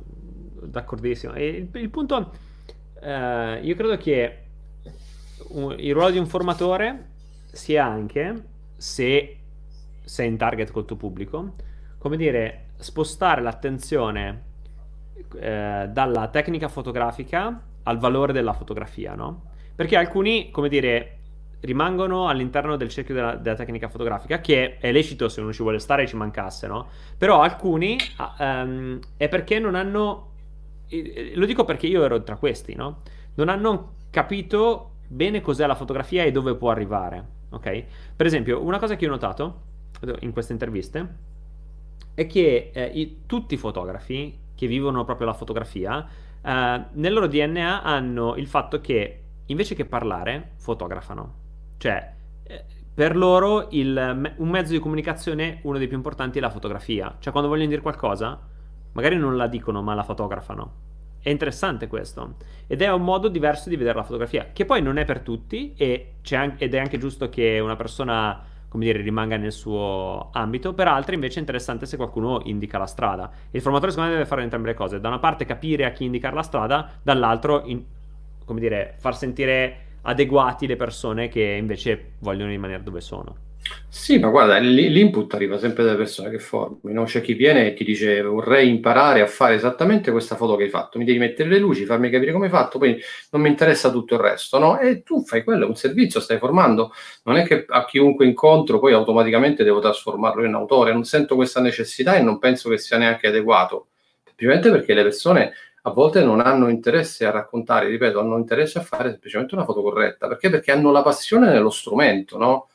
S1: D'accordissimo. E il, il punto, eh, io credo che il ruolo di un formatore sia anche se sei in target col tuo pubblico, come dire, spostare l'attenzione eh, dalla tecnica fotografica al valore della fotografia, no? Perché alcuni, come dire, rimangono all'interno del cerchio della, della, tecnica fotografica, che è lecito se non ci vuole stare e ci mancasse, no? Però alcuni um, è perché non hanno, lo dico perché io ero tra questi, no? Non hanno capito bene cos'è la fotografia e dove può arrivare ok? Per esempio, una cosa che ho notato in queste interviste è che eh, i, tutti i fotografi che vivono proprio la fotografia, eh, nel loro DNA hanno il fatto che invece che parlare, fotografano. Cioè, eh, per loro il, un mezzo di comunicazione, uno dei più importanti, è la fotografia. Cioè, quando vogliono dire qualcosa, magari non la dicono, ma la fotografano. È interessante questo. Ed è un modo diverso di vedere la fotografia, che poi non è per tutti anche, ed è anche giusto che una persona, come dire, rimanga nel suo ambito. Per altri invece è interessante se qualcuno indica la strada. Il formatore secondo me deve fare entrambe le cose. Da una parte capire a chi indicare la strada, dall'altro, in, come dire, far sentire adeguati le persone che invece vogliono rimanere dove sono.
S2: Sì, ma guarda, l'input arriva sempre dalle persone che formi, no? C'è chi viene e ti dice vorrei imparare a fare esattamente questa foto che hai fatto, mi devi mettere le luci, farmi capire come hai fatto, poi non mi interessa tutto il resto, no? E tu fai quello, un servizio, stai formando, non è che a chiunque incontro poi automaticamente devo trasformarlo in autore, non sento questa necessità e non penso che sia neanche adeguato, semplicemente perché le persone a volte non hanno interesse a raccontare, ripeto, hanno interesse a fare semplicemente una foto corretta, perché? Perché hanno la passione nello strumento, no?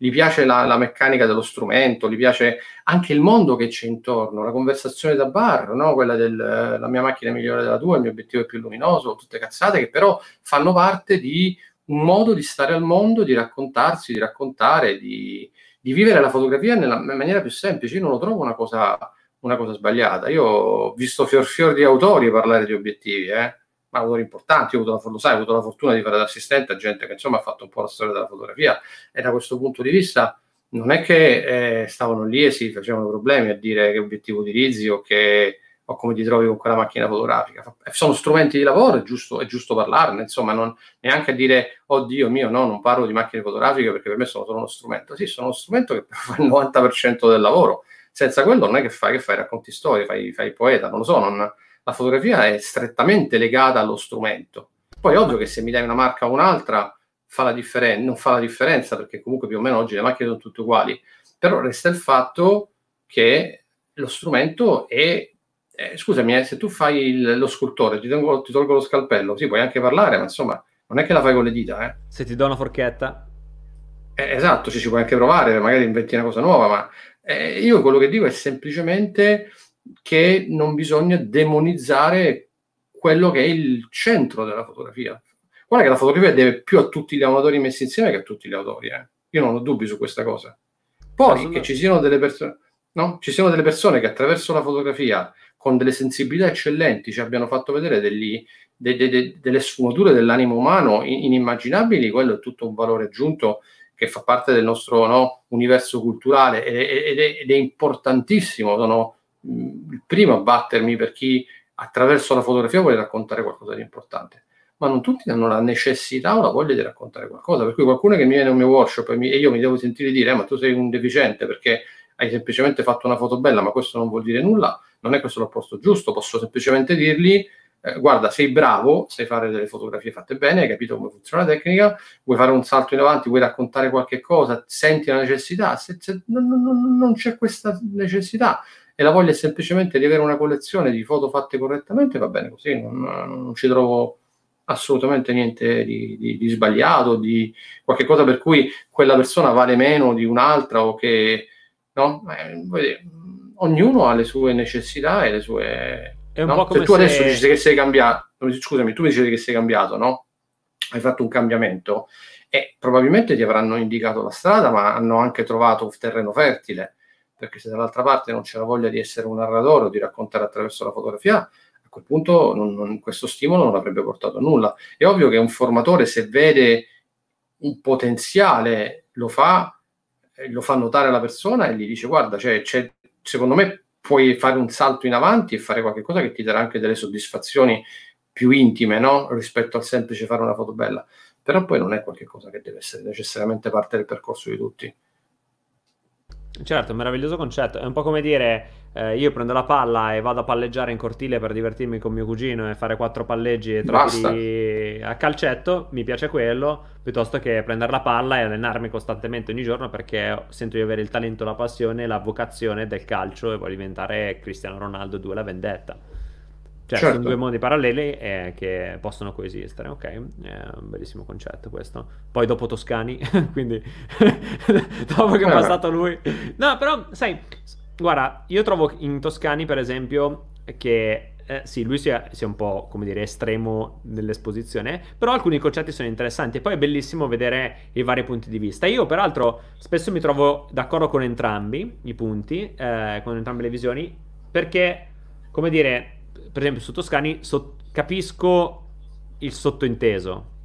S2: Gli piace la, la, meccanica dello strumento, gli piace anche il mondo che c'è intorno, la conversazione da bar, no? quella del la mia macchina è migliore della tua, il mio obiettivo è più luminoso, tutte cazzate che però fanno parte di un modo di stare al mondo, di raccontarsi, di raccontare, di, di vivere la fotografia nella maniera più semplice. Io non lo trovo una cosa, una cosa sbagliata. Io ho visto fior fior di autori parlare di obiettivi, eh? Ma autori importanti. Ho avuto la, sai, ho avuto la fortuna di fare l'assistente a gente che insomma ha fatto un po' la storia della fotografia e da questo punto di vista non è che eh, stavano lì e si facevano problemi a dire che obiettivo utilizzi o che o come ti trovi con quella macchina fotografica. Sono strumenti di lavoro, è giusto, è giusto parlarne, insomma, non, neanche a dire, oddio mio, no, non parlo di macchine fotografiche perché per me sono solo uno strumento. Sì, sono uno strumento che [LAUGHS] fa il 90% del lavoro. Senza quello non è che fai, che fai racconti storie, fai, fai poeta, non lo so, non, la fotografia è strettamente legata allo strumento. Poi è ovvio che se mi dai una marca o un'altra fa la differen- non fa la differenza perché comunque più o meno oggi le macchine sono tutte uguali, però resta il fatto che lo strumento è eh, scusami, eh, se tu fai il, lo scultore, ti, tengo, ti, tolgo lo scalpello, sì, puoi anche parlare, ma insomma, non è che la fai con le dita, eh.
S1: Se ti do una forchetta.
S2: Eh, esatto, ci si può anche provare, magari inventi una cosa nuova, ma eh, io quello che dico è semplicemente che non bisogna demonizzare quello che è il centro della fotografia. Guarda che la fotografia deve più a tutti gli amatori messi insieme che a tutti gli autori, eh. Io non ho dubbi su questa cosa. Poi che ci siano delle persone, no? Ci siano delle persone che attraverso la fotografia con delle sensibilità eccellenti ci abbiano fatto vedere degli, de, de, de, delle sfumature dell'animo umano inimmaginabili, quello è tutto un valore aggiunto che fa parte del nostro no, universo culturale ed è, ed è importantissimo. Sono il primo a battermi per chi attraverso la fotografia vuole raccontare qualcosa di importante. Ma non tutti hanno la necessità o la voglia di raccontare qualcosa. Per cui qualcuno che mi viene a un mio workshop e, mi, e io mi devo sentire dire: eh, Ma tu sei un deficiente perché hai semplicemente fatto una foto bella, ma questo non vuol dire nulla non è questo l'approccio giusto, posso semplicemente dirgli eh, guarda, sei bravo, sai fare delle fotografie fatte bene, hai capito come funziona la tecnica, vuoi fare un salto in avanti, vuoi raccontare qualche cosa, senti la necessità, se, se, non, non, non, c'è questa necessità e la voglia è semplicemente di avere una collezione di foto fatte correttamente, va bene così, non, non ci trovo assolutamente niente di, di, di, sbagliato, di qualche cosa per cui quella persona vale meno di un'altra o che, no? Eh, ognuno ha le sue necessità e le sue... È un no? po' come se tu adesso dici che sei cambiato, scusami, tu mi dicevi che sei cambiato, no? Hai fatto un cambiamento e probabilmente ti avranno indicato la strada, ma hanno anche trovato un terreno fertile, perché se dall'altra parte non c'è la voglia di essere un narratore o di raccontare attraverso la fotografia, a quel punto non, non, questo stimolo non avrebbe portato a nulla. È ovvio che un formatore, se vede un potenziale, lo fa, lo fa notare alla persona e gli dice guarda, cioè, c'è secondo me puoi fare un salto in avanti e fare qualcosa che ti darà anche delle soddisfazioni più intime no? rispetto al semplice fare una foto bella. Però poi non è qualcosa che deve essere necessariamente parte del percorso di tutti.
S1: Certo, meraviglioso concetto. È un po' come dire eh, io prendo la palla e vado a palleggiare in cortile per divertirmi con mio cugino e fare quattro palleggi e tre a calcetto. Mi piace quello piuttosto che prendere la palla e allenarmi costantemente ogni giorno perché sento di avere il talento, la passione, la vocazione del calcio e voglio diventare Cristiano Ronaldo 2 la vendetta. Cioè, certo. sono due mondi paralleli eh, che possono coesistere, ok? È un bellissimo concetto questo. Poi dopo Toscani, [LAUGHS] quindi [LAUGHS] dopo che è passato lui... No, però, sai, guarda, io trovo in Toscani, per esempio, che... Eh, sì, lui sia, sia, un po', come dire, estremo nell'esposizione, però alcuni concetti sono interessanti e poi è bellissimo vedere i vari punti di vista. Io, peraltro, spesso mi trovo d'accordo con entrambi i punti, eh, con entrambe le visioni, perché, come dire per esempio su Toscani so- capisco il sottointeso.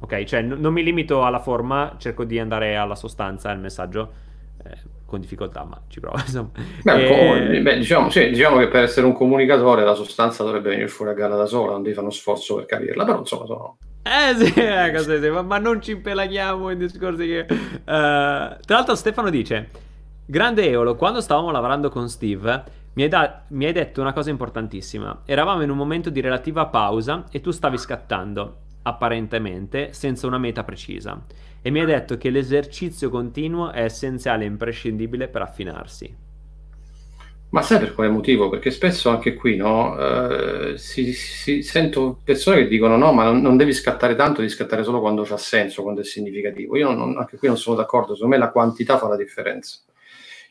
S1: Ok, cioè n- non mi limito alla forma, cerco di andare alla sostanza, al messaggio. Eh, con difficoltà, ma ci provo. [LAUGHS] Insomma.
S2: Beh, e... beh, diciamo, sì, diciamo, che per essere un comunicatore la sostanza dovrebbe venire fuori a gara da sola, non devi fare uno sforzo per capirla, però insomma sono...
S1: Eh sì, [LAUGHS] sì, sì ma, ma, non ci impelaghiamo in discorsi che... Uh, tra l'altro Stefano dice, grande Eolo, quando stavamo lavorando con Steve mi hai, da- mi hai detto una cosa importantissima. Eravamo in un momento di relativa pausa e tu stavi scattando, apparentemente, senza una meta precisa. E mi hai detto che l'esercizio continuo è essenziale e imprescindibile per affinarsi.
S2: Ma sai per quale motivo? Perché spesso anche qui no, eh, si, si, sento persone che dicono no, ma non, non, devi scattare tanto, devi scattare solo quando c'ha senso, quando è significativo. Io non, anche qui non sono d'accordo, secondo me la quantità fa la differenza.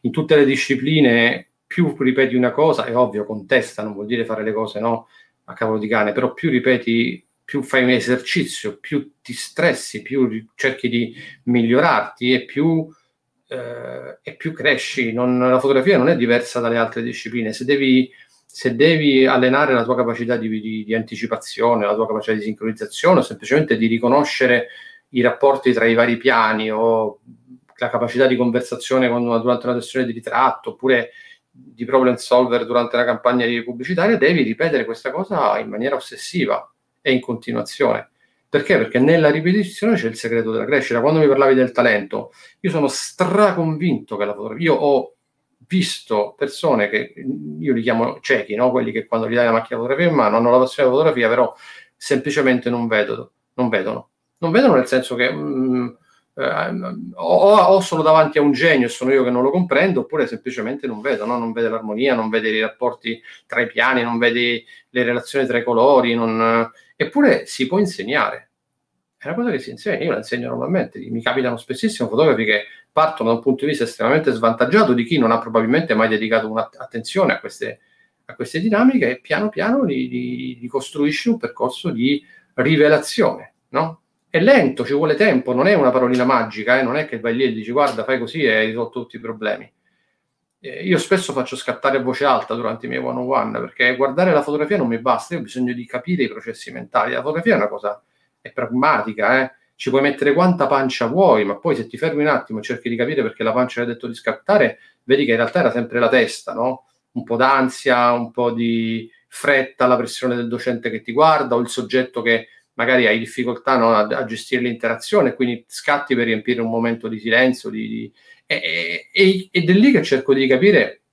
S2: In tutte le discipline, più ripeti una cosa, è ovvio, contesta, non vuol dire fare le cose no, a cavolo di cane, però più ripeti, più fai un esercizio, più ti stressi, più cerchi di migliorarti e più eh, e più cresci. Non, la fotografia non è diversa dalle altre discipline. Se devi, se devi allenare la tua capacità di, di, di, anticipazione, la tua capacità di sincronizzazione, o semplicemente di riconoscere i rapporti tra i vari piani o la capacità di conversazione una, durante una sessione di ritratto oppure di problem solver durante la campagna pubblicitaria, devi ripetere questa cosa in maniera ossessiva e in continuazione. Perché? Perché nella ripetizione c'è il segreto della crescita. Quando mi parlavi del talento, io sono straconvinto che la fotografia... Io ho visto persone che io li chiamo ciechi, no? quelli che quando gli dai la macchina fotografia in mano hanno la passione della fotografia, però semplicemente non vedono. Non vedono, non vedono nel senso che mm, eh, o, o, sono davanti a un genio e sono io che non lo comprendo, oppure semplicemente non vedo, no? non vede l'armonia, non vede i rapporti tra i piani, non vede le relazioni tra i colori, non, Eppure si può insegnare. È una cosa che si insegna, io la insegno normalmente. Mi capitano spessissimo fotografi che partono da un punto di vista estremamente svantaggiato di chi non ha probabilmente mai dedicato un'attenzione a queste, a queste dinamiche e piano piano li, li, li costruisci un percorso di rivelazione, no? È lento, ci vuole tempo, non è una parolina magica, eh? non è che vai lì e dici guarda, fai così e hai risolto tutti i problemi eh, io spesso faccio scattare a voce alta durante i miei one on one perché guardare la fotografia non mi basta, io ho bisogno di capire i processi mentali. La fotografia è una cosa è pragmatica, eh? ci puoi mettere quanta pancia vuoi, ma poi se ti fermi un attimo e cerchi di capire perché la pancia ha detto di scattare, vedi che in realtà era sempre la testa, no? Un po' d'ansia, un po' di fretta, la pressione del docente che ti guarda o il soggetto che magari hai difficoltà no, a, a, gestire l'interazione quindi scatti per riempire un momento di silenzio, di, di e, e, ed è lì che cerco di capire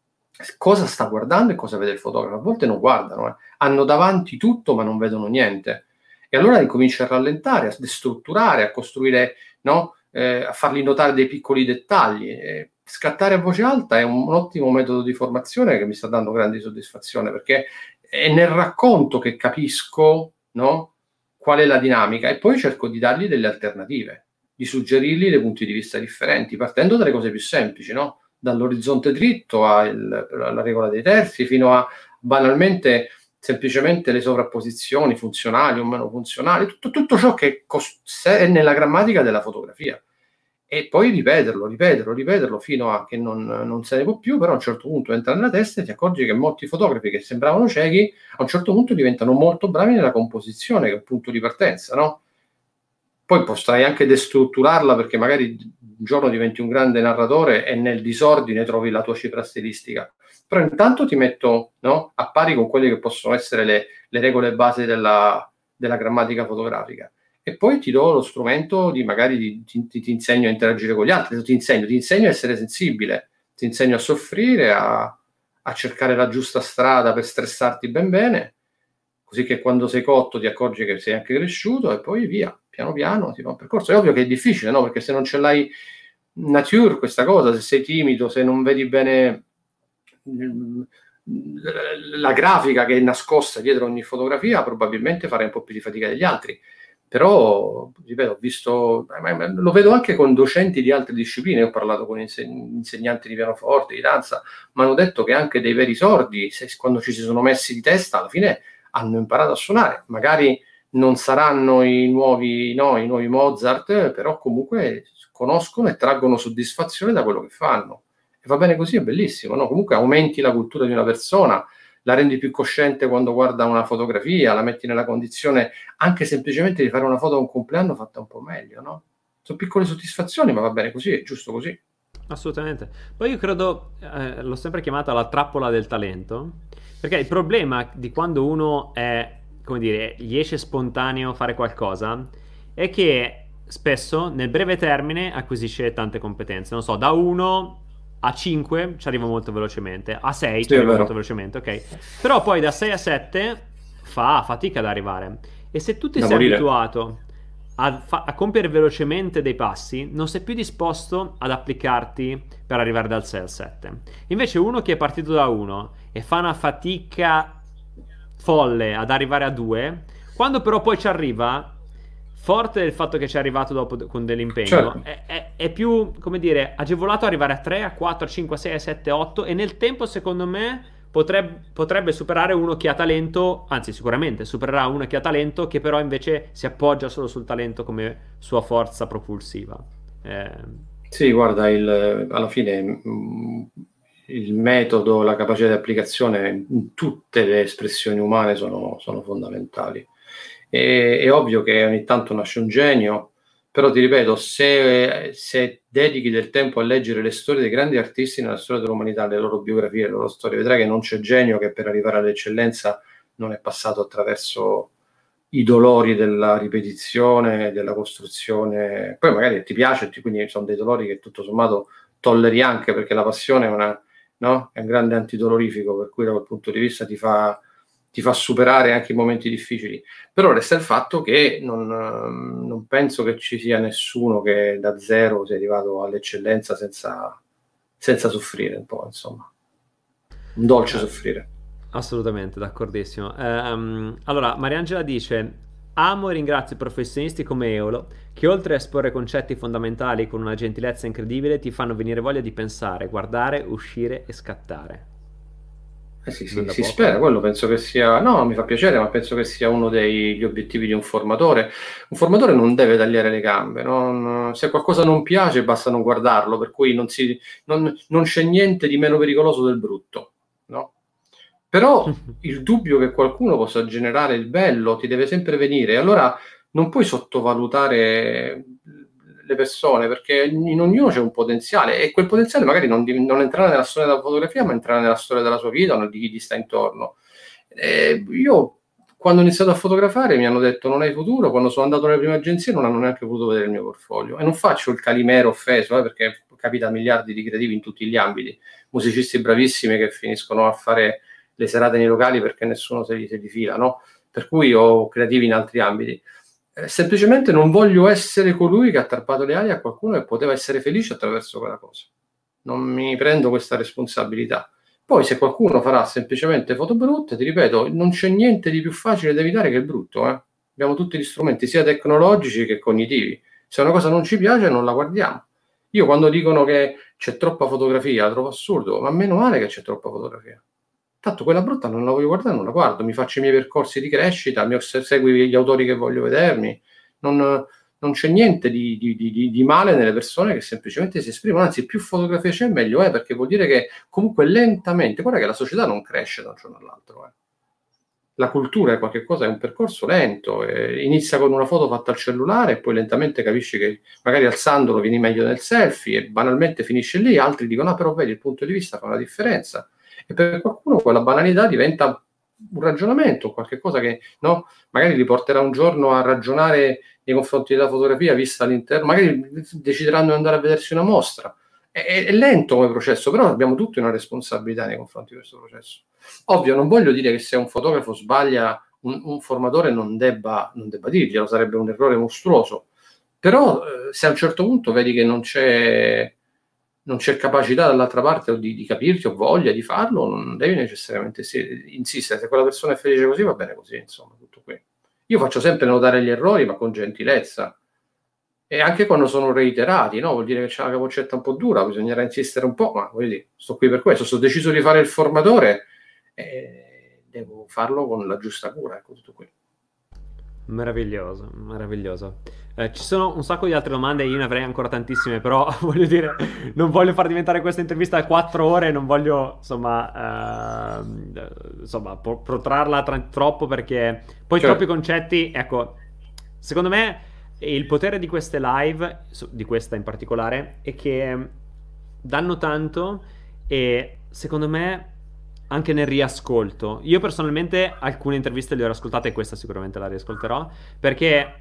S2: cosa sta guardando e cosa vede il fotografo. A volte non guardano, eh. hanno davanti tutto ma non vedono niente. E allora incomincia a rallentare, a destrutturare, a costruire, no? eh, a fargli notare dei piccoli dettagli. E scattare a voce alta è un, un ottimo metodo di formazione che mi sta dando grande soddisfazione perché è nel racconto che capisco no? Qual è la dinamica e poi cerco di dargli delle alternative di suggerirgli dei punti di vista differenti, partendo dalle cose più semplici, no? dall'orizzonte dritto alla regola dei terzi, fino a banalmente semplicemente le sovrapposizioni funzionali o meno funzionali, tutto, tutto ciò che è nella grammatica della fotografia. E poi ripeterlo, ripeterlo, ripeterlo fino a che non, non, se ne può più, però a un certo punto entra nella testa e ti accorgi che molti fotografi che sembravano ciechi a un certo punto diventano molto bravi nella composizione, che è un punto di partenza, no? Poi potrai anche destrutturarla perché magari un giorno diventi un grande narratore e nel disordine trovi la tua cifra stilistica. Però intanto ti metto no, a pari con quelle che possono essere le, le regole base della, della, grammatica fotografica. E poi ti do lo strumento di magari di, ti, ti, insegno a interagire con gli altri, ti insegno, ti insegno a essere sensibile, ti insegno a soffrire, a, a cercare la giusta strada per stressarti ben bene, così che quando sei cotto ti accorgi che sei anche cresciuto e poi via piano piano si fa un percorso. È ovvio che è difficile, no? Perché se non ce l'hai nature questa cosa, se sei timido, se non vedi bene mm, la grafica che è nascosta dietro ogni fotografia, probabilmente farai un po' più di fatica degli altri. Però, ripeto, ho visto, lo vedo anche con docenti di altre discipline, ho parlato con insegnanti di pianoforte, di danza, mi hanno detto che anche dei veri sordi, se, quando ci si sono messi di testa, alla fine hanno imparato a suonare. Magari non saranno i nuovi, no, i nuovi Mozart, però comunque conoscono e traggono soddisfazione da quello che fanno. E va bene così, è bellissimo, no? Comunque aumenti la cultura di una persona, la rendi più cosciente quando guarda una fotografia, la metti nella condizione anche semplicemente di fare una foto a un compleanno fatta un po' meglio, no? Sono piccole soddisfazioni, ma va bene così, è giusto così.
S1: Assolutamente. Poi io credo, eh, l'ho sempre chiamata la trappola del talento, perché il problema di quando uno è come dire, gli esce spontaneo fare qualcosa, è che spesso nel breve termine acquisisce tante competenze. Non so, da 1 a 5 ci arriva molto velocemente, a 6 sì, ci arriva molto velocemente, ok? Però poi da 6 a 7 fa fatica ad arrivare. E se tu ti da sei morire. abituato a, fa- a, compiere velocemente dei passi, non sei più disposto ad applicarti per arrivare dal 6 al 7. Invece uno che è partito da 1 e fa una fatica folle ad arrivare a 2, quando però poi ci arriva, forte del fatto che ci è arrivato dopo con dell'impegno, certo. è, è, è, più, come dire, agevolato arrivare a 3, a 4, a 5, a 6, a 7, a 8 e nel tempo secondo me potrebbe, potrebbe superare uno che ha talento, anzi sicuramente supererà uno che ha talento che però invece si appoggia solo sul talento come sua forza propulsiva.
S2: Eh... Sì, guarda, il, alla fine mm, il metodo, la capacità di applicazione in tutte le espressioni umane sono, sono fondamentali. E, è ovvio che ogni tanto nasce un genio, però ti ripeto, se, se, dedichi del tempo a leggere le storie dei grandi artisti nella storia dell'umanità, le loro biografie, le loro storie, vedrai che non c'è genio che per arrivare all'eccellenza non è passato attraverso i dolori della ripetizione, della costruzione. Poi magari ti piace, quindi sono dei dolori che tutto sommato tolleri anche perché la passione è, una, no? è un grande antidolorifico, per cui da quel punto di vista ti fa ti fa superare anche i momenti difficili. Però resta il fatto che non, non, penso che ci sia nessuno che da zero sia arrivato all'eccellenza senza, senza soffrire un po', insomma. Un dolce eh, soffrire.
S1: Assolutamente, d'accordissimo. Um, allora, Mariangela dice... Amo e ringrazio i professionisti come Eolo che oltre a esporre concetti fondamentali con una gentilezza incredibile ti fanno venire voglia di pensare, guardare, uscire e scattare.
S2: Eh sì, sì, si spera, quello penso che sia, no, mi fa piacere, ma penso che sia uno degli obiettivi di un formatore. Un formatore non deve tagliare le gambe, non, se qualcosa non piace basta non guardarlo, per cui non, si, non, non c'è niente di meno pericoloso del brutto, no? Però [LAUGHS] il dubbio che qualcuno possa generare il bello ti deve sempre venire, allora non puoi sottovalutare le persone, perché in ognuno c'è un potenziale e quel potenziale magari non, non entrerà nella storia della fotografia, ma entrerà nella storia della sua vita di chi gli sta intorno. E io quando ho iniziato a fotografare mi hanno detto non hai futuro, quando sono andato nelle prime agenzie non hanno neanche potuto vedere il mio portfolio e non faccio il calimero offeso eh, perché capita a miliardi di creativi in tutti gli ambiti, musicisti bravissimi che finiscono a fare le serate nei locali perché nessuno se li, se li fila, no? per cui ho creativi in altri ambiti. Eh, semplicemente non voglio essere colui che ha tarpato le ali a qualcuno che poteva essere felice attraverso quella cosa. Non mi prendo questa responsabilità. Poi se qualcuno farà semplicemente foto brutte, ti ripeto, non c'è niente di più facile da evitare che il brutto. Eh? Abbiamo tutti gli strumenti, sia tecnologici che cognitivi. Se una cosa non ci piace, non la guardiamo. Io quando dicono che c'è troppa fotografia, trovo assurdo, ma meno male che c'è troppa fotografia. Tanto quella brutta non la voglio guardare, non la guardo, mi faccio i miei percorsi di crescita, mi segui gli autori che voglio vedermi. Non, non c'è niente di, di, di, di, male nelle persone che semplicemente si esprimono, anzi più fotografie c'è meglio è, perché vuol dire che comunque lentamente, guarda che la società non cresce da un giorno all'altro. Eh. La cultura è qualcosa, è un percorso lento, eh, inizia con una foto fatta al cellulare e poi lentamente capisci che magari alzandolo vieni meglio nel selfie e banalmente finisce lì, altri dicono ah però vedi il punto di vista fa una differenza e per qualcuno quella banalità diventa un ragionamento, qualcosa che no, magari li porterà un giorno a ragionare nei confronti della fotografia vista all'interno, magari decideranno di andare a vedersi una mostra. È, è, lento come processo, però abbiamo tutti una responsabilità nei confronti di questo processo. Ovvio, non voglio dire che se un fotografo sbaglia, un, un formatore non debba, non debba dirglielo, sarebbe un errore mostruoso. Però eh, se a un certo punto vedi che non c'è non c'è capacità dall'altra parte di, di, capirti o voglia di farlo, non devi necessariamente insistere. Se quella persona è felice così, va bene così, insomma, tutto qui. Io faccio sempre notare gli errori, ma con gentilezza. E anche quando sono reiterati, no? Vuol dire che c'è una capocetta un po' dura, bisognerà insistere un po', ma voglio dire, sto qui per questo, sto deciso di fare il formatore e devo farlo con la giusta cura, ecco tutto qui.
S1: Meraviglioso, meraviglioso. Eh, ci sono un sacco di altre domande, io ne avrei ancora tantissime, però [LAUGHS] voglio dire, non voglio far diventare questa intervista a quattro ore, non voglio insomma, eh, insomma protrarla tra- troppo perché poi certo. troppi concetti, ecco, secondo me il potere di queste live, di questa in particolare, è che danno tanto e secondo me anche nel riascolto. Io personalmente alcune interviste le ho ascoltate e questa sicuramente la riascolterò perché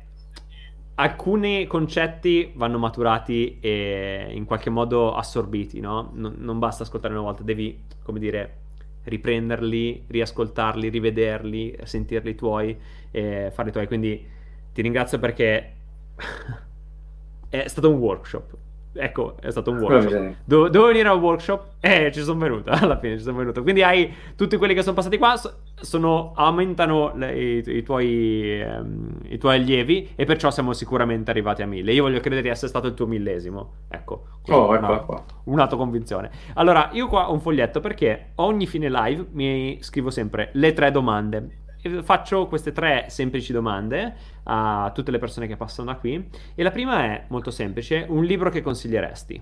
S1: alcuni concetti vanno maturati e in qualche modo assorbiti, no? Non, non basta ascoltare una volta, devi, come dire, riprenderli, riascoltarli, rivederli, sentirli tuoi e farli tuoi. Quindi ti ringrazio perché [LAUGHS] è stato un workshop. Ecco, è stato un workshop. Do- dovevo venire al workshop e eh, ci sono venuto. [LAUGHS] Alla fine ci sono venuto. Quindi hai tutti quelli che sono passati qua, sono, aumentano le, i, i, tuoi, um, i, tuoi, allievi e perciò siamo sicuramente arrivati a mille. Io voglio credere di essere stato il tuo millesimo. Ecco.
S2: Oh, ecco qua.
S1: Un'autoconvinzione. Allora, io qua ho un foglietto perché ogni fine live mi scrivo sempre le tre domande faccio queste tre semplici domande a tutte le persone che passano da qui. E la prima è molto semplice: un libro che consiglieresti?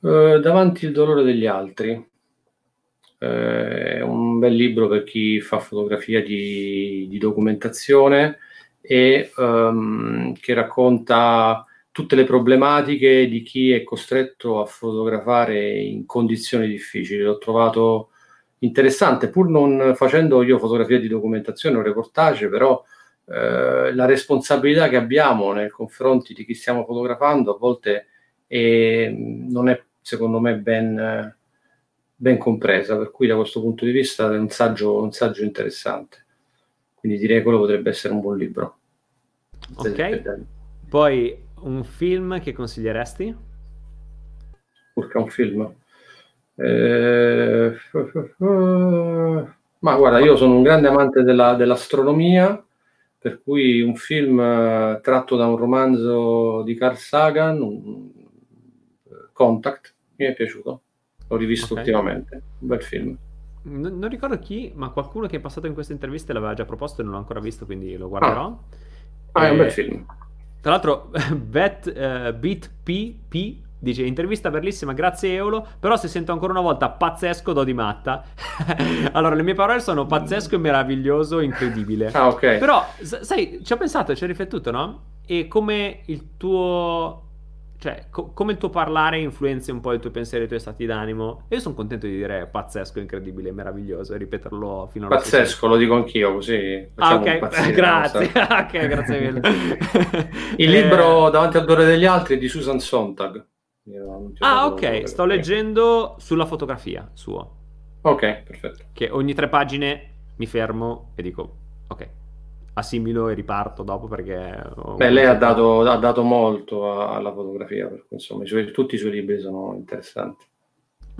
S2: Uh, davanti il dolore degli altri. Uh, è un bel libro per chi fa fotografia di, di documentazione e um, che racconta tutte le problematiche di chi è costretto a fotografare in condizioni difficili. L'ho trovato interessante, pur non facendo io fotografia di documentazione o reportage, però eh, la responsabilità che abbiamo nei confronti di chi stiamo fotografando a volte è, non è, secondo me, ben, ben, compresa, per cui da questo punto di vista è un saggio, un saggio interessante. Quindi direi che quello potrebbe essere un buon libro.
S1: Ok, poi un film che consiglieresti?
S2: Urca un film. Eh, ma guarda, io sono un grande amante della, dell'astronomia, per cui un film eh, tratto da un romanzo di Carl Sagan, un, Contact, mi è piaciuto. L'ho rivisto okay. ultimamente, un bel film.
S1: Non, non, ricordo chi, ma qualcuno che è passato in queste interviste l'aveva già proposto e non l'ho ancora visto, quindi lo guarderò.
S2: Ah, ah è un bel film.
S1: Tra l'altro, [LAUGHS] Bet, uh, Beat Dice intervista bellissima, grazie Eolo, però se sento ancora una volta pazzesco do di matta. [LAUGHS] allora, le mie parole sono pazzesco meraviglioso, incredibile.
S2: Ah, ok.
S1: Però, sai, ci ho pensato, ci ho riflettuto, no? E come il tuo cioè, co- come il tuo parlare influenza un po' i tuoi pensieri e i tuoi stati d'animo. Io sono contento di dire pazzesco, incredibile, meraviglioso e ripeterlo fino
S2: alla Pazzesco, lo dico anch'io così.
S1: Ah, ok, [LAUGHS] grazie. [LAUGHS] ok, grazie mille.
S2: il eh... libro Davanti al dolore degli altri è di Susan Sontag.
S1: Ah, ok, sto leggendo sulla fotografia sua.
S2: Ok, perfetto.
S1: Che ogni tre pagine mi fermo e dico, ok, assimilo e riparto dopo perché...
S2: Beh, lei ha dato, ha dato, molto alla fotografia, per cui, insomma, i tutti i suoi libri sono interessanti.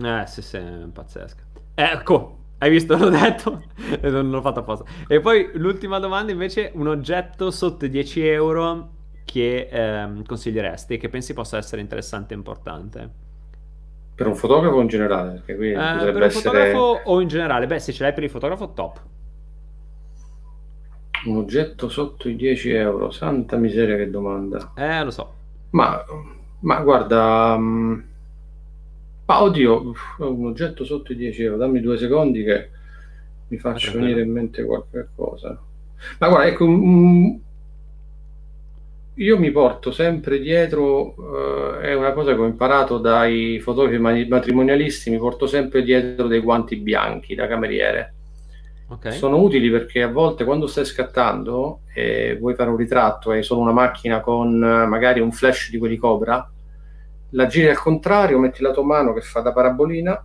S1: Eh, sì, sì, pazzesca. Ecco, hai visto? [LAUGHS] L'ho detto, non l'ho fatto apposta. E poi l'ultima domanda invece, un oggetto sotto 10 euro che ehm, consiglieresti che pensi possa essere interessante e importante?
S2: Per un fotografo in generale?
S1: Eh, per un essere... fotografo o in generale? Beh, se ce l'hai per il fotografo, top.
S2: Un oggetto sotto i 10 euro, santa miseria che domanda.
S1: Eh, lo so.
S2: Ma, ma guarda, um, ma oddio, un oggetto sotto i 10 euro, dammi due secondi che mi faccio venire in mente qualche cosa. Ma guarda, ecco, un, io mi porto sempre dietro, eh, è una cosa che ho imparato dai fotografi matrimonialisti, mi porto sempre dietro dei guanti bianchi da cameriere. Okay. Sono utili perché a volte quando stai scattando e vuoi fare un ritratto e hai solo una macchina con magari un flash di quelli Cobra, la giri al contrario, metti la tua mano che fa da parabolina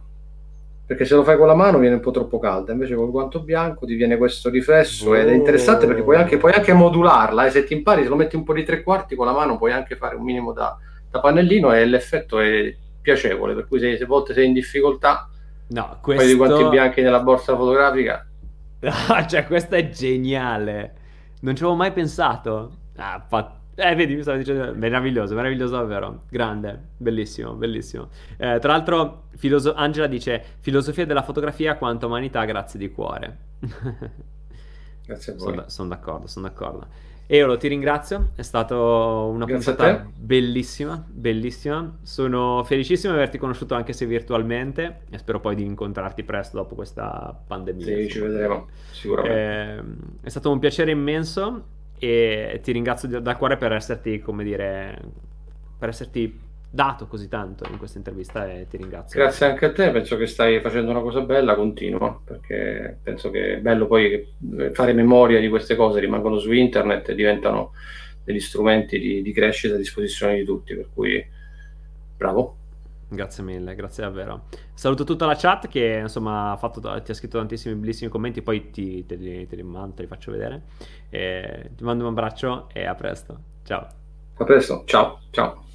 S2: perché se lo fai con la mano viene un po' troppo calda, invece col guanto bianco ti viene questo riflesso oh. ed è interessante perché puoi anche, puoi anche modularla, e eh, se ti impari, se lo metti un po' di tre quarti con la mano puoi anche fare un minimo da, da pannellino e l'effetto è piacevole, per cui se, se a volte sei in difficoltà,
S1: no, questo...
S2: fai i guanti bianchi nella borsa fotografica. [LAUGHS]
S1: Cioè questo è geniale, non ci avevo mai pensato. Ah, fa eh, vedi, mi stavo dicendo, meraviglioso, meraviglioso davvero, grande, bellissimo, bellissimo. Eh, tra l'altro, filoso- Angela dice, filosofia della fotografia quanto umanità, grazie di cuore. [LAUGHS]
S2: grazie a voi.
S1: Sono, sono d'accordo, sono d'accordo. Eolo, ti ringrazio, è stata una grazie puntata bellissima, bellissima. Sono felicissimo di averti conosciuto anche se virtualmente e spero poi di incontrarti presto dopo questa pandemia.
S2: Sì, ci vedremo, sicuramente.
S1: Eh, è stato un piacere immenso e ti ringrazio da cuore per esserti, come dire, per esserti dato così tanto in questa intervista e ti ringrazio.
S2: Grazie anche a te, penso che stai facendo una cosa bella, continua, perché penso che è bello poi fare memoria di queste cose, rimangono su internet e diventano degli strumenti di, di crescita a disposizione di tutti, per cui bravo.
S1: Grazie mille, grazie davvero. Saluto tutta la chat che insomma ha fatto, ti ha scritto tantissimi bellissimi commenti, poi ti, te, li, te li mando, te li faccio vedere. E ti mando un abbraccio e a presto. Ciao.
S2: A presto, ciao, ciao.